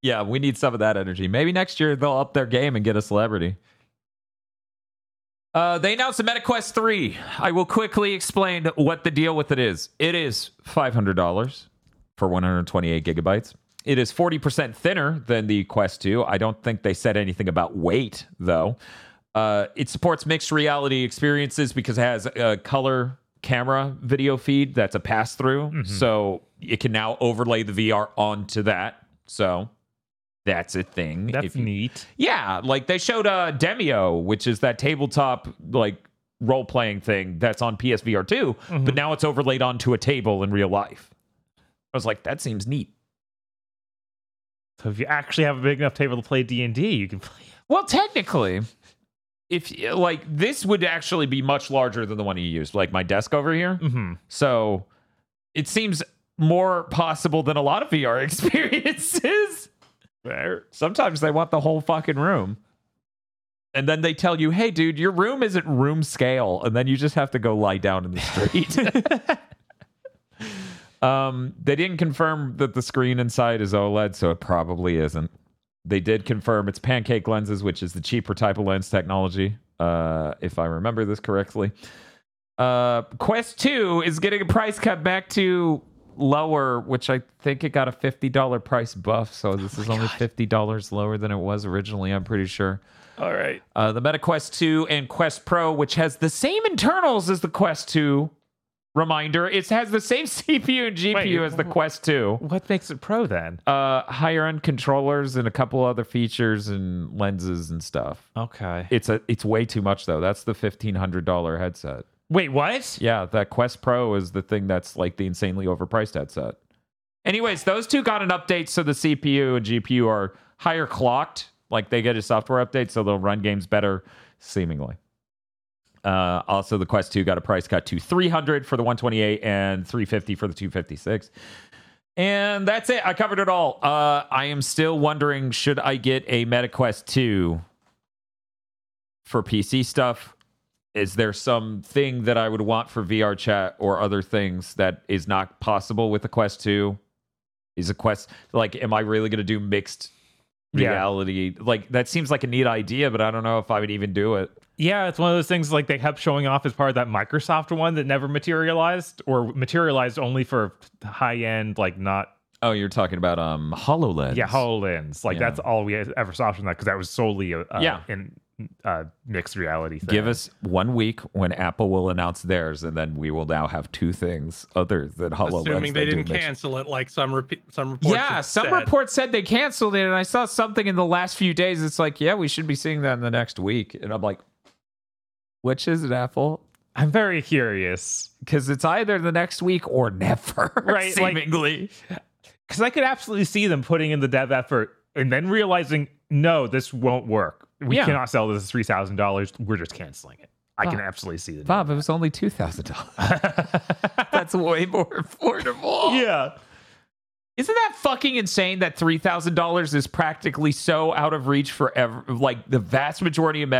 Speaker 1: Yeah, we need some of that energy. Maybe next year they'll up their game and get a celebrity. Uh, they announced the MetaQuest 3. I will quickly explain what the deal with it is. It is $500 for 128 gigabytes. It is 40% thinner than the Quest 2. I don't think they said anything about weight, though. Uh, it supports mixed reality experiences because it has a color camera video feed that's a pass through. So it can now overlay the VR onto that. So that's a thing.
Speaker 4: That's
Speaker 1: If you-
Speaker 4: neat.
Speaker 1: yeah, like they showed uh Demeo, which is that tabletop like role playing thing that's on PSVR 2, but now it's overlaid onto a table in real life. I was like, that seems neat.
Speaker 4: So if you actually have a big enough table to play D and D, you can play.
Speaker 1: Well, technically, if like this would actually be much larger than the one you used, like my desk over here.
Speaker 4: Mm-hmm.
Speaker 1: So it seems more possible than a lot of VR experiences. Sometimes they want the whole fucking room. And then they tell you, hey, dude, your room isn't room scale. And then you just have to go lie down in the street. um, they didn't confirm that the screen inside is OLED, so it probably isn't. They did confirm it's pancake lenses, which is the cheaper type of lens technology, uh, if I remember this correctly. Uh, Quest 2 is getting a price cut back to lower, which I think it got a $50 price buff. So this is only $50 lower than it was originally, I'm pretty sure.
Speaker 4: All right.
Speaker 1: Uh, the Meta Quest 2 and Quest Pro, which has the same internals as the Quest 2. Reminder, it has the same CPU and GPU
Speaker 4: Wait,
Speaker 1: as the Quest 2.
Speaker 4: What makes it pro then?
Speaker 1: Uh, higher end controllers and a couple other features and lenses and stuff.
Speaker 4: Okay.
Speaker 1: It's a it's way too much though. That's the fifteen hundred dollar headset.
Speaker 4: Wait, what?
Speaker 1: Yeah, that Quest Pro is the thing that's like the insanely overpriced headset. Anyways, those two got an update, so the CPU and GPU are higher clocked. Like they get a software update, so they'll run games better, seemingly. Uh, also, the Quest 2 got a price cut to 300 for the 128 and 350 for the 256. And that's it. I covered it all. Uh, I am still wondering should I get a MetaQuest 2 for PC stuff? Is there something that I would want for VR chat or other things that is not possible with the Quest 2? Is a Quest like, am I really going to do mixed
Speaker 4: Yeah.
Speaker 1: reality? Like, that seems like a neat idea, but I don't know if I would even do it.
Speaker 4: Yeah, it's one of those things like they kept showing off as part of that Microsoft one that never materialized or materialized only for high end, like not
Speaker 1: Oh, you're talking about um HoloLens.
Speaker 4: yeah HoloLens. Like
Speaker 1: Yeah.
Speaker 4: that's all we ever saw from that because that was solely uh,
Speaker 1: Yeah.
Speaker 4: in uh, mixed reality thing.
Speaker 1: Give us one week when Apple will announce theirs, and then we will now have two things other than HoloLens.
Speaker 2: Assuming they
Speaker 1: that do
Speaker 2: didn't
Speaker 1: mixed-
Speaker 2: cancel it, like some repeat, some reports.
Speaker 1: Yeah,
Speaker 2: have
Speaker 1: some
Speaker 2: said.
Speaker 1: reports said they canceled it, and I saw something in the last few days. It's like, yeah, we should be seeing that in the next week, and I'm like, which is it, Apple?
Speaker 4: I'm very curious
Speaker 1: Because it's either the next week or never,
Speaker 4: Right,
Speaker 1: Seemingly.
Speaker 4: because I could absolutely see them putting in the dev effort and then realizing, no, this won't work. We
Speaker 1: Yeah.
Speaker 4: cannot sell this three thousand dollars. We're just canceling it. I can absolutely see that.
Speaker 1: Bob, it was only two thousand dollars. That's way more affordable.
Speaker 4: yeah.
Speaker 1: Isn't that fucking insane that $3,000 is practically so out of reach for ever, like the vast majority of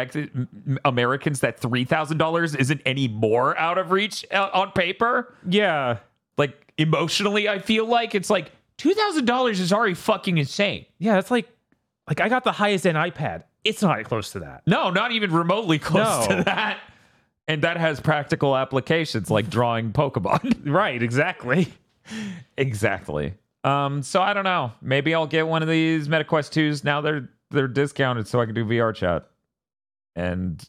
Speaker 1: Americans that $3,000 isn't any more out of reach uh, on paper?
Speaker 4: Yeah.
Speaker 1: Like emotionally, I feel like it's like $2,000 is already fucking insane.
Speaker 4: Yeah. that's like, like I got the highest end iPad. It's not close to that.
Speaker 1: No, not even remotely close
Speaker 4: No.
Speaker 1: to that. And that has practical applications like drawing Pokemon.
Speaker 4: Right. Exactly.
Speaker 1: Exactly. Um, so I don't know. Maybe I'll get one of these MetaQuest 2s. Now they're they're discounted so I can do VR chat. And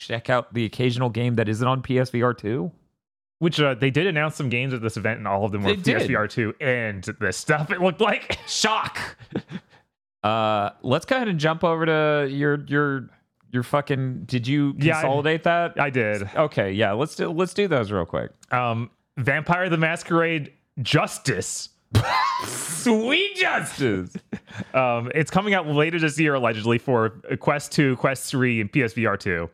Speaker 1: check out the occasional game that isn't on PSVR 2.
Speaker 4: Which uh, they did announce some games at this event, and all of them were
Speaker 1: They did.
Speaker 4: PSVR two and the stuff it looked like.
Speaker 1: Shock. uh let's go ahead and jump over to your your your fucking did you
Speaker 4: Yeah, I-
Speaker 1: consolidate that?
Speaker 4: I did.
Speaker 1: okay, yeah, let's do let's do those real quick.
Speaker 4: Um, Vampire the Masquerade Justice.
Speaker 1: Sweet justice.
Speaker 4: Um, it's coming out later this year, allegedly, for Quest 2, Quest 3, and PSVR 2.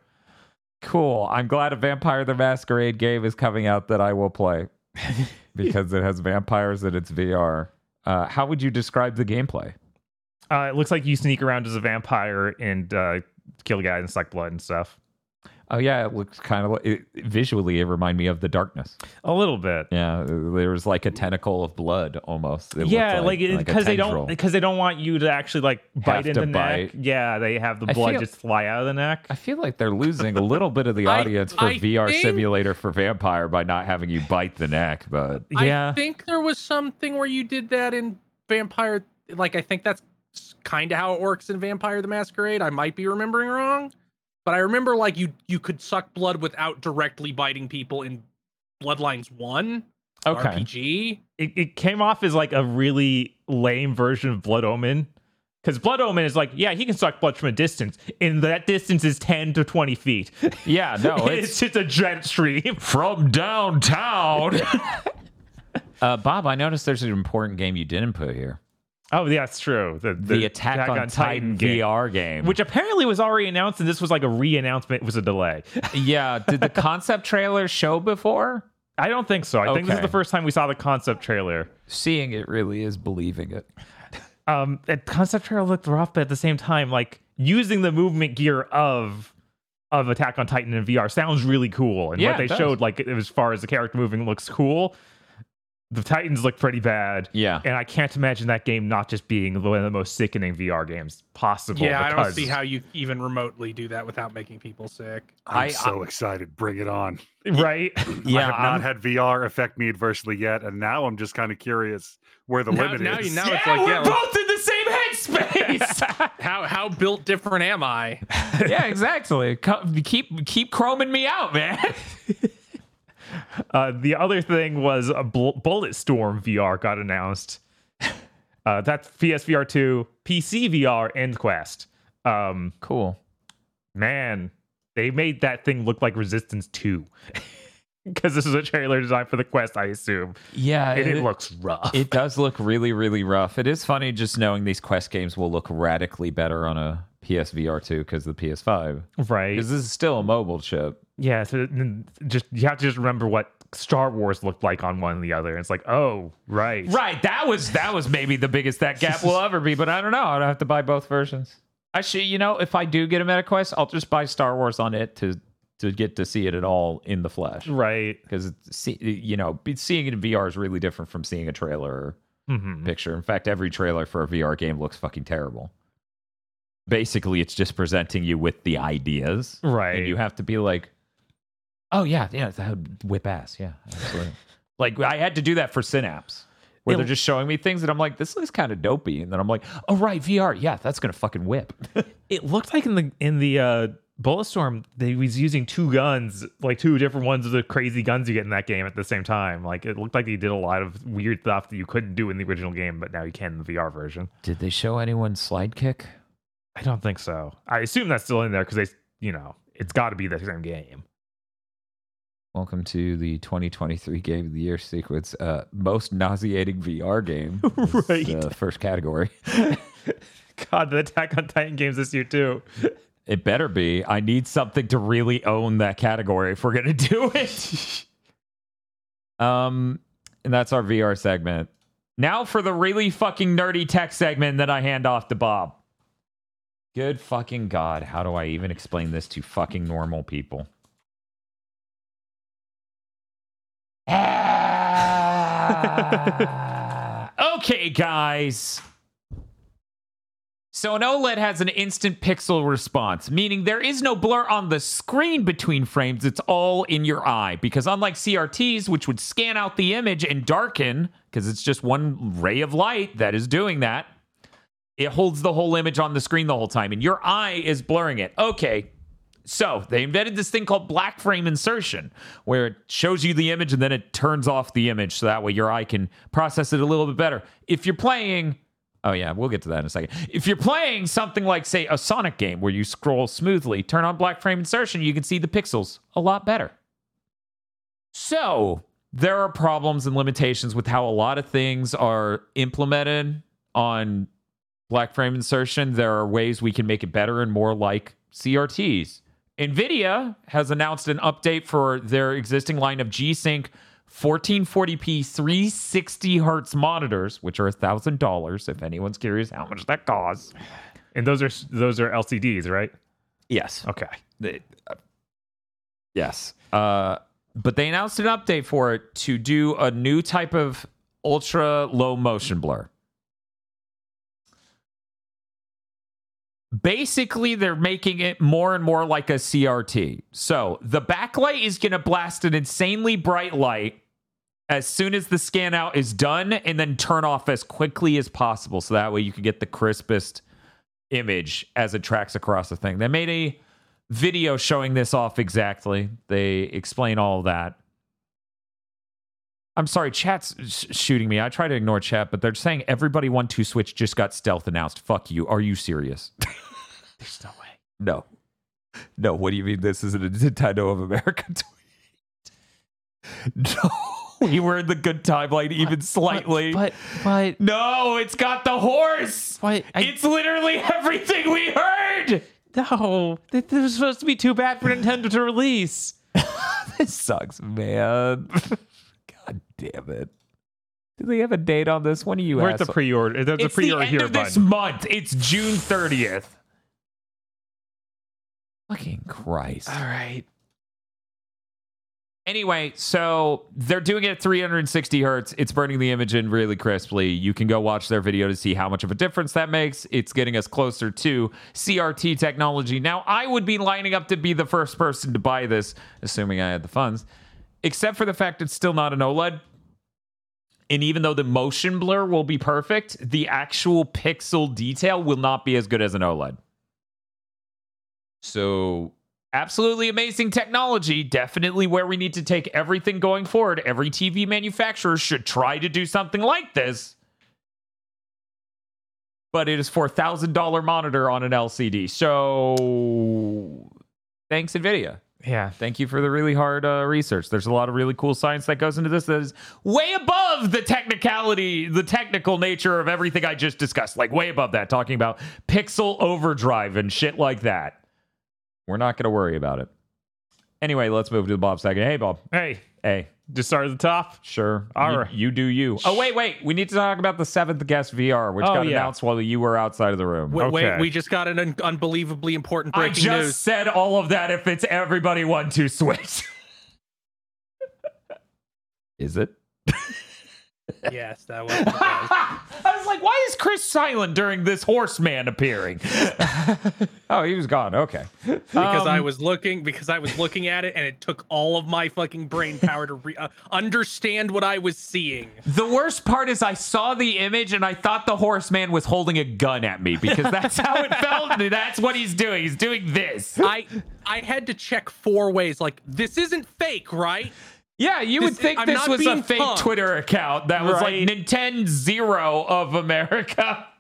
Speaker 1: Cool. I'm glad a Vampire the Masquerade game is coming out that I will play because it has vampires and it's VR. Uh, how would you describe the gameplay?
Speaker 4: Uh, it looks like you sneak around as a vampire and uh, kill guys and suck blood and stuff.
Speaker 1: Oh yeah, it looks kind of it, visually. It reminded me of the darkness.
Speaker 4: A little bit.
Speaker 1: Yeah, there was like a tentacle of blood almost. It
Speaker 4: yeah, like
Speaker 1: a
Speaker 4: because they don't because they don't want you to actually like bite in
Speaker 1: to
Speaker 4: the neck. Yeah, they have the blood
Speaker 1: feel-
Speaker 4: just fly out of the neck.
Speaker 1: I feel like they're losing a little bit of the
Speaker 2: I-
Speaker 1: audience for
Speaker 2: I
Speaker 1: VR
Speaker 2: think-
Speaker 1: Simulator for Vampire by not having you bite the neck. But
Speaker 4: yeah,
Speaker 2: I think there was something where you did that in Vampire. Like I think that's kind of how it works in Vampire the Masquerade. I might be remembering wrong, but I remember like you you could suck blood without directly biting people in Bloodlines One
Speaker 1: okay,
Speaker 2: RPG.
Speaker 4: it, it came off as like a really lame version of Blood Omen. Because Blood Omen is like, yeah, he can suck blood from a distance, and that distance is 10 to 20 feet.
Speaker 1: yeah, no,
Speaker 4: it's
Speaker 1: it's
Speaker 4: just a jet stream.
Speaker 1: from downtown. uh, Bob, I noticed there's an important game you didn't put here.
Speaker 4: Oh, yeah, that's true. The,
Speaker 1: The, Attack, on, Titan,
Speaker 4: game,
Speaker 1: VR game.
Speaker 4: which apparently was already announced, and this was like a re-announcement. It was a delay.
Speaker 1: yeah, did the concept trailer show before?
Speaker 4: I don't think so. I think this is the first time we saw the concept trailer.
Speaker 1: Seeing it really is believing it.
Speaker 4: Um, that concept trailer looked rough, but at the same time, like using the movement gear of of Attack on Titan in VR sounds really cool. And
Speaker 1: Yeah,
Speaker 4: what they showed, like as far as the character moving, looks cool. The Titans look pretty bad.
Speaker 1: Yeah.
Speaker 4: And I can't imagine that game not just being one of the most sickening VR games possible.
Speaker 2: Yeah, I don't see how you even remotely do that without making people sick.
Speaker 3: I'm
Speaker 1: I-
Speaker 3: so excited. Bring it on.
Speaker 4: Right?
Speaker 1: yeah.
Speaker 3: I have not
Speaker 1: I'm-
Speaker 3: had VR affect me adversely yet, and now I'm just kind of curious where the
Speaker 2: Now-
Speaker 3: limit
Speaker 2: now
Speaker 3: is.
Speaker 2: you- now it's like, yeah,
Speaker 1: both in the same headspace.
Speaker 2: How how built different am I?
Speaker 1: yeah, exactly. Keep keep chroming me out, man.
Speaker 4: Uh, the other thing was a Bul- Bullet Storm VR got announced. Uh, that's PSVR 2, PC VR, and Quest. Um,
Speaker 1: Cool.
Speaker 4: man, they made that thing look like Resistance 2. Because this is a trailer designed for the Quest, I assume.
Speaker 1: Yeah,
Speaker 4: And it, looks rough.
Speaker 1: It does look really, really rough. It is funny just knowing these Quest games will look radically better on a PSVR 2 because the PS5.
Speaker 4: right.
Speaker 1: Because this is still a mobile chip.
Speaker 4: Yeah, so just you have to just remember what Star Wars looked like on one and the other. It's like, oh, right.
Speaker 1: Right. That was that was maybe the biggest that gap will ever be, but I don't know. I'd have to buy both versions. I should, you know, if I do get a MetaQuest, I'll just buy Star Wars on it to to get to see it at all in the flesh.
Speaker 4: Right.
Speaker 1: Because see, you know, seeing it in VR is really different from seeing a trailer or
Speaker 4: hmm
Speaker 1: picture. In fact, every trailer for a VR game looks fucking terrible. Basically, it's just presenting you with the ideas,
Speaker 4: Right.
Speaker 1: and you have to be like, "Oh yeah, yeah, that would whip ass." Yeah, absolutely. like I had to do that for Synapse, where
Speaker 4: It-
Speaker 1: they're just showing me things and I'm like, this looks kind of dopey. And then I'm like, oh right, VR, yeah, that's gonna fucking whip.
Speaker 4: It looked like in the in the uh, Bulletstorm they was using two guns, like two different ones of the crazy guns you get in that game at the same time. Like it looked like he did a lot of weird stuff that you couldn't do in the original game, but now you can in the VR version.
Speaker 1: Did they show anyone slide kick?
Speaker 4: I don't think so. I assume that's still in there because they, you know, it's got to be the same game.
Speaker 1: Welcome to the 2023 Game of the Year sequence. Uh, most nauseating VR game.
Speaker 4: Right.
Speaker 1: uh, first category.
Speaker 4: God, the Attack on Titan games this year too.
Speaker 1: It better be. I need something to really own that category if we're gonna do it. um, and that's our VR segment. Now for the really fucking nerdy tech segment that I hand off to Bob. Good fucking god, how do I even explain this to fucking normal people? Ah. okay, guys. So an OLED has an instant pixel response, meaning there is no blur on the screen between frames. It's all in your eye. Because unlike CRTs, which would scan out the image and darken, because it's just one ray of light that is doing that, it holds the whole image on the screen the whole time, and your eye is blurring it. Okay. So they invented this thing called black frame insertion, where it shows you the image and then it turns off the image so that way your eye can process it a little bit better. If you're playing Oh yeah, we'll get to that in a second. If you're playing something like say a Sonic game where you scroll smoothly, turn on black frame insertion, you can see the pixels a lot better. So, there are problems and limitations with how a lot of things are implemented on black frame insertion. There are ways we can make it better and more like CRTs. Nvidia has announced an update for their existing line of G-Sync 1440p 360 hertz monitors, which are $1,000 if anyone's curious how much that costs.
Speaker 4: And those are those are LCDs, right?
Speaker 1: Yes.
Speaker 4: Okay.
Speaker 1: They- uh, yes. Uh, but they announced an update for it to do a new type of ultra low motion blur. Basically, they're making it more and more like a CRT. So the backlight is going to blast an insanely bright light as soon as the scan out is done and then turn off as quickly as possible. So that way you can get the crispest image as it tracks across the thing. They made a video showing this off exactly. They explain all that. I'm sorry, chat's sh- shooting me. I try to ignore chat, but they're saying everybody one two switch just got stealth announced. Fuck you. Are you serious?
Speaker 4: There's no way.
Speaker 1: no. No, what do you mean this isn't a Nintendo of America tweet? No. We were in the good timeline even slightly.
Speaker 4: But but
Speaker 1: no, it's got the horse.
Speaker 4: but I,
Speaker 1: It's literally everything we heard.
Speaker 4: no. This was supposed to be too bad for Nintendo to release.
Speaker 1: This sucks, man. God damn it. Do they have a date on this? When are you
Speaker 4: We're at the pre-order. There's a
Speaker 1: It's the
Speaker 4: pre-order
Speaker 1: end
Speaker 4: here,
Speaker 1: of this month. It's June 30th. Fucking Christ.
Speaker 4: All right.
Speaker 1: Anyway, so they're doing it at 360 hertz. It's burning the image in really crisply. You can go watch their video to see how much of a difference that makes. It's getting us closer to CRT technology. Now, I would be lining up to be the first person to buy this, assuming I had the funds, except for the fact it's still not an OLED. And even though the motion blur will be perfect, the actual pixel detail will not be as good as an OLED. So, absolutely amazing technology. Definitely where we need to take everything going forward. Every TV manufacturer should try to do something like this. But it is for $1,000 monitor on an LCD. So, thanks, NVIDIA.
Speaker 4: Yeah.
Speaker 1: Thank you for the really hard uh, research. There's a lot of really cool science that goes into this that is way above the technicality, the technical nature of everything I just discussed. Like, way above that, talking about pixel overdrive and shit like that. We're not going to worry about it. Anyway, let's move to the Bob second. Hey, Bob.
Speaker 4: Hey,
Speaker 1: Hey,
Speaker 4: just start at the top.
Speaker 1: sure.
Speaker 4: All
Speaker 1: you,
Speaker 4: right.
Speaker 1: you do you. Oh, wait, wait. We need to talk about the seventh guest VR, which
Speaker 4: Oh,
Speaker 1: got
Speaker 4: yeah.
Speaker 1: announced while you were outside of the room.
Speaker 2: Wait, wait,
Speaker 4: Okay.
Speaker 2: we just got an un- unbelievably important
Speaker 1: I
Speaker 2: breaking
Speaker 1: just
Speaker 2: news.
Speaker 1: said all of that if it's everybody one two switch. Is it?
Speaker 2: yes, that was.
Speaker 1: I was like, why is Kris silent during this horseman appearing. oh, he was gone. Okay.
Speaker 2: because I
Speaker 1: Um,
Speaker 2: was looking because I was looking at it and it took all of my fucking brain power to re- uh, understand what I was seeing.
Speaker 1: The worst part is I saw the image and I thought the horseman was holding a gun at me because that's how it felt. and That's what he's doing. He's doing this.
Speaker 2: I I had to check four ways. Like this isn't fake, right?
Speaker 1: Yeah, you would think
Speaker 2: I'm
Speaker 1: this was a fake
Speaker 2: punked.
Speaker 1: Twitter account that was like Nintendo Zero of America.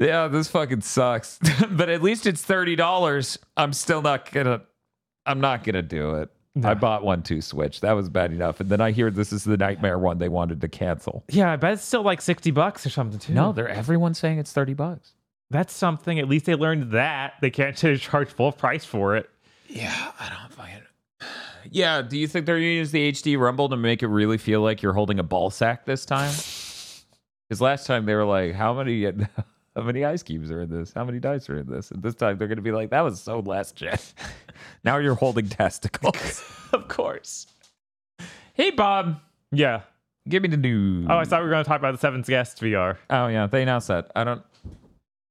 Speaker 1: Yeah, this fucking sucks. but at least it's thirty dollars. I'm still not gonna. I'm not gonna do it. I bought one two Switch. That was bad enough. And then I hear this is the nightmare one they wanted to cancel.
Speaker 4: Yeah, I bet it's still like 60 bucks or something too.
Speaker 1: No, they're everyone's saying it's thirty bucks.
Speaker 4: That's something. At least they learned that. They can't charge full price for it.
Speaker 1: Yeah, I don't it. Yeah, do you think they're gonna use the HD Rumble to make it really feel like you're holding a ball sack this time? Because last time they were like, "How many, how many ice cubes are in this? How many dice are in this?" And this time they're gonna be like, "That was so last gen." now you're holding testicles, of course. Hey, Bob,
Speaker 4: Yeah.
Speaker 1: give me the news.
Speaker 4: Oh, I thought we were going to talk about the Seventh Guest VR.
Speaker 1: Oh yeah, they announced that. I don't.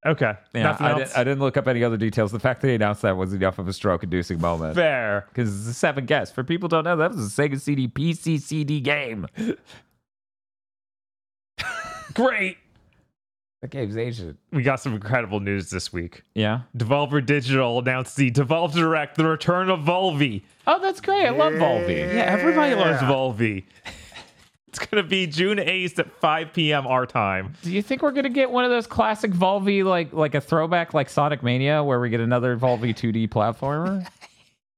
Speaker 4: Okay.
Speaker 1: Yeah,
Speaker 4: Nothing
Speaker 1: I,
Speaker 4: else?
Speaker 1: did, I didn't look up any other details. The fact that they announced that was enough of a stroke-inducing moment.
Speaker 4: Fair.
Speaker 1: Because it's a seven guess. For people who don't know, that was a Sega CD PC CD game.
Speaker 4: Great.
Speaker 1: That game's ancient.
Speaker 4: We got some incredible news this week.
Speaker 1: Yeah.
Speaker 4: Devolver Digital announced the Devolve Direct, the return of Volvi.
Speaker 1: Oh, that's great. I love Volvi.
Speaker 4: Yeah, everybody loves
Speaker 3: Yeah.
Speaker 4: Volvi. It's going to be June 8th at 5 p.m. our time.
Speaker 1: Do you think we're gonna get one of those classic Volvi, like like a throwback, like Sonic Mania, where we get another Volvi 2D platformer?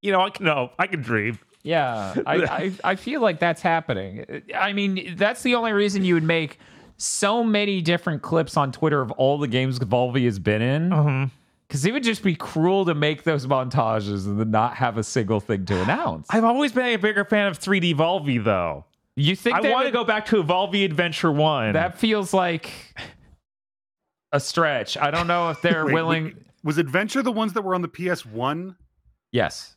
Speaker 4: You know, I can no, I can dream.
Speaker 1: Yeah, I, I I feel like that's happening. I mean, that's the only reason you would make so many different clips on Twitter of all the games Volvi has been in.
Speaker 4: Uh-huh.
Speaker 1: Because it would just be cruel to make those montages and then not have a single thing to announce.
Speaker 4: I've always been a bigger fan of 3D Volvi though.
Speaker 1: You think
Speaker 4: I
Speaker 1: they
Speaker 4: want to go back to Volvi Adventure 1.
Speaker 1: That feels like a stretch. I don't know if they're
Speaker 3: Wait,
Speaker 1: willing.
Speaker 3: wait, was Adventure the ones that were on the PS1?
Speaker 1: Yes.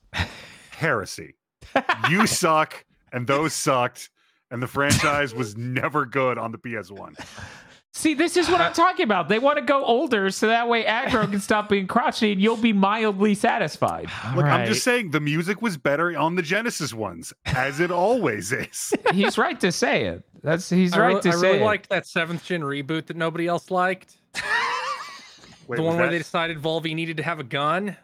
Speaker 3: Heresy. You suck, and those sucked, and the franchise was never good on the PS1.
Speaker 1: See, this is what I'm talking about. They want to go older so that way aggro can stop being crotchety and you'll be mildly satisfied.
Speaker 3: Look, I'm just saying the music was better on the Genesis ones, as it always is.
Speaker 1: He's right to say it. That's he's
Speaker 2: I
Speaker 1: right
Speaker 2: really,
Speaker 1: to
Speaker 2: I
Speaker 1: say
Speaker 2: really
Speaker 1: it.
Speaker 2: liked that seventh gen reboot that nobody else liked.
Speaker 3: Wait,
Speaker 2: the one where
Speaker 3: that-
Speaker 2: they decided Volvi needed to have a gun.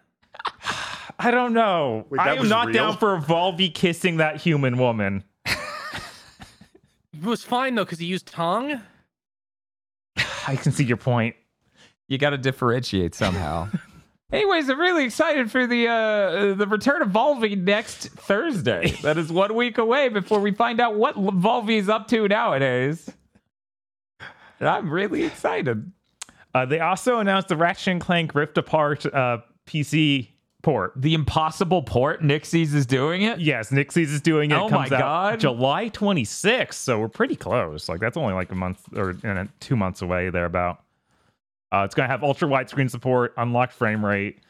Speaker 4: I don't know.
Speaker 3: Wait,
Speaker 4: I am not
Speaker 3: real?
Speaker 4: down for Volvi kissing that human woman.
Speaker 2: It was fine though because he used tongue.
Speaker 4: I can see your point.
Speaker 1: you got to differentiate somehow. Anyways, I'm really excited for the uh, the return of Volvi next Thursday. that is one week away before we find out what Volvi is up to nowadays. And I'm really excited.
Speaker 4: Uh, they also announced the Ratchet and Clank Rift Apart uh, PC port.
Speaker 1: The impossible port, Nixxes is doing it.
Speaker 4: Yes, Nixxes is doing it.
Speaker 1: Oh
Speaker 4: It comes
Speaker 1: my
Speaker 4: out
Speaker 1: God.
Speaker 4: July 26th, so we're pretty close. Like that's only like a month or two months away thereabout. Uh, it's gonna have ultra wide screen support, unlocked frame rate.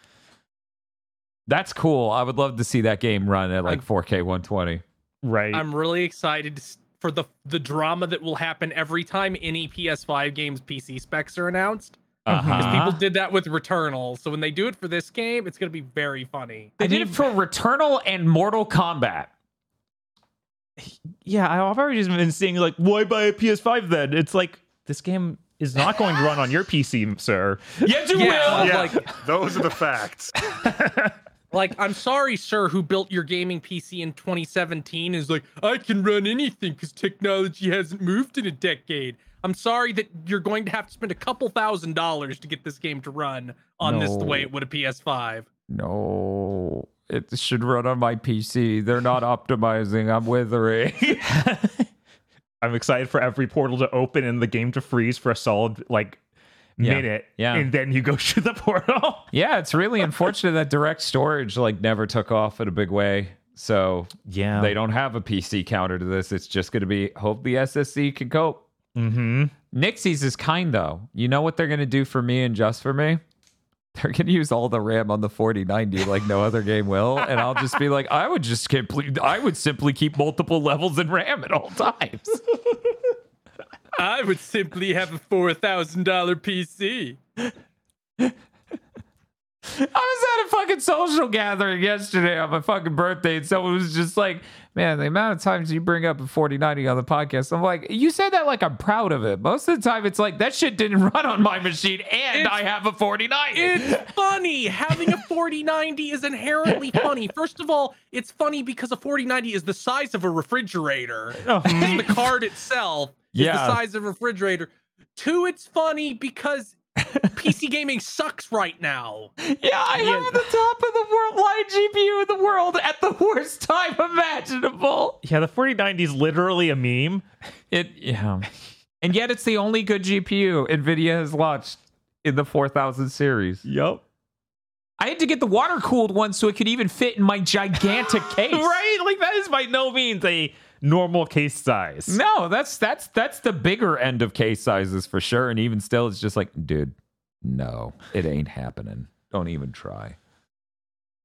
Speaker 1: That's cool. I would love to see that game run at like 4K 120.
Speaker 4: Right.
Speaker 2: I'm really excited for the the drama that will happen every time any PS5 games PC specs are announced.
Speaker 1: Uh-huh.
Speaker 2: Because people did that with Returnal, so when they do it for this game, it's gonna be very funny.
Speaker 1: They did it for Returnal and Mortal Kombat.
Speaker 4: yeah, I've already just been seeing like, why buy a PS5 then? It's like this game is not going to run on your PC, sir.
Speaker 1: Yes, you
Speaker 2: Yeah,
Speaker 1: will.
Speaker 3: yeah,
Speaker 2: like-
Speaker 3: those are the facts.
Speaker 2: Like, I'm sorry, sir, who built your gaming PC in 2017 is like, I can run anything because technology hasn't moved in a decade. I'm sorry that you're going to have to spend a couple thousand dollars to get this game to run on this the way it would a PS5.
Speaker 1: No, it should run on my PC. They're not optimizing. I'm withering.
Speaker 4: I'm excited for every portal to open and the game to freeze for a solid like
Speaker 1: Yeah,
Speaker 4: minute.
Speaker 1: yeah.
Speaker 4: And then you go through the portal.
Speaker 1: yeah, it's really unfortunate that direct storage like never took off in a big way. So
Speaker 4: Yeah.
Speaker 1: they don't have a PC counter to this. It's just going to be hope the SSD can cope.
Speaker 4: Mm-hmm.
Speaker 1: Nixxes is kind though. You know what they're going to do for me and just for me? They're going to use all the RAM on the 4090 like no other game will, and I'll just be like, I would just complete. I would simply keep multiple levels in RAM at all times.
Speaker 2: I would simply have a four thousand dollar PC.
Speaker 1: I was at a fucking social gathering yesterday on my fucking birthday, and someone was just like, Man, the amount of times you bring up a 4090 on the podcast, I'm like, You said that like I'm proud of it. Most of the time, it's like, That shit didn't run on my machine, and
Speaker 2: It's-
Speaker 1: I have a 4090.
Speaker 2: It's funny. Having a 4090 is inherently funny. First of all, it's funny because a 4090 is the size of a refrigerator.
Speaker 4: Oh,
Speaker 2: the card itself is the size of a refrigerator. Two, it's funny because PC gaming sucks right now.
Speaker 1: Yeah, I
Speaker 2: Yeah.
Speaker 1: have the top of the world worldwide GPU in the world at the worst time imaginable.
Speaker 4: yeah, the 4090 is literally a meme.
Speaker 1: It yeah. And yet it's the only good GPU Nvidia has launched in the 4000 series.
Speaker 4: Yep.
Speaker 1: I had to get the water cooled one so it could even fit in my gigantic case.
Speaker 4: Right? Like that is by no means a normal case size.
Speaker 1: No, that's that's that's the bigger end of case sizes for sure. And even still, it's just like, dude, no, it ain't happening. Don't even try.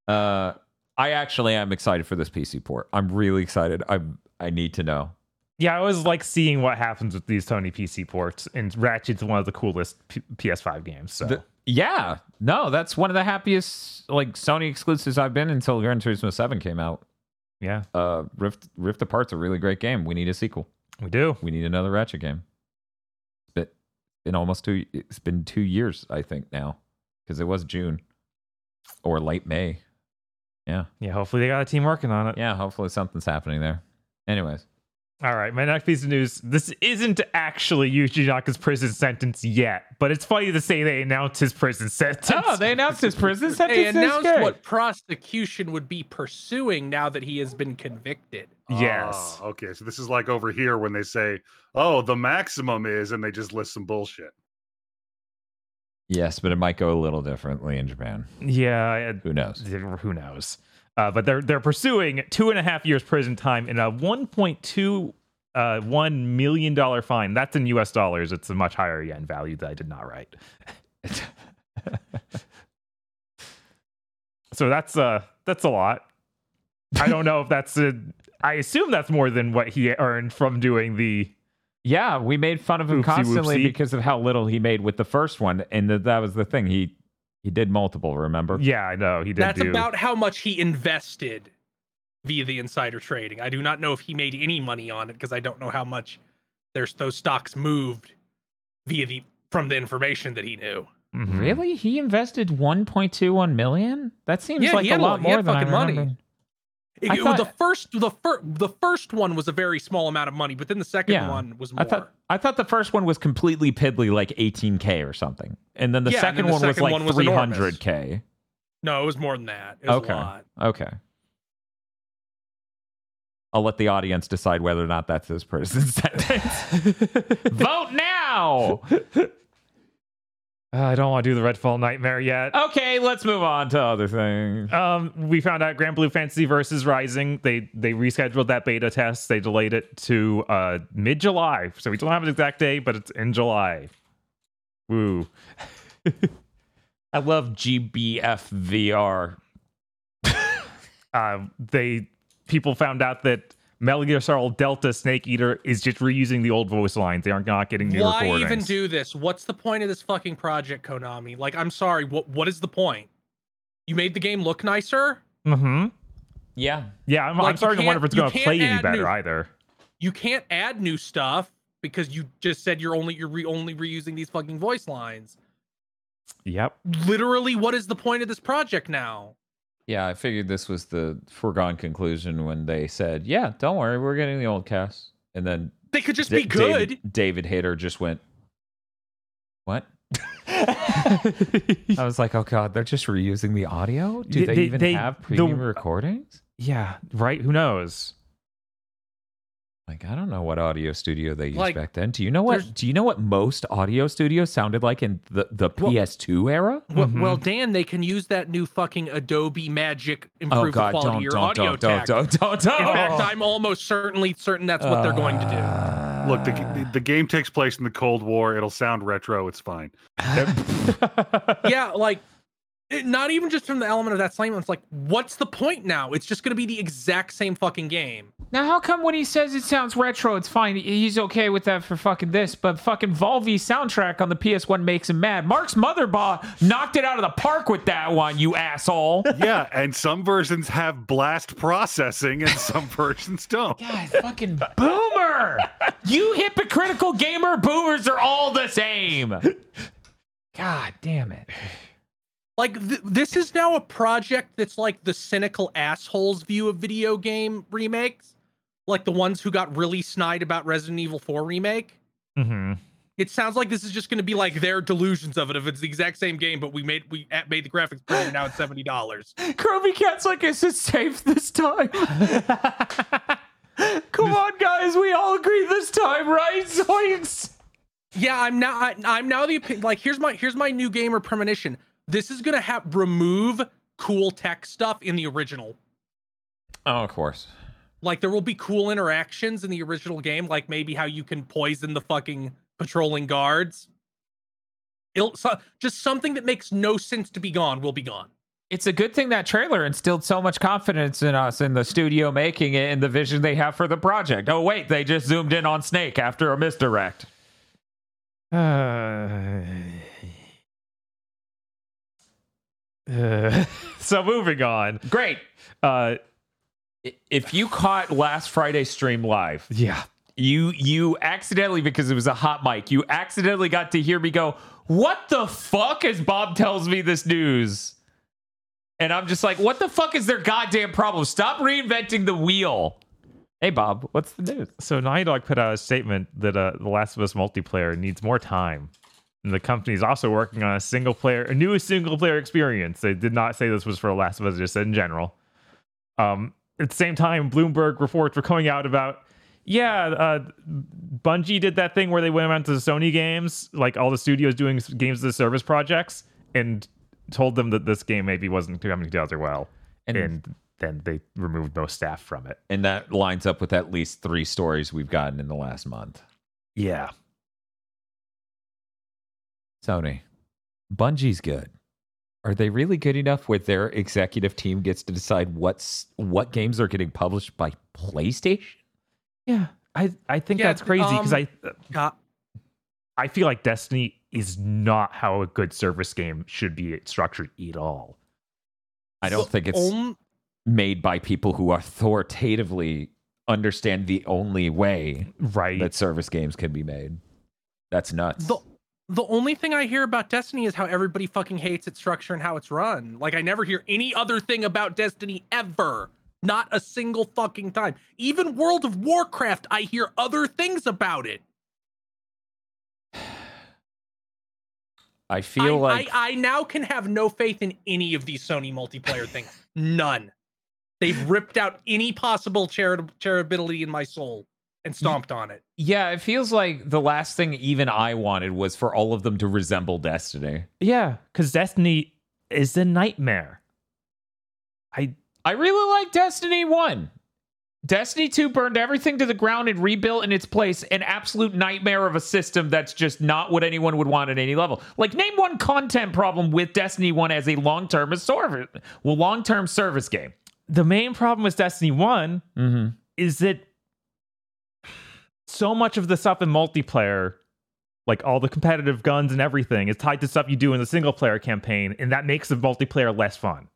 Speaker 1: Uh, I actually am excited for this PC port. I'm really excited. I I need to know.
Speaker 4: Yeah, I always like seeing what happens with these Sony PC ports, and Ratchet's one of the coolest P- PS5 games. So
Speaker 1: The- yeah, no, that's one of the happiest like Sony exclusives I've been until Gran Turismo Seven came out.
Speaker 4: Yeah,
Speaker 1: Uh, Rift Rift Apart's a really great game. We need a sequel.
Speaker 4: we do.
Speaker 1: We need another Ratchet game. But in almost two, it's been two years, I think now, because it was June or late May. Yeah,
Speaker 4: Yeah, hopefully they got a team working on it.
Speaker 1: yeah. Hopefully something's happening there. Anyways,
Speaker 4: All right, my next piece of news. This isn't actually Yuji Naka's prison sentence yet, but it's funny to say they announced his prison sentence.
Speaker 1: oh, they announced his prison sentence.
Speaker 2: They announced
Speaker 1: good.
Speaker 2: what prosecution would be pursuing now that he has been convicted.
Speaker 4: Yes.
Speaker 3: Ah, okay, so this is like over here when they say, "Oh, the maximum is," and they just list some bullshit.
Speaker 1: Yes, but it might go a little differently in Japan.
Speaker 4: Yeah,
Speaker 1: Who knows?
Speaker 4: who knows? Uh, but they're they're pursuing two and a half years prison time and a one point two uh, one million dollar fine. That's in U.S. dollars. It's a much higher yen value that I did not write. so that's uh that's a lot. I don't know if that's a. I assume that's more than what he earned from doing the.
Speaker 1: Yeah, we made fun of him
Speaker 4: Oopsie
Speaker 1: constantly
Speaker 4: whoopsie.
Speaker 1: because of how little he made with the first one, and that that was the thing. He he did multiple. Remember?
Speaker 4: Yeah, I know he did.
Speaker 2: That's
Speaker 4: do,
Speaker 2: about how much he invested via the insider trading. I do not know if he made any money on it because I don't know how much there's those stocks moved via the from the information that he knew.
Speaker 4: Mhm.
Speaker 1: Really? He invested 1.21 million? That seems
Speaker 2: Yeah,
Speaker 1: like a
Speaker 2: had a
Speaker 1: lot
Speaker 2: lot-
Speaker 1: more
Speaker 2: had
Speaker 1: than I
Speaker 2: fucking money.
Speaker 1: Remember.
Speaker 2: It-
Speaker 1: I
Speaker 2: it the first the first the first one was a very small amount of money, but then the second
Speaker 1: Yeah.
Speaker 2: one was more.
Speaker 1: I thought I thought the first one was completely piddly, like 18k or something, and then the
Speaker 2: Yeah,
Speaker 1: second
Speaker 2: then the
Speaker 1: one was like
Speaker 2: one was
Speaker 1: 300k.
Speaker 2: no, it was more than that. It was
Speaker 1: Okay.
Speaker 2: a lot.
Speaker 1: Okay. I'll let the audience decide whether or not that's this person's sentence. Vote now.
Speaker 4: Uh, I don't want to do the Redfall Nightmare yet.
Speaker 1: Okay, let's move on to other things.
Speaker 4: Um, we found out Granblue Fantasy versus Rising. They they rescheduled that beta test. They delayed it to uh mid July. So we don't have an exact day, but it's in July. Woo.
Speaker 1: I love GBF VR.
Speaker 4: Uh, they people found out that Metal Gear Solid Delta Snake Eater is just reusing the old voice lines. They aren't not getting new recordings.
Speaker 2: Why
Speaker 4: recordings.
Speaker 2: even do this? What's the point of this fucking project, Konami? Like, I'm sorry. What what is the point? You made the game look nicer.
Speaker 4: Mm-hmm.
Speaker 1: Yeah.
Speaker 4: Yeah, I'm,
Speaker 2: Like,
Speaker 4: I'm starting to wonder if it's going to play any better
Speaker 2: new-
Speaker 4: either.
Speaker 2: You can't add new stuff because you just said you're only you're re- only reusing these fucking voice lines.
Speaker 4: Yep.
Speaker 2: Literally, what is the point of this project now?
Speaker 1: Yeah, I figured this was the foregone conclusion when they said, "Yeah, don't worry, we're getting the old cast." And then
Speaker 2: They could just
Speaker 1: Da-
Speaker 2: be good.
Speaker 1: David, David Hayter just went, "What?" I was like, "Oh god, they're just reusing the audio? Do
Speaker 4: They-
Speaker 1: they,
Speaker 4: they-
Speaker 1: even
Speaker 4: they-
Speaker 1: have
Speaker 4: the,
Speaker 1: recordings?"
Speaker 4: yeah, right. Who knows?
Speaker 1: Like, I don't know what audio studio they used
Speaker 2: Like,
Speaker 1: back then. Do you know what? Do you know what most audio studios sounded like in the the
Speaker 2: Well-
Speaker 1: PS2 era?
Speaker 2: Well,
Speaker 4: Mhm.
Speaker 2: well, Dan, they can use that new fucking Adobe Magic
Speaker 1: Oh
Speaker 2: improve
Speaker 1: god,
Speaker 2: the quality
Speaker 1: don't
Speaker 2: of your
Speaker 1: don't
Speaker 2: audio
Speaker 1: don't don't
Speaker 2: tech.
Speaker 1: don't don't don't.
Speaker 2: In fact, I'm almost certainly certain that's what they're going to do.
Speaker 3: Look, the, the, the game takes place in the Cold War. It'll sound retro. It's fine.
Speaker 2: yeah, like it- not even just from the element of that slam. It's like, what's the point now? It's just going to be the exact same fucking game.
Speaker 1: Now, how come when he says it sounds retro, it's fine? He's okay with that for fucking this, but fucking Volvi's soundtrack on the PS1 makes him mad. Mark Mothersbaugh knocked it out of the park with that one, you asshole.
Speaker 3: yeah, and some versions have blast processing and some versions don't.
Speaker 1: God, fucking boomer! You hypocritical gamer boomers are all the same. God damn it.
Speaker 2: Like th- this is now a project that's like the cynical assholes view of video game remakes, like the ones who got really snide about Resident Evil 4 remake.
Speaker 4: hmm
Speaker 2: It sounds like this is just going to be like their delusions of it. If it's the exact same game, but we made we made the graphics better now it's seventy dollars.
Speaker 1: Kirby Cat's like, is it safe this time? Come on, guys, we all agree this time, right? Zoinks!
Speaker 2: Yeah, I'm now I, I'm now the like here's my here's my new gamer premonition. This is gonna have remove cool tech stuff in the original.
Speaker 1: Oh, of course.
Speaker 2: Like there will be cool interactions in the original game, like maybe how you can poison the fucking patrolling guards. It'll, so, just something that makes no sense to be gone will be gone.
Speaker 1: It's a good thing that trailer instilled so much confidence in us in the studio making it and the vision they have for the project. Oh, wait, they just zoomed in on Snake after a misdirect.
Speaker 4: Uh, uh, so moving on.
Speaker 1: Great.
Speaker 4: Uh,
Speaker 1: If you caught last Friday's stream live,
Speaker 4: yeah.
Speaker 1: you you accidentally because it was a hot mic, you accidentally got to hear me go, "What the fuck?" as Bob tells me this news. And I'm just like, "What the fuck is their goddamn problem? Stop reinventing the wheel." Hey Bob, what's the news?
Speaker 4: So Naughty Dog put out a statement that uh, The Last of Us multiplayer needs more time. And the company is also working on a single player, a new single player experience. They did not say this was for Last of Us, just said in general. Um, at the same time, Bloomberg reports were coming out about, yeah, uh, Bungie did that thing where they went around to the Sony games, like all the studios doing games as a service projects, and told them that this game maybe wasn't coming together well.
Speaker 1: And-
Speaker 4: and then they removed most staff from it.
Speaker 1: And that lines up with at least three stories we've gotten in the last month.
Speaker 4: Yeah.
Speaker 1: Sony, Bungie's good. Are they really good enough where their executive team gets to decide what's what games are getting published by PlayStation?
Speaker 4: Yeah, I I think
Speaker 2: Yeah,
Speaker 4: that's crazy because
Speaker 2: um,
Speaker 4: I
Speaker 2: God,
Speaker 4: I feel like Destiny is not how a good service game should be structured at all.
Speaker 1: I don't
Speaker 2: the
Speaker 1: think it's
Speaker 2: on-
Speaker 1: made by people who authoritatively understand the only way
Speaker 4: Right.
Speaker 1: that service games can be made. That's nuts.
Speaker 2: the the only thing I hear about Destiny is how everybody fucking hates its structure and how it's run. Like I never hear any other thing about Destiny ever. Not a single fucking time. Even World of Warcraft, I hear other things about it.
Speaker 1: I feel
Speaker 2: I,
Speaker 1: like
Speaker 2: I, I now can have no faith in any of these Sony multiplayer things. None. They've ripped out any possible charit- charitability in my soul and stomped on it.
Speaker 1: yeah, it feels like the last thing even I wanted was for all of them to resemble Destiny.
Speaker 4: yeah, because Destiny is a nightmare. I
Speaker 1: I really like Destiny 1. Destiny 2 burned everything to the ground and rebuilt in its place an absolute nightmare of a system that's just not what anyone would want at any level. Like name one content problem with Destiny 1 as a long-term service well long-term service game.
Speaker 4: the main problem with Destiny One
Speaker 1: Mm-hmm.
Speaker 4: is that so much of the stuff in multiplayer, like all the competitive guns and everything, is tied to stuff you do in the single player campaign, and that makes the multiplayer less fun.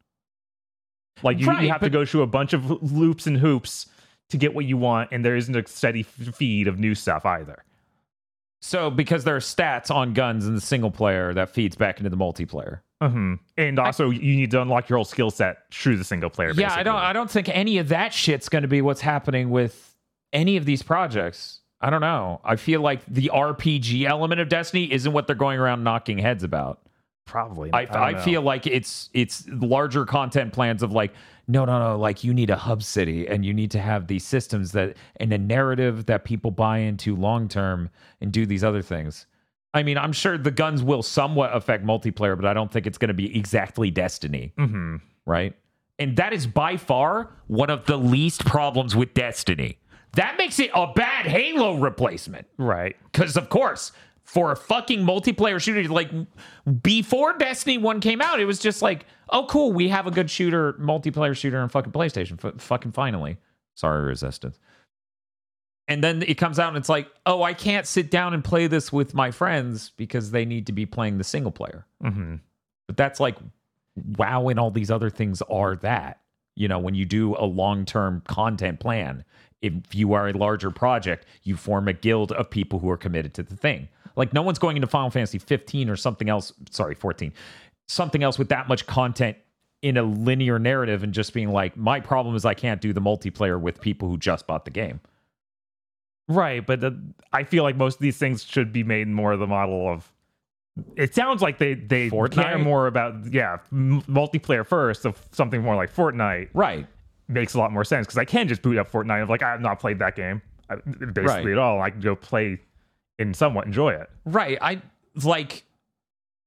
Speaker 4: Like you,
Speaker 1: Right,
Speaker 4: you have to go through a bunch of loops and hoops to get what you want, and there isn't a steady feed of new stuff either.
Speaker 1: So because there are stats on guns in the single player that feeds back into the multiplayer.
Speaker 4: hmm And also, you need to unlock your whole skill set through the single player.
Speaker 1: Yeah, I don't. I don't think any of that shit's going to be what's happening with any of these projects. I don't know. I feel like the RPG element of Destiny isn't what they're going around knocking heads about.
Speaker 4: Probably.
Speaker 1: I,
Speaker 4: don't
Speaker 1: I, feel like it's it's larger content plans of like no no no like you need a hub city and you need to have these systems that and a narrative that people buy into long term and do these other things. I mean, I'm sure the guns will somewhat affect multiplayer, but I don't think it's going to be exactly Destiny
Speaker 4: Mhm.
Speaker 1: right? And that is by far one of the least problems with Destiny. That makes it a bad Halo replacement.
Speaker 4: Right.
Speaker 1: Because, of course, for a fucking multiplayer shooter. Like before Destiny 1 came out, it was just like, oh, cool, we have a good shooter, multiplayer shooter on fucking PlayStation. F- fucking finally. Sorry, Resistance. And then it comes out and it's like, oh, I can't sit down and play this with my friends because they need to be playing the single player.
Speaker 4: hmm
Speaker 1: But that's like WoW and all these other things are that. You know, when you do a long term content plan, if you are a larger project, you form a guild of people who are committed to the thing. Like no one's going into Final Fantasy 15 or something else, sorry, 14, something else with that much content in a linear narrative and just being like, my problem is I can't do the multiplayer with people who just bought the game.
Speaker 4: Right, but the, I feel like most of these things should be made more of the model of. It sounds like they they care
Speaker 1: Fortnite?
Speaker 4: more about yeah m- multiplayer first of something more like Fortnite
Speaker 1: Right.
Speaker 4: Makes a lot more sense because I can just boot up Fortnite. I'm like I have not played that game basically
Speaker 1: Right.
Speaker 4: at all. I can go play and somewhat enjoy it.
Speaker 1: Right. I like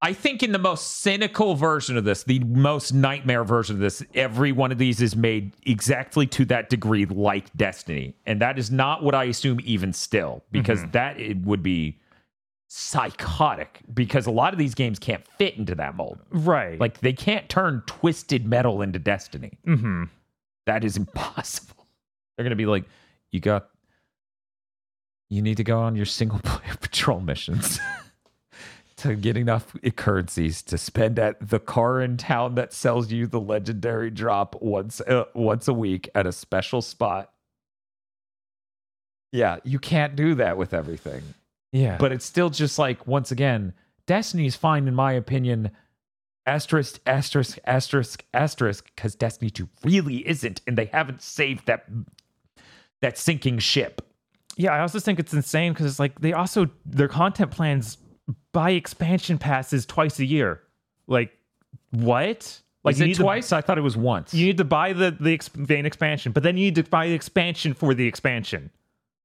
Speaker 1: I think in the most cynical version of this, the most nightmare version of this, every one of these is made exactly to that degree like Destiny. And that is not what I assume even still, because that it would be psychotic because a lot of these games can't fit into that mold.
Speaker 4: Right,
Speaker 1: Like they can't turn twisted metal into Destiny.
Speaker 4: hmm
Speaker 1: That is impossible. They're going to be like, you got, you need to go on your single player patrol missions to get enough currencies to spend at the car in town that sells you the legendary drop once uh, once a week at a special spot. Yeah, you can't do that with everything.
Speaker 4: yeah,
Speaker 1: But it's still just like, once again, Destiny's fine, in my opinion. Asterisk, asterisk, asterisk, asterisk, because Destiny 2 really isn't, and they haven't saved that that sinking ship.
Speaker 4: Yeah, I also think it's insane because it's like they also their content plans buy expansion passes twice a year. Like what? Like
Speaker 1: Is it
Speaker 4: need to-
Speaker 1: twice? I thought it was once.
Speaker 4: you need to buy the the main expansion, but then you need to buy the expansion for the expansion.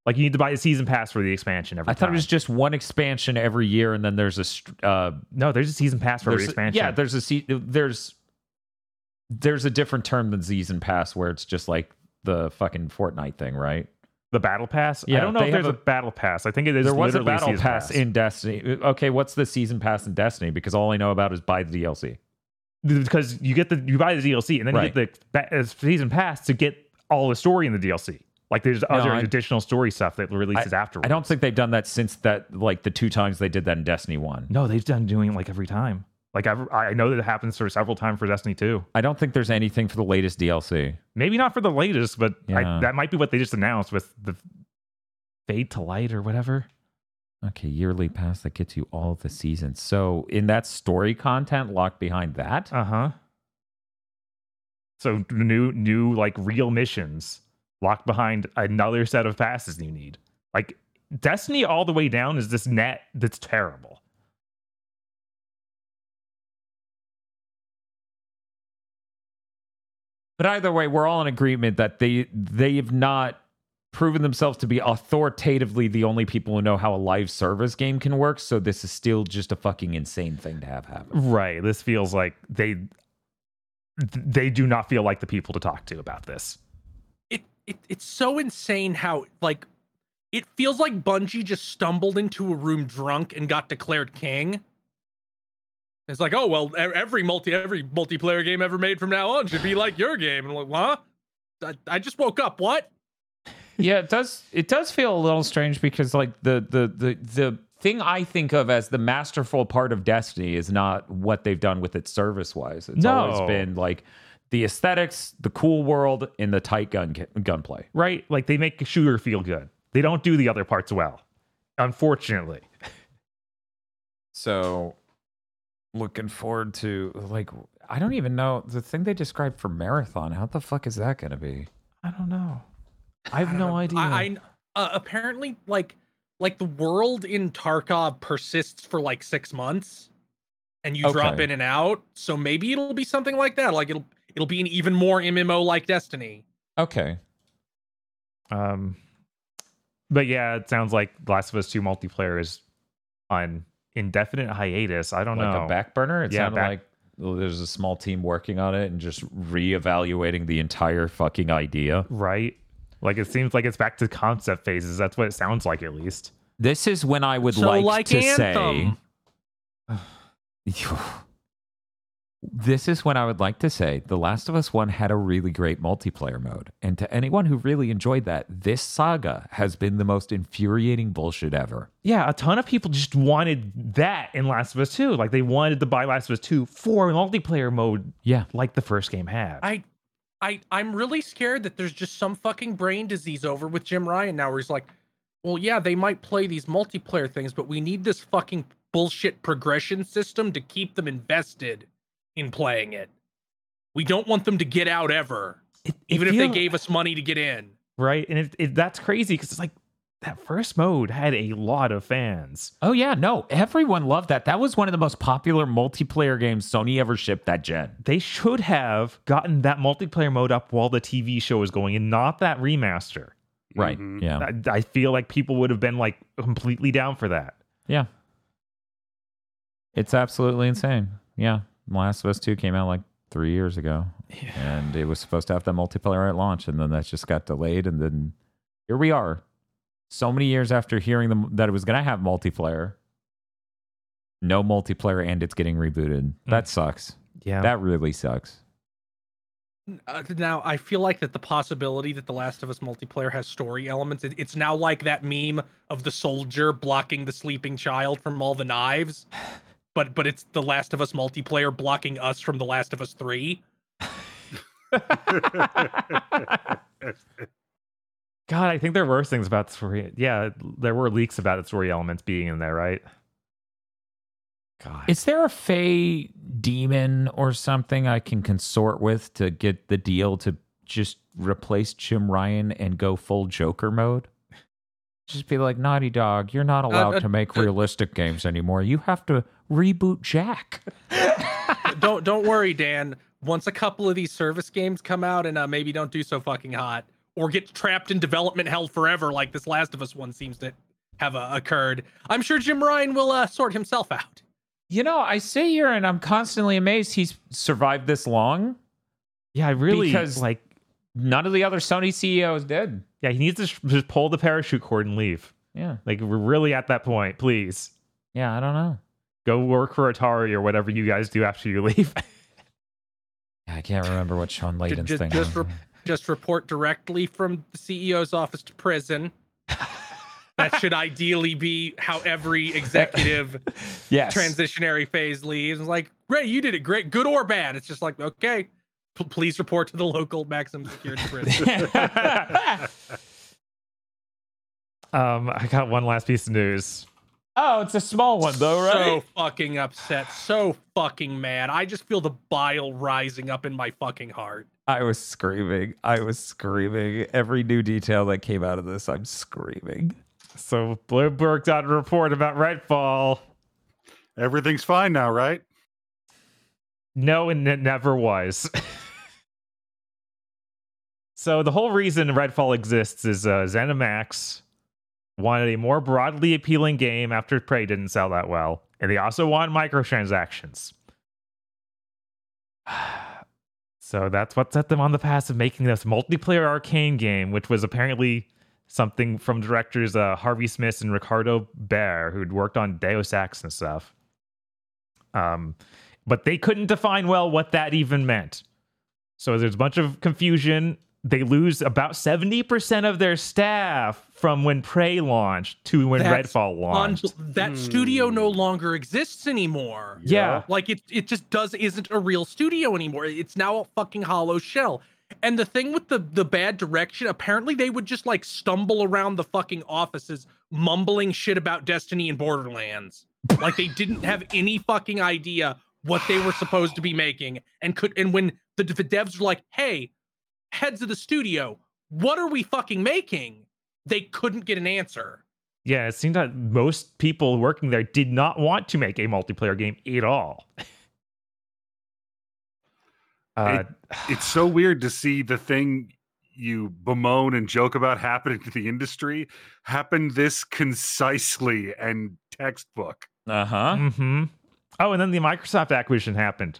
Speaker 4: Like you need to buy a season pass for the expansion every
Speaker 1: I thought
Speaker 4: time.
Speaker 1: it was just one expansion every year, and then there's a uh,
Speaker 4: no. There's a season pass for every
Speaker 1: a-
Speaker 4: expansion.
Speaker 1: yeah, there's a se- there's there's a different term than season pass where it's just like the fucking Fortnite thing, right?
Speaker 4: the battle pass.
Speaker 1: Yeah, I
Speaker 4: don't know if there's a,
Speaker 1: a-
Speaker 4: battle pass. I think it is.
Speaker 1: there was a battle
Speaker 4: season
Speaker 1: pass, in Destiny. Okay, what's the season pass in Destiny? Because all I know about is buy the DLC.
Speaker 4: because you get the you buy the DLC and then
Speaker 1: Right.
Speaker 4: you get the uh, season pass to get all the story in the DLC. Like there's other
Speaker 1: I-
Speaker 4: additional story stuff that releases afterwards.
Speaker 1: I don't think they've done that since that like the two times they did that in Destiny One.
Speaker 4: No, they've done doing it like every time. Like I've, I know that it happens for several times for Destiny 2.
Speaker 1: I don't think there's anything for the latest DLC.
Speaker 4: Maybe not for the latest, but I, that might be what they just announced with the Fade to Light or whatever.
Speaker 1: Okay, yearly pass that gets you all the seasons. So in that story content locked behind that,
Speaker 4: Uh huh. So new, new like real missions locked behind another set of passes you need. Like Destiny all the way down is this net that's terrible.
Speaker 1: but either way, we're all in agreement that they they have not proven themselves to be authoritatively the only people who know how a live service game can work. So this is still just a fucking insane thing to have happen.
Speaker 4: Right. This feels like they they do not feel like the people to talk to about this.
Speaker 2: It, it it's so insane how like it feels like Bungie just stumbled into a room drunk and got declared king. It's like, oh well, e- every multi every multiplayer game ever made from now on should be like your game. And I'm like, huh? I, I just woke up. What?
Speaker 1: yeah, it does. It does feel a little strange because like the the the the thing I think of as the masterful part of Destiny is not what they've done with it service wise. It's always been like the aesthetics, the cool world, and the tight gun gunplay.
Speaker 4: Right? Like they make a shooter feel good. They don't do the other parts well. Unfortunately.
Speaker 1: So looking forward to like I don't even know the thing they described for marathon. How the fuck is that going to be?
Speaker 4: I don't know. I have
Speaker 2: I
Speaker 4: no
Speaker 2: know.
Speaker 4: idea.
Speaker 2: I, I uh, apparently like like the world in Tarkov persists for like six months, and you drop in and out. So maybe it'll be something like that. Like it'll it'll be an even more MMO like Destiny.
Speaker 1: Okay.
Speaker 4: Um, but yeah, it sounds like Last of Us 2 multiplayer is on indefinite hiatus. I don't
Speaker 1: like
Speaker 4: know.
Speaker 1: Like a back burner. It
Speaker 4: Yeah,
Speaker 1: sounded
Speaker 4: back-
Speaker 1: like there's a small team working on it and just reevaluating the entire fucking idea.
Speaker 4: right? Like it seems like it's back to concept phases. That's what it sounds like, at least.
Speaker 1: This is when I would
Speaker 2: So
Speaker 1: like,
Speaker 2: like
Speaker 1: to
Speaker 2: Anthem.
Speaker 1: say. This is when I would like to say The Last of Us 1 had a really great multiplayer mode. And to anyone who really enjoyed that, this saga has been the most infuriating bullshit ever.
Speaker 4: Yeah, a ton of people just wanted that in Last of Us 2. Like they wanted to buy Last of Us 2 for multiplayer mode
Speaker 1: Yeah.
Speaker 4: like the first game had.
Speaker 2: I, I, I'm really scared that there's just some fucking brain disease over with Jim Ryan now, where he's like, well, yeah, they might play these multiplayer things, but we need this fucking bullshit progression system to keep them invested in playing it. We don't want them to get out ever,
Speaker 4: It- it
Speaker 2: even if they gave us money to get in.
Speaker 4: right, and it, it, that's crazy because it's like that first mode had a lot of fans.
Speaker 1: Oh, yeah. No, everyone loved that. That was one of the most popular multiplayer games Sony ever shipped that gen.
Speaker 4: They should have gotten that multiplayer mode up while the TV show was going, and not that remaster.
Speaker 1: Right.
Speaker 3: Mhm.
Speaker 1: Yeah.
Speaker 4: I, I feel like people would have been like completely down for that.
Speaker 1: Yeah. It's absolutely insane. Yeah. Last of Us 2 came out like three years ago. And it was supposed to have that multiplayer at launch. And then that just got delayed. And then here we are. So many years after hearing them that it was going to have multiplayer. No multiplayer and it's getting rebooted. That sucks.
Speaker 4: Yeah,
Speaker 1: That really sucks.
Speaker 2: Uh, now I feel like that the possibility that The Last of Us multiplayer has story elements, it, it's now like that meme of the soldier blocking the sleeping child from all the knives, but but it's The Last of Us multiplayer blocking us from The Last of Us Three.
Speaker 4: God, I think there were things about the story. Yeah, there were leaks about the story elements being in there, right? God,
Speaker 1: Is there a Fey demon or something I can consort with to get the deal to just replace Jim Ryan and go full Joker mode? Just be like, Naughty Dog, you're not allowed
Speaker 2: uh,
Speaker 1: to make
Speaker 2: uh,
Speaker 1: realistic games anymore. You have to reboot Jak.
Speaker 2: don't don't worry, Dan. Once a couple of these service games come out and uh, maybe don't do so fucking hot, or get trapped in development hell forever, like this Last of Us one seems to have uh, occurred, I'm sure Jim Ryan will uh, sort himself out.
Speaker 1: You know, I sit here and I'm constantly amazed he's survived this long.
Speaker 4: yeah, I really
Speaker 1: Because-
Speaker 4: like.
Speaker 1: None of the other Sony CEOs did.
Speaker 4: Yeah, he needs to sh- just pull the parachute cord and leave.
Speaker 1: Yeah.
Speaker 4: Like we're really at that point. Please
Speaker 1: Yeah, I don't know.
Speaker 4: Go work for Atari or whatever you guys do after you leave.
Speaker 1: I can't remember what Shawn Layden's
Speaker 2: just-
Speaker 1: thing
Speaker 2: just
Speaker 1: was.
Speaker 2: re- Just report directly from the CEO's office to prison. that should ideally be how every executive
Speaker 1: yes.
Speaker 2: transitionary phase leaves. It's like, Ray, you did it great, good or bad. It's just like, okay, p- please report to the local maximum security prison.
Speaker 4: um, I got one last piece of news.
Speaker 1: Oh, it's a small one though, right?
Speaker 2: So fucking upset, so fucking mad. I just feel the bile rising up in my fucking heart.
Speaker 1: I was screaming. I was screaming. Every new detail that came out of this, I'm screaming.
Speaker 4: So Bloomberg got a report about Redfall.
Speaker 3: Everything's fine now, right?
Speaker 4: No, and it never was. so the whole reason Redfall exists is uh, ZeniMax wanted a more broadly appealing game after Prey didn't sell that well, and they also want microtransactions. so that's what set them on the path of making this multiplayer Arkane game, which was apparently something from directors uh, Harvey Smith and Ricardo Bare, who'd worked on Deus Ex and stuff. Um, but they couldn't define well what that even meant. So there's a bunch of confusion. They lose about 70% of their staff from when Prey launched to when
Speaker 2: That's
Speaker 4: Redfall
Speaker 2: Un-
Speaker 4: launched.
Speaker 2: that studio no
Speaker 3: Hmm.
Speaker 2: longer exists anymore.
Speaker 4: Yeah.
Speaker 2: Like it it just does isn't a real studio anymore. It's now a fucking hollow shell. And the thing with the the bad direction, apparently they would just like stumble around the fucking offices mumbling shit about Destiny and Borderlands. like they didn't have any fucking idea what they were supposed to be making and could and when the, the devs were like, "Hey, heads of the studio, what are we fucking making?" They couldn't get an answer.
Speaker 4: Yeah, it seemed that most people working there did not want to make a multiplayer game at all. Uh,
Speaker 3: It's so weird to see the thing you bemoan and joke about happening to the industry happen this concisely and textbook.
Speaker 1: Uh huh.
Speaker 4: hmm Oh, and then the Microsoft acquisition happened.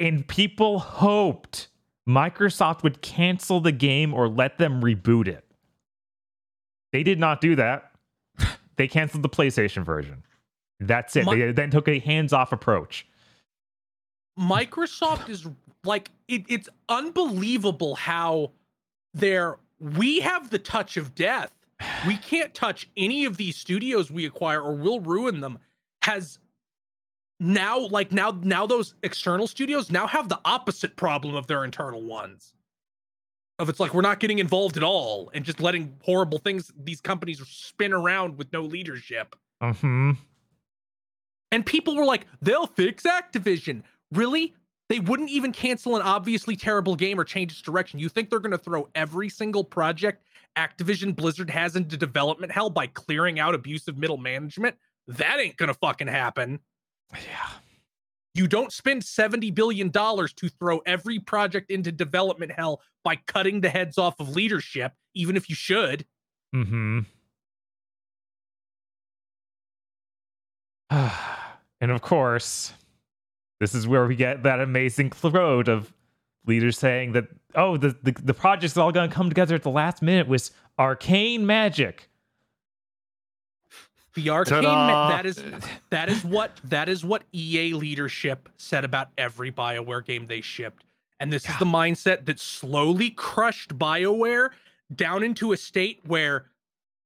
Speaker 4: And people hoped Microsoft would cancel the game or let them reboot it. They did not do that. they canceled the PlayStation version. That's it.
Speaker 2: My-
Speaker 4: they then took a hands-off approach.
Speaker 2: Microsoft is like it, it's unbelievable how they're we have the touch of death. We can't touch any of these studios we acquire or we'll ruin them. Has now like now now those external studios now have the opposite problem of their internal ones. Of it's like we're not getting involved at all and just letting horrible things these companies spin around with no leadership.
Speaker 4: hmm
Speaker 2: And people were like, they'll fix Activision. Really? They wouldn't even cancel an obviously terrible game or change its direction. You think they're going to throw every single project Activision Blizzard has into development hell by clearing out abusive middle management? That ain't going to fucking happen.
Speaker 4: Yeah.
Speaker 2: You don't spend $70 billion to throw every project into development hell by cutting the heads off of leadership, even if you should.
Speaker 4: hmm and of course, this is where we get that amazing quote of leaders saying that, oh, the, the, the project's all going to come together at the last minute with Arkane magic.
Speaker 2: The
Speaker 3: Arkane
Speaker 2: ma- that is that is what that is what EA leadership said about every BioWare game they shipped. And this is the mindset that slowly crushed BioWare down into a state where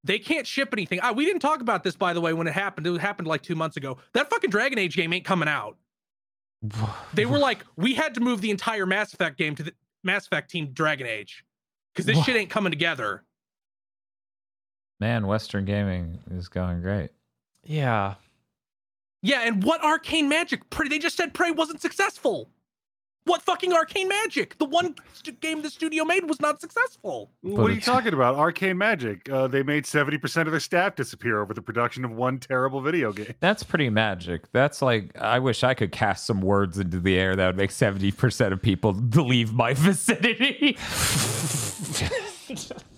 Speaker 2: they can't ship anything. Ah, we didn't talk about this by the way when it happened. It happened like 2 months ago. That fucking Dragon Age game ain't coming out. They were like, we had to move the entire Mass Effect game to the Mass Effect team Dragon Age cuz this shit ain't coming together.
Speaker 1: Man, Western gaming is going great.
Speaker 4: Yeah.
Speaker 2: Yeah, and what Arkane magic? Prey, they just said Prey wasn't successful. What fucking Arkane magic? The one st- game the studio made was not successful.
Speaker 3: What are you talking about? Arkane Magic. Uh, they made 70% of their staff disappear over the production of one terrible video game.
Speaker 1: That's pretty magic. That's like I wish I could cast some words into the air that would make seventy percent of people leave my vicinity.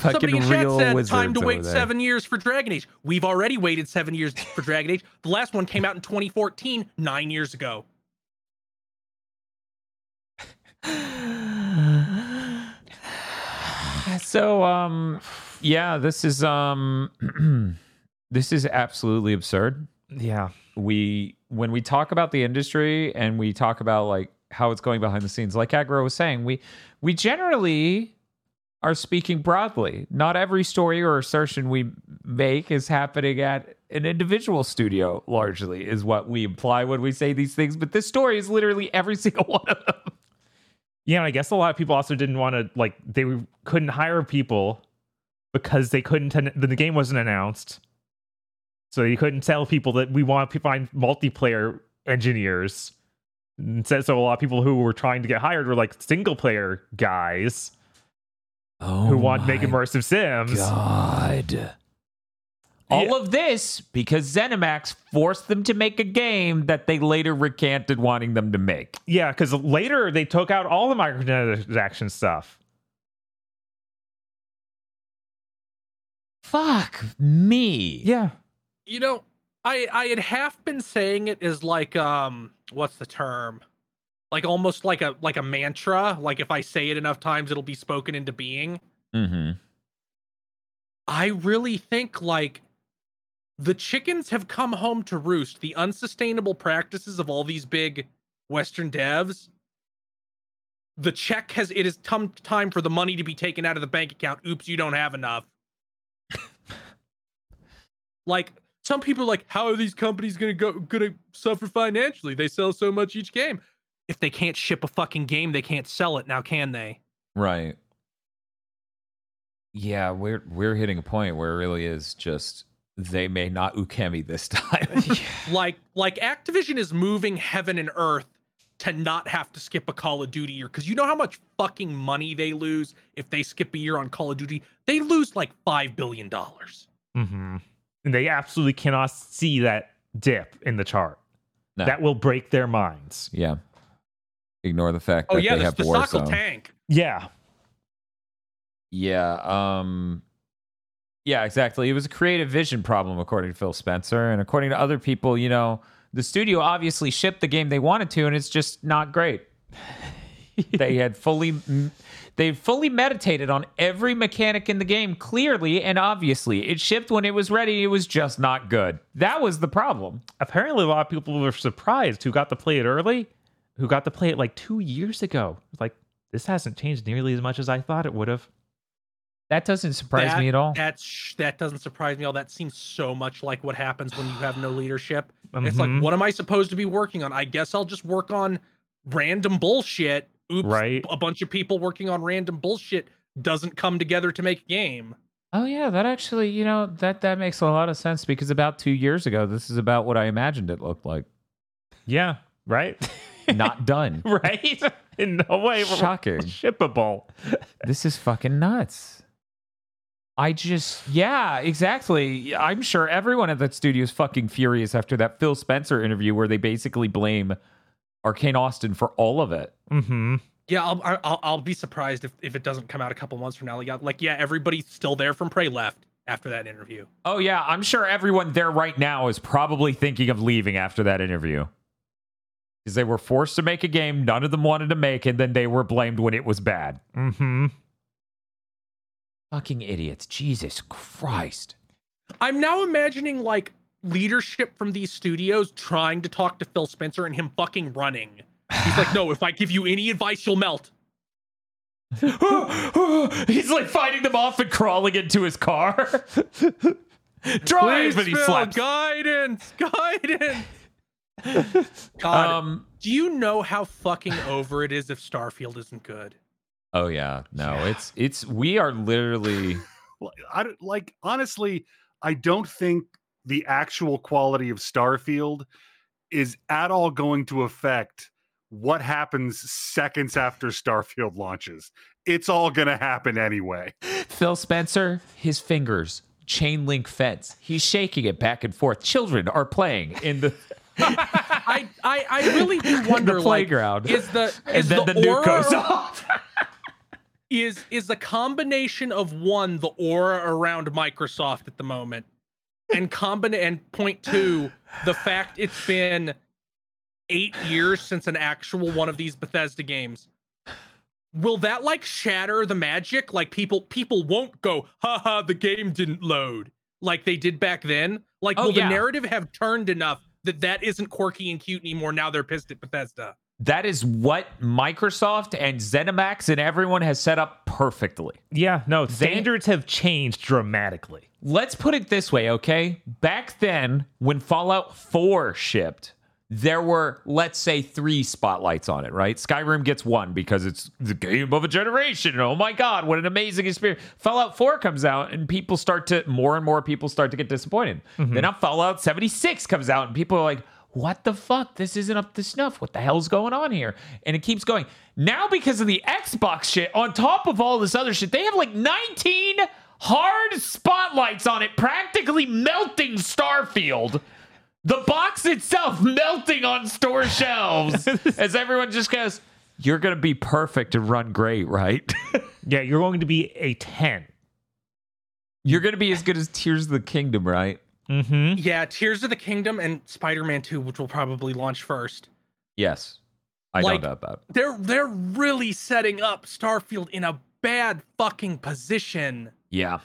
Speaker 2: Somebody in chat said time to wait seven years for Dragon Age. We've already waited seven years for Dragon Age. The last one came out in 2014, nine years ago.
Speaker 1: so um yeah this is um this is absolutely absurd
Speaker 4: Yeah.
Speaker 1: we when we talk about the industry and we talk about like how it's going behind the scenes like Aggro was saying we we generally are speaking broadly not every story or assertion we make is happening at an individual studio largely is what we imply when we say these things but this story is literally every single one of them
Speaker 4: Yeah, I guess a lot of people also didn't want to like they couldn't hire people because they couldn't the game wasn't announced. So you couldn't tell people that we want to find multiplayer engineers. So so a lot of people who were trying to get hired were like single player guys
Speaker 1: oh
Speaker 4: who want to make immersive sims.
Speaker 1: God. All of this because ZeniMax forced them to make a game that they later recanted wanting them to make.
Speaker 4: Yeah, because later they took out all the microtransaction stuff.
Speaker 1: Fuck me.
Speaker 4: Yeah.
Speaker 2: You know, I I had half been saying it as like um what's the term? Like almost like a like a mantra. Like if I say it enough times, it'll be spoken into being.
Speaker 1: Mm-hmm.
Speaker 2: I really think like the chickens have come home to roost. The unsustainable practices of all these big Western devs. The check has it has come time for the money to be taken out of the bank account. Oops, you don't have enough. like some people are like, how are these companies gonna go gonna suffer financially? They sell so much each game. If they can't ship a fucking game, they can't sell it. Now can they?
Speaker 1: Right. Yeah, we're we're hitting a point where it really is just they may not ukemi this time.
Speaker 2: like like Activision is moving heaven and earth to not have to skip a Call of Duty year because you know how much fucking money they lose if they skip a year on Call of Duty. They lose like five billion dollars.
Speaker 4: hmm And they absolutely cannot see that dip in the chart.
Speaker 1: No.
Speaker 4: That will break their minds.
Speaker 1: yeah. Ignore the fact
Speaker 2: Oh
Speaker 1: that
Speaker 2: yeah,
Speaker 1: they
Speaker 2: the,
Speaker 1: have
Speaker 2: the stock will
Speaker 1: Warzone.
Speaker 2: tank.
Speaker 4: Yeah.
Speaker 1: Yeah, um Yeah, exactly. It was a creative vision problem according to Phil Spencer and according to other people, you know, the studio obviously shipped the game they wanted to and it's just not great. they had fully they fully meditated on every mechanic in the game clearly and obviously. It shipped when it was ready. It was just not good. That was the problem.
Speaker 4: Apparently, a lot of people were surprised who got to play it early, who got to play it like two years ago. Like, this hasn't changed nearly as much as I thought it would have.
Speaker 1: That doesn't surprise
Speaker 2: That-
Speaker 1: me at all.
Speaker 2: That's that doesn't surprise me at all. That seems so much like what happens when you have no leadership. It's
Speaker 4: Mhm.
Speaker 2: like, what am I supposed to be working on? I guess I'll just work on random bullshit. Oops,
Speaker 4: Right.
Speaker 2: a bunch of people working on random bullshit doesn't come together to make a game.
Speaker 1: Oh yeah, that actually, you know, that that makes a lot of sense because about 2 years ago this is about what I imagined it looked like.
Speaker 4: Yeah, right?
Speaker 1: Not done.
Speaker 4: right? In no way
Speaker 1: Shocking.
Speaker 4: shippable.
Speaker 1: this is fucking nuts. I just, yeah, exactly. I'm sure everyone at that studio is fucking furious after that Phil Spencer interview where they basically blame Arkane Austin for all of it.
Speaker 4: Mm-hmm.
Speaker 2: Yeah, I'll I- I'll, I'll be surprised if, if it doesn't come out a couple months from now. Like, like, yeah, everybody's still there from Prey left after that interview.
Speaker 1: Oh, yeah, I'm sure everyone there right now is probably thinking of leaving after that interview. Because they were forced to make a game none of them wanted to make, and then they were blamed when it was bad.
Speaker 4: Mm-hmm.
Speaker 1: Fucking idiots. Jesus Christ.
Speaker 2: I'm now imagining like leadership from these studios trying to talk to Phil Spencer and him fucking running. He's like, no, if I give you any advice, you'll melt.
Speaker 1: He's like fighting them off and crawling into his car. Drive,
Speaker 2: Please,
Speaker 1: and he
Speaker 2: Phil,
Speaker 1: slaps.
Speaker 2: guidance, guidance. God,
Speaker 1: Um.
Speaker 2: do you know how fucking over it is if Starfield isn't good?
Speaker 1: Oh yeah. No, it's it's. We are literally.
Speaker 3: Like, I don't- like honestly, I don't think the actual quality of Starfield is at all going to affect what happens seconds after Starfield launches. It's all going to happen anyway.
Speaker 1: Phil Spencer, his fingers, chain link fence. He's shaking it back and forth. Children are playing in the,
Speaker 2: I, I, I really do wonder.
Speaker 1: the
Speaker 2: like,
Speaker 1: playground.
Speaker 2: is the
Speaker 1: and
Speaker 2: is
Speaker 1: then
Speaker 2: the,
Speaker 1: the, nuke
Speaker 2: aura
Speaker 1: goes off.
Speaker 2: is is the combination of one the aura around Microsoft at the moment, and combine and point two the fact it's been eight years since an actual one of these Bethesda games. Will that like shatter the magic? Like people people won't go, haha, the game didn't load like they did back then. Like
Speaker 1: Oh,
Speaker 2: will
Speaker 1: yeah.
Speaker 2: the narrative have turned enough that that isn't quirky and cute anymore? Now they're pissed at Bethesda.
Speaker 1: That is what Microsoft and ZeniMax and everyone has set up perfectly.
Speaker 4: Yeah, no, standards have changed dramatically.
Speaker 1: Let's put it this way, okay? Back then, when Fallout 4 shipped, there were, let's say, three spotlights on it, right? Skyrim gets one because it's the game of a generation. Oh my God, what an amazing experience. Fallout 4 comes out, and people start to, more and more people start to get disappointed. Mm-hmm. Then now Fallout 76 comes out, and people are like, what the fuck? This isn't up to snuff. What the hell's going on here? And it keeps going. Now, because of the Xbox shit, on top of all this other shit, they have like 19 hard spotlights on it, practically melting Starfield. The box itself melting on store shelves as everyone just goes, You're going to be perfect and run great, right?
Speaker 4: Yeah, you're going to be a 10.
Speaker 1: You're going to be as good as Tears of the Kingdom, right?
Speaker 4: Mm-hmm.
Speaker 2: Yeah, Tears of the Kingdom and Spider-Man 2, which will probably launch first.
Speaker 1: Yes. I
Speaker 2: Like-
Speaker 1: know that.
Speaker 2: They're they're really setting up Starfield in a bad fucking position.
Speaker 1: Yeah.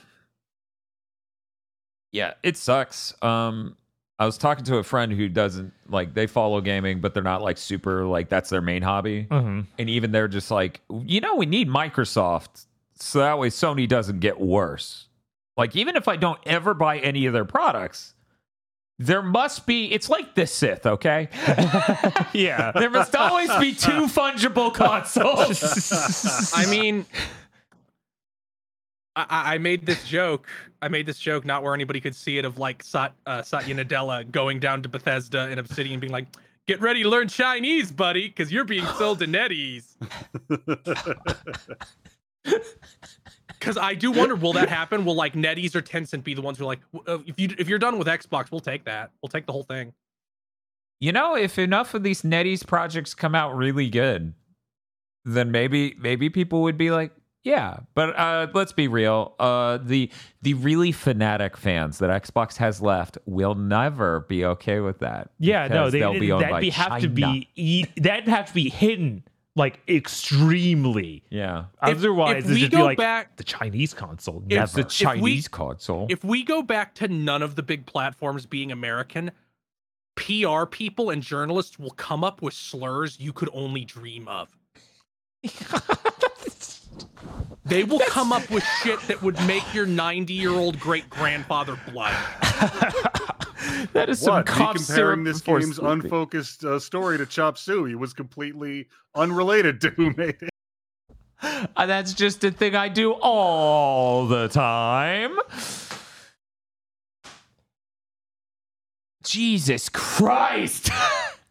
Speaker 1: Yeah, it sucks. Um I was talking to a friend who doesn't like they follow gaming, but they're not like super like that's their main hobby.
Speaker 4: Mm-hmm.
Speaker 1: And even they're just like, you know, we need Microsoft so that way Sony doesn't get worse. Like even if I don't ever buy any of their products, there must be it's like the Sith, okay?
Speaker 4: Yeah.
Speaker 1: there must always be two fungible consoles.
Speaker 2: I mean, I, I made this joke. I made this joke not where anybody could see it of like Sat, uh, Satya Nadella going down to Bethesda and Obsidian being like, "Get ready to learn Chinese, buddy, because you're being sold to NetEase." Because I do wonder, will that happen? Will like NetEase or Tencent be the ones who are like, uh, if you if you're done with Xbox, we'll take that. We'll take the whole thing.
Speaker 1: You know, if enough of these NetEase projects come out really good, then maybe maybe people would be like, yeah. But uh, let's be real. Uh, the the really fanatic fans that Xbox has left will never be okay with that.
Speaker 4: Yeah, no, they,
Speaker 1: they'll be owned
Speaker 4: that'd
Speaker 1: by
Speaker 4: be have to be e- that'd have to be hidden like extremely.
Speaker 1: Yeah.
Speaker 4: Otherwise,
Speaker 2: if
Speaker 4: it's
Speaker 2: we
Speaker 4: just be
Speaker 2: go
Speaker 4: like
Speaker 2: back-
Speaker 4: the Chinese console.
Speaker 2: If
Speaker 4: Never.
Speaker 1: The
Speaker 2: we-
Speaker 1: Chinese console.
Speaker 2: if we go back to none of the big platforms being American, PR people and journalists will come up with slurs you could only dream of. They will come up with shit that would make your 90 year old great grandfather blood.
Speaker 1: that is some
Speaker 3: What? Me
Speaker 1: cough
Speaker 3: comparing
Speaker 1: syrup
Speaker 3: this game's
Speaker 1: sleeping.
Speaker 3: unfocused uh, story to Chop Suey was completely unrelated to who made it.
Speaker 1: Uh, that's just a thing I do all the time. Jesus Christ.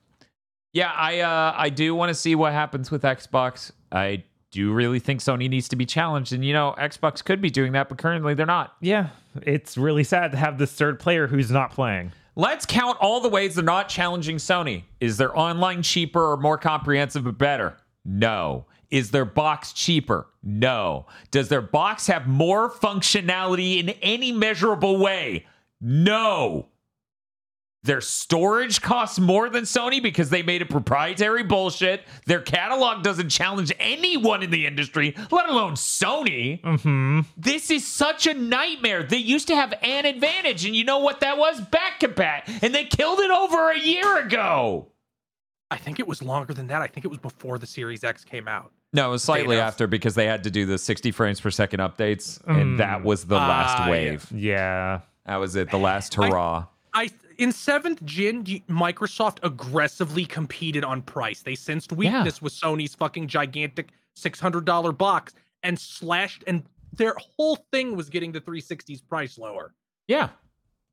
Speaker 1: yeah, I uh I do want to see what happens with Xbox. I do you really think Sony needs to be challenged and you know, Xbox could be doing that but currently they're not.
Speaker 4: yeah, it's really sad to have this third player who's not playing.
Speaker 1: Let's count all the ways they're not challenging Sony. Is their online cheaper or more comprehensive but better? No. Is their box cheaper? No. Does their box have more functionality in any measurable way? No. Their storage costs more than Sony because they made it proprietary bullshit. Their catalog doesn't challenge anyone in the industry, let alone Sony.
Speaker 4: Hmm.
Speaker 1: This is such a nightmare. They used to have an advantage, and you know what that was? Back compat, and they killed it over a year ago.
Speaker 2: I think it was longer than that. I think it was before the Series X came out.
Speaker 1: No, it was slightly after because they had to do the 60 frames per second updates, and
Speaker 4: Mm.
Speaker 1: that was the last
Speaker 2: yeah.
Speaker 1: wave.
Speaker 4: Yeah.
Speaker 1: That was it, the last hurrah.
Speaker 2: I in seventh gen, Microsoft aggressively competed on price. They sensed weakness with Sony's fucking gigantic six hundred dollar box and slashed, and their whole thing was getting the 360's price lower.
Speaker 1: yeah.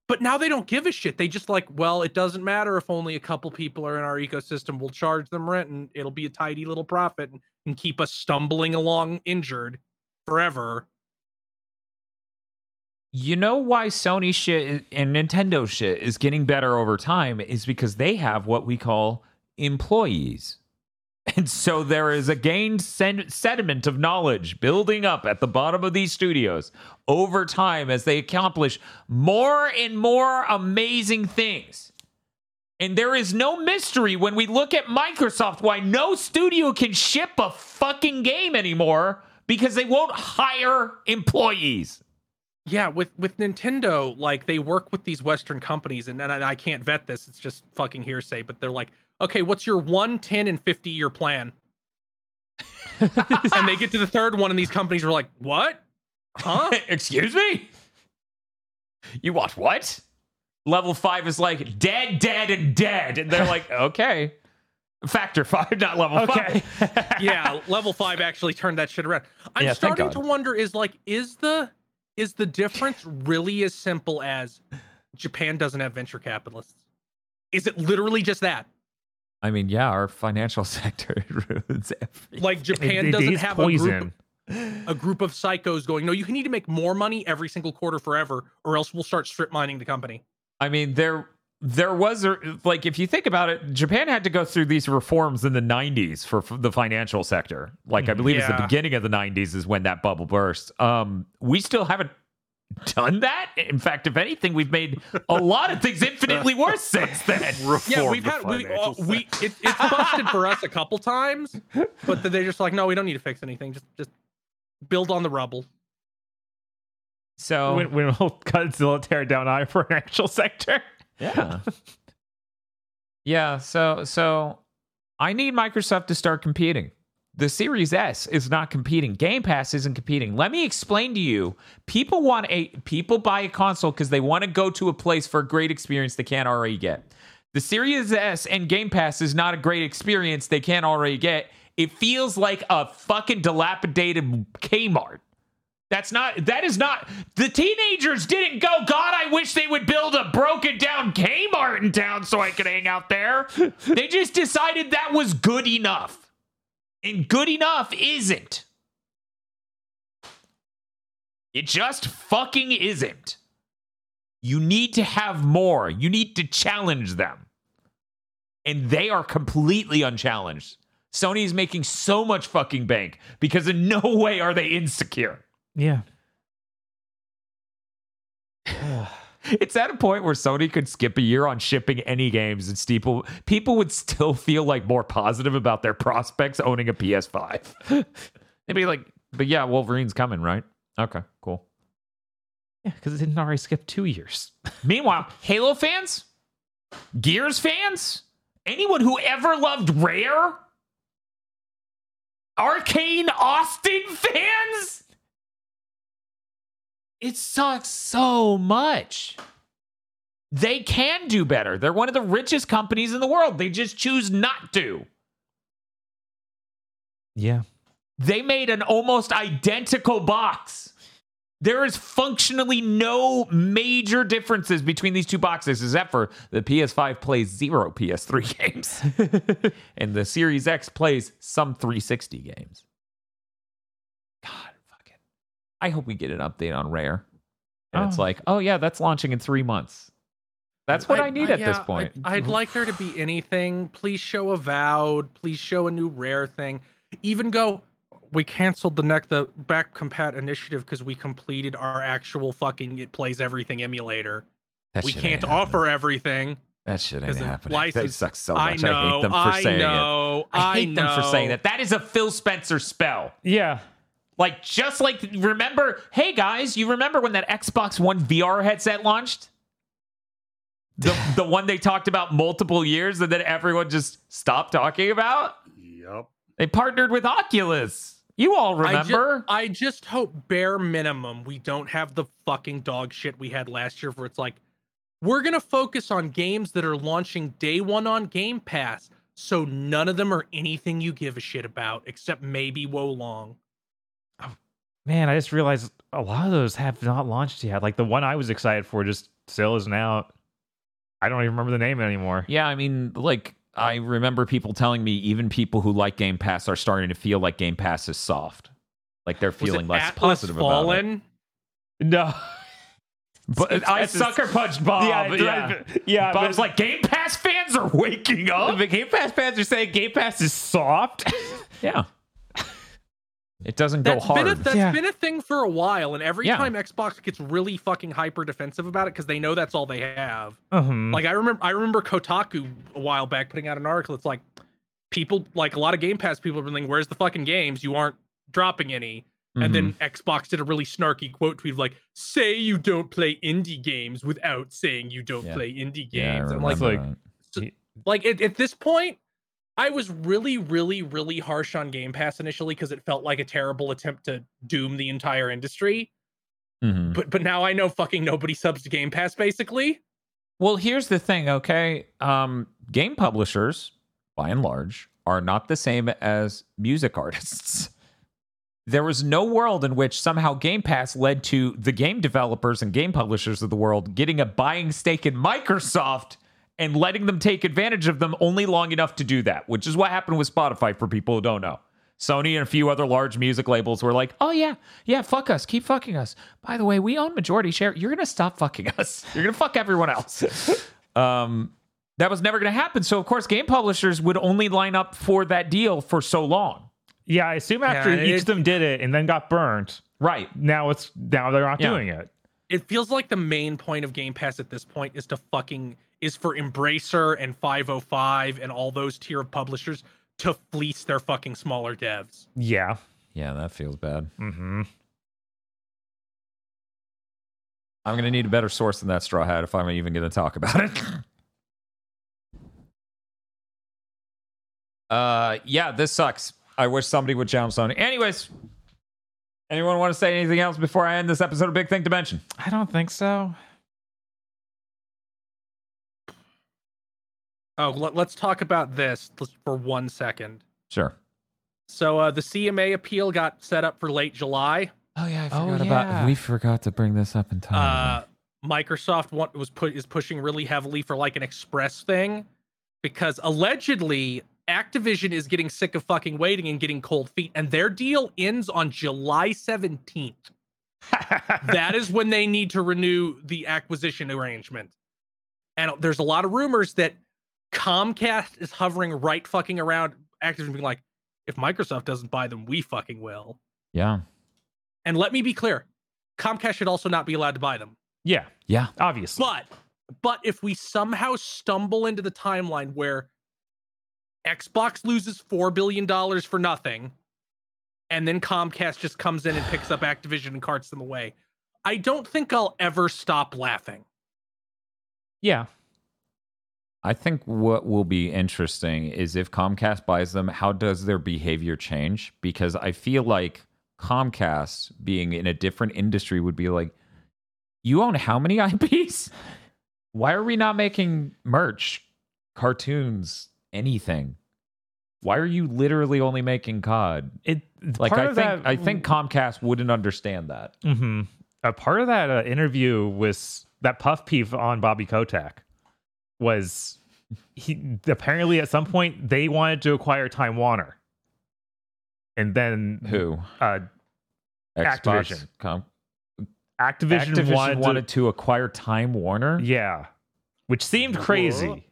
Speaker 2: But now they don't give a shit. They just like, well, it doesn't matter if only a couple people are in our ecosystem. We'll charge them rent, and it'll be a tidy little profit, and, and keep us stumbling along injured forever.
Speaker 1: You know why Sony shit and Nintendo shit is getting better over time is because they have what we call employees. And so there is a gained sen- sediment of knowledge building up at the bottom of these studios over time as they accomplish more and more amazing things. And there is no mystery when we look at Microsoft why no studio can ship a fucking game anymore because they won't hire employees.
Speaker 2: Yeah, with with Nintendo, like they work with these Western companies, and, and I, I can't vet this; it's just fucking hearsay. But they're like, okay, what's your one, 10, and fifty year plan? and they get to the third one, and these companies are like, what? Huh?
Speaker 1: Excuse me? You want what? Level five is like dead, dead, and dead. And they're like, okay. Factor five, not level
Speaker 4: Okay.
Speaker 1: five.
Speaker 2: yeah, level five actually turned that shit around. I'm
Speaker 1: Yeah,
Speaker 2: starting to wonder: is like, is the is the difference really as simple as Japan doesn't have venture capitalists? Is it literally just that?
Speaker 1: I mean, yeah, our financial sector ruins everything.
Speaker 2: Like Japan
Speaker 4: it
Speaker 2: doesn't
Speaker 4: is
Speaker 2: have a group a group of psychos going, no, you need to make more money every single quarter forever, or else we'll start strip mining the company.
Speaker 1: I mean, there there was a, like if you think about it, Japan had to go through these reforms in the 90s for, for the financial sector. Like I believe it's the beginning of the 90s is when that bubble burst. Um we still haven't done that. In fact, if anything, we've made a lot of things infinitely worse since then.
Speaker 2: Yeah, we've had we, uh, we it, it's busted for us a couple times, but they're just like, no, we don't need to fix anything. Just just build on the rubble.
Speaker 1: So
Speaker 4: when, when will Godzilla tear down our financial sector?
Speaker 1: Yeah. yeah, so so I need Microsoft to start competing. The Series S is not competing. Game Pass isn't competing. Let me explain to you. People want a people buy a console because they want to go to a place for a great experience they can't already get. The Series S and Game Pass is not a great experience they can't already get. It feels like a fucking dilapidated Kmart. That's not, that is not, the teenagers didn't go, God, I wish they would build a broken down Kmart in town so I could hang out there. they just decided that was good enough. And good enough isn't. It just fucking isn't. You need to have more. You need to challenge them. And they are completely unchallenged. Sony is making so much fucking bank because in no way are they insecure.
Speaker 4: Yeah.
Speaker 1: it's at a point where Sony could skip a year on shipping any games, and people people would still feel like more positive about their prospects owning a PS5. They'd be like, "But yeah, Wolverine's coming, right? Okay, cool."
Speaker 4: Yeah, because it didn't already skip two years.
Speaker 1: Meanwhile, Halo fans, Gears fans, anyone who ever loved Rare, Arkane Austin fans, it sucks so much. They can do better. They're one of the richest companies in the world. They just choose not to.
Speaker 4: Yeah.
Speaker 1: They made an almost identical box. There is functionally no major differences between these two boxes, except for the PS5 plays zero PS3 games, and the Series X plays some 360 games. It. I hope we get an update on Rare. And it's
Speaker 4: Oh.
Speaker 1: like, oh yeah, that's launching in three months. That's what I, need at this point.
Speaker 2: I'd, I'd like there to be anything. Please show Avowed. Please show a new rare thing. Even go. We canceled the neck the back compat initiative because we completed our actual fucking it plays everything emulator.
Speaker 1: That
Speaker 2: we can't
Speaker 1: happening.
Speaker 2: offer everything.
Speaker 1: That shit ain't happening. That sucks so
Speaker 2: I
Speaker 1: much.
Speaker 2: know.
Speaker 1: I hate them for
Speaker 2: I
Speaker 1: saying it.
Speaker 2: know.
Speaker 1: I hate them for saying that. That is a Phil Spencer spell.
Speaker 4: Yeah.
Speaker 1: Like just like remember, hey guys, you remember when that Xbox One VR headset launched? The the one they talked about multiple years and then everyone just stopped talking about?
Speaker 3: Yep.
Speaker 1: They partnered with Oculus. You all
Speaker 2: I ju-
Speaker 1: remember?
Speaker 2: I just hope bare minimum we don't have the fucking dog shit we had last year where it's like we're gonna focus on games that are launching day one on Game Pass, so none of them are anything you give a shit about, except maybe Wo Long.
Speaker 4: Man, I just realized a lot of those have not launched yet. Like the one I was excited for just still isn't out. I don't even remember the name anymore.
Speaker 1: yeah, I mean, like I remember people telling me even people who like Game Pass are starting to feel like Game Pass is soft. Like they're
Speaker 2: Was
Speaker 1: feeling
Speaker 2: it
Speaker 1: less
Speaker 2: Atlas
Speaker 1: positive about it.
Speaker 2: Fallen?
Speaker 4: No.
Speaker 1: But I
Speaker 4: That's
Speaker 1: sucker punched Bob.
Speaker 4: yeah,
Speaker 1: Yeah,
Speaker 4: yeah. yeah
Speaker 1: Bob's
Speaker 4: but-
Speaker 1: like Game Pass fans are waking up.
Speaker 4: the Game Pass fans are saying Game Pass is soft.
Speaker 1: Yeah. It doesn't go
Speaker 2: That's
Speaker 1: hard.
Speaker 2: been a that's
Speaker 4: Yeah.
Speaker 2: been a thing for a while, and every
Speaker 1: Yeah.
Speaker 2: time Xbox gets really fucking hyper defensive about it because they know that's all they have.
Speaker 4: uh-huh.
Speaker 2: Like I remember, I remember Kotaku a while back putting out an article. It's like people, like a lot of Game Pass people, have been like, "Where's the fucking games? You aren't dropping any." And then
Speaker 1: Mm-hmm.
Speaker 2: Xbox did a really snarky quote tweet of like, "Say you don't play indie games without saying you don't
Speaker 1: Yeah.
Speaker 2: play indie
Speaker 1: yeah, I
Speaker 2: games." I'm
Speaker 1: remember
Speaker 2: like,
Speaker 4: like-
Speaker 1: that.
Speaker 2: like at, at this point, I was really, really, really harsh on Game Pass initially because it felt like a terrible attempt to doom the entire industry.
Speaker 1: Mhm.
Speaker 2: But but now I know fucking nobody subs to Game Pass basically.
Speaker 1: Well, here's the thing, okay? Um, game publishers, by and large, are not the same as music artists. There was no world in which somehow Game Pass led to the game developers and game publishers of the world getting a buying stake in Microsoft and letting them take advantage of them only long enough to do that, which is what happened with Spotify for people who don't know. Sony and a few other large music labels were like, oh, yeah, yeah, fuck us, keep fucking us. By the way, we own majority share. You're going to stop fucking us. You're going to fuck everyone else. um, that was never going to happen. So, of course, game publishers would only line up for that deal for so long.
Speaker 4: yeah, I assume after
Speaker 2: Yeah,
Speaker 4: each
Speaker 2: it-
Speaker 4: of them did it and then got burned.
Speaker 1: Right.
Speaker 4: Now it's now they're not
Speaker 1: Yeah.
Speaker 4: doing it.
Speaker 2: It feels like the main point of Game Pass at this point is to fucking is for Embracer and 505 and all those tier of publishers to fleece their fucking smaller devs.
Speaker 4: Yeah.
Speaker 1: Yeah, that feels bad.
Speaker 4: Mm-hmm.
Speaker 1: I'm going to need a better source than that straw hat if I'm even going to talk about it. uh, yeah, this sucks. I wish somebody would challenge Sony. Anyways, anyone want to say anything else before I end this episode of Big Think Dimension?
Speaker 4: I don't think so.
Speaker 2: Oh, let, us talk about this for one second.
Speaker 1: Sure.
Speaker 2: So uh, the CMA appeal got set up for late July.
Speaker 1: Oh yeah, I
Speaker 4: forgot
Speaker 1: forgot
Speaker 4: about-
Speaker 1: about. We forgot to bring this up in time.
Speaker 2: Uh, Microsoft want, was put is pushing really heavily for like an express thing because allegedly Activision is getting sick of fucking waiting and getting cold feet, and their deal ends on July seventeenth. that is when they need to renew the acquisition arrangement. And there's a lot of rumors that Comcast is hovering right fucking around Activision being like, if Microsoft doesn't buy them, we fucking will.
Speaker 1: yeah.
Speaker 2: And let me be clear, Comcast should also not be allowed to buy them.
Speaker 4: Yeah,
Speaker 1: Yeah.
Speaker 4: obviously.
Speaker 2: But but if we somehow stumble into the timeline where Xbox loses four billion dollars for nothing, and then Comcast just comes in and picks up Activision and carts them away, I don't think I'll ever stop laughing.
Speaker 4: yeah,
Speaker 1: I think what will be interesting is if Comcast buys them, how does their behavior change? Because I feel like Comcast, being in a different industry, would be like, you own how many IPs? Why are we not making merch, cartoons, anything? Why are you literally only making COD?
Speaker 4: it
Speaker 1: Like I think
Speaker 4: that,
Speaker 1: I think Comcast wouldn't understand that.
Speaker 4: hmm A part of that uh, interview was that puff peeve on Bobby Kotick was he apparently at some point they wanted to acquire Time Warner, and then
Speaker 1: Who?
Speaker 4: uh, Activision.
Speaker 1: Com-
Speaker 4: Activision,
Speaker 1: Activision
Speaker 4: wanted,
Speaker 1: wanted,
Speaker 4: to,
Speaker 1: to acquire Time Warner.
Speaker 4: yeah, which seemed
Speaker 3: Whoa.
Speaker 4: crazy.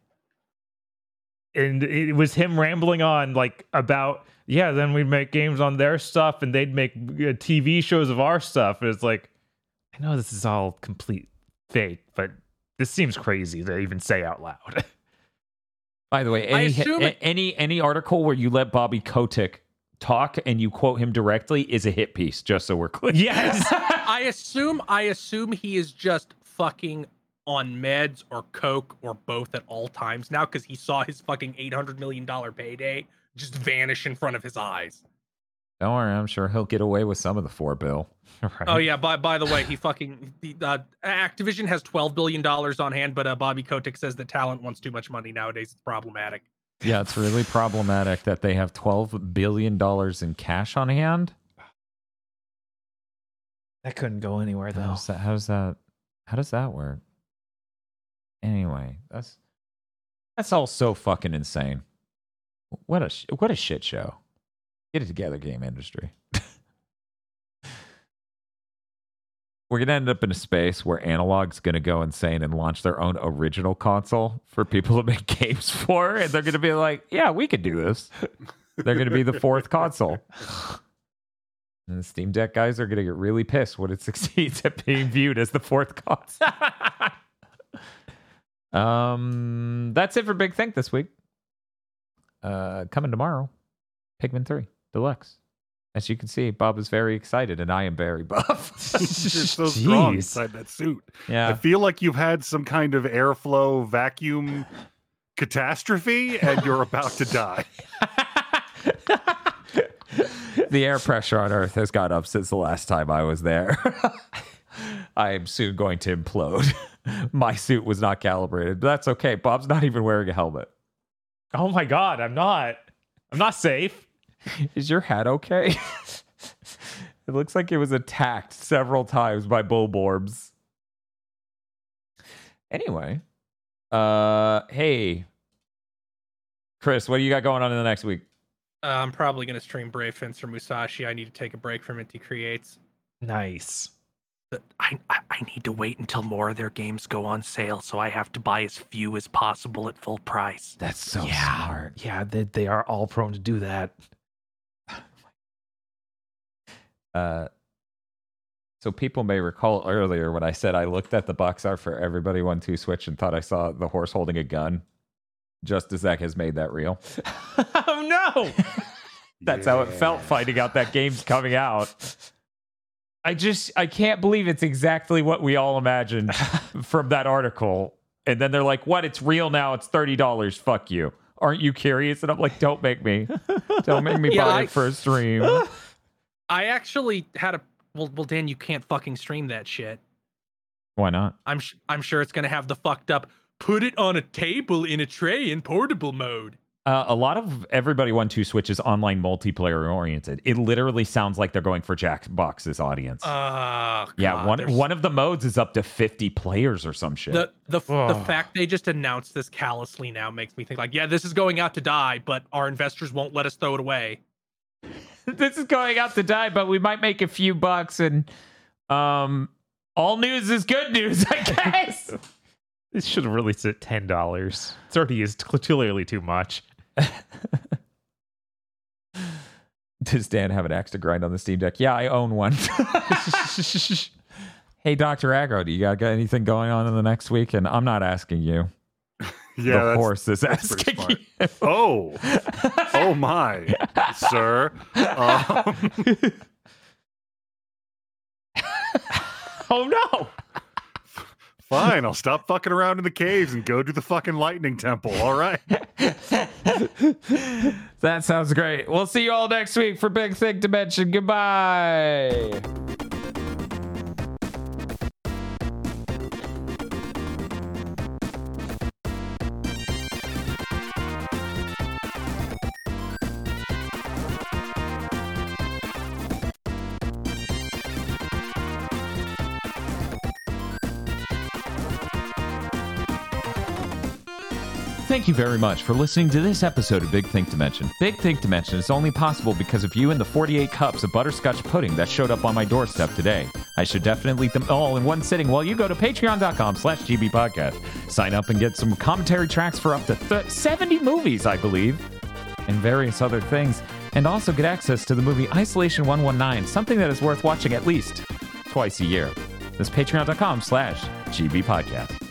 Speaker 4: And it was him rambling on like about yeah, then we'd make games on their stuff and they'd make uh, TV shows of our stuff. And it's like, I know this is all complete fake, this seems crazy to even say out loud.
Speaker 1: By the way, any
Speaker 2: assume it-
Speaker 1: any any article where you let Bobby Kotick talk and you quote him directly is a hit piece. Just so we're clear.
Speaker 4: yes.
Speaker 2: I assume I assume he is just fucking on meds or coke or both at all times now because he saw his fucking eight hundred million dollar payday just vanish in front of his eyes.
Speaker 1: Don't worry, I'm sure he'll get away with some of the four bill.
Speaker 4: right.
Speaker 2: Oh yeah. By by the way, he fucking the, uh, Activision has twelve billion dollars on hand, but uh, Bobby Kotick says that talent wants too much money nowadays. It's problematic.
Speaker 1: Yeah, it's really problematic that they have twelve billion dollars in cash on hand.
Speaker 4: That couldn't go anywhere though.
Speaker 1: How's that? How's that? How does that work? Anyway, that's that's all so fucking insane. What a sh- what a shit show. Get it together, game industry. We're gonna end up in a space where Analogue's gonna go insane and launch their own original console for people to make games for, and they're gonna be like, "Yeah, we could do this." They're gonna be the fourth console. And the Steam Deck guys are going to get really pissed when it succeeds at being viewed as the fourth console. um, that's it for Big Think this week. Uh, coming tomorrow, Pikmin 3 Deluxe. As you can see, Bob is very excited, and I am very buff.
Speaker 3: You're so strong
Speaker 4: Jeez.
Speaker 3: inside that suit.
Speaker 1: Yeah.
Speaker 3: I feel like you've had some kind of airflow vacuum catastrophe and you're about to die.
Speaker 1: the air pressure on Earth has gone up since the last time I was there. I am soon going to implode. My suit was not calibrated, but that's okay. Bob's not even wearing a helmet.
Speaker 4: Oh my god, I'm not. I'm not safe.
Speaker 1: Is your hat okay? it looks like it was attacked several times by Bulborbs. Anyway, uh, hey, Kris, what do you got going on in the next week?
Speaker 2: Uh, I'm probably gonna stream Brave Fencer Musashi. I need to take a break from Inti Creates.
Speaker 4: Nice.
Speaker 2: But I, I I need to wait until more of their games go on sale, so I have to buy as few as possible at full price.
Speaker 1: That's so
Speaker 4: yeah.
Speaker 1: smart.
Speaker 4: Yeah, they, they are all prone to do that.
Speaker 1: Uh, so people may recall earlier when I said I looked at the box art for Everybody One Two Switch and thought I saw the horse holding a gun. Just as Zach has made that real.
Speaker 4: oh no!
Speaker 1: That's how it felt finding out that game's coming out. I just I can't believe it's exactly what we all imagined from that article. And then they're like, "What? It's real now. It's thirty dollars. Fuck you. Aren't you curious?" And I'm like, "Don't make me. Don't make me
Speaker 2: Yeah,
Speaker 1: buy
Speaker 2: I-
Speaker 1: it for a stream."
Speaker 2: I actually had a well, well, Dan, you can't fucking stream that shit.
Speaker 1: Why not?
Speaker 2: I'm sh- I'm sure it's gonna have the fucked up. Put it on a table in a tray in portable mode.
Speaker 1: Uh, a lot of everybody one two switch is online multiplayer oriented. It literally sounds like they're going for Jackbox's audience.
Speaker 2: Oh,
Speaker 1: yeah, one
Speaker 2: there's-
Speaker 1: one of the modes is up to fifty players or some shit.
Speaker 2: The the f the fact they just announced this callously now makes me think like, yeah, this is going out to die, but our investors won't let us throw it away.
Speaker 1: this is going out to die, but we might make a few bucks. And um, all news is good news, I guess.
Speaker 4: This should have released at ten dollars. It's already is clearly too much.
Speaker 1: Does Dan have an axe to grind on the Steam Deck? Yeah, I own one. Hey, Dr. Aggro, do you got, got anything going on in the next week? And I'm not asking you.
Speaker 3: Yeah,
Speaker 1: the horse is asking.
Speaker 3: Oh, oh my, sir. Um,
Speaker 1: oh, no.
Speaker 3: fine, I'll stop fucking around in the caves and go to the fucking lightning temple. All right.
Speaker 1: That sounds great. We'll see you all next week for Big Thick Dimension. Goodbye. Thank you very much for listening to this episode of Big Think Dimension. Big Think Dimension is only possible because of you and the 48 cups of butterscotch pudding that showed up on my doorstep today. I should definitely eat them all in one sitting while you go to patreon.com slash gbpodcast. Sign up and get some commentary tracks for up to th- 70 movies, I believe, and various other things. And also get access to the movie Isolation 119, something that is worth watching at least twice a year. That's patreon.com slash gbpodcast.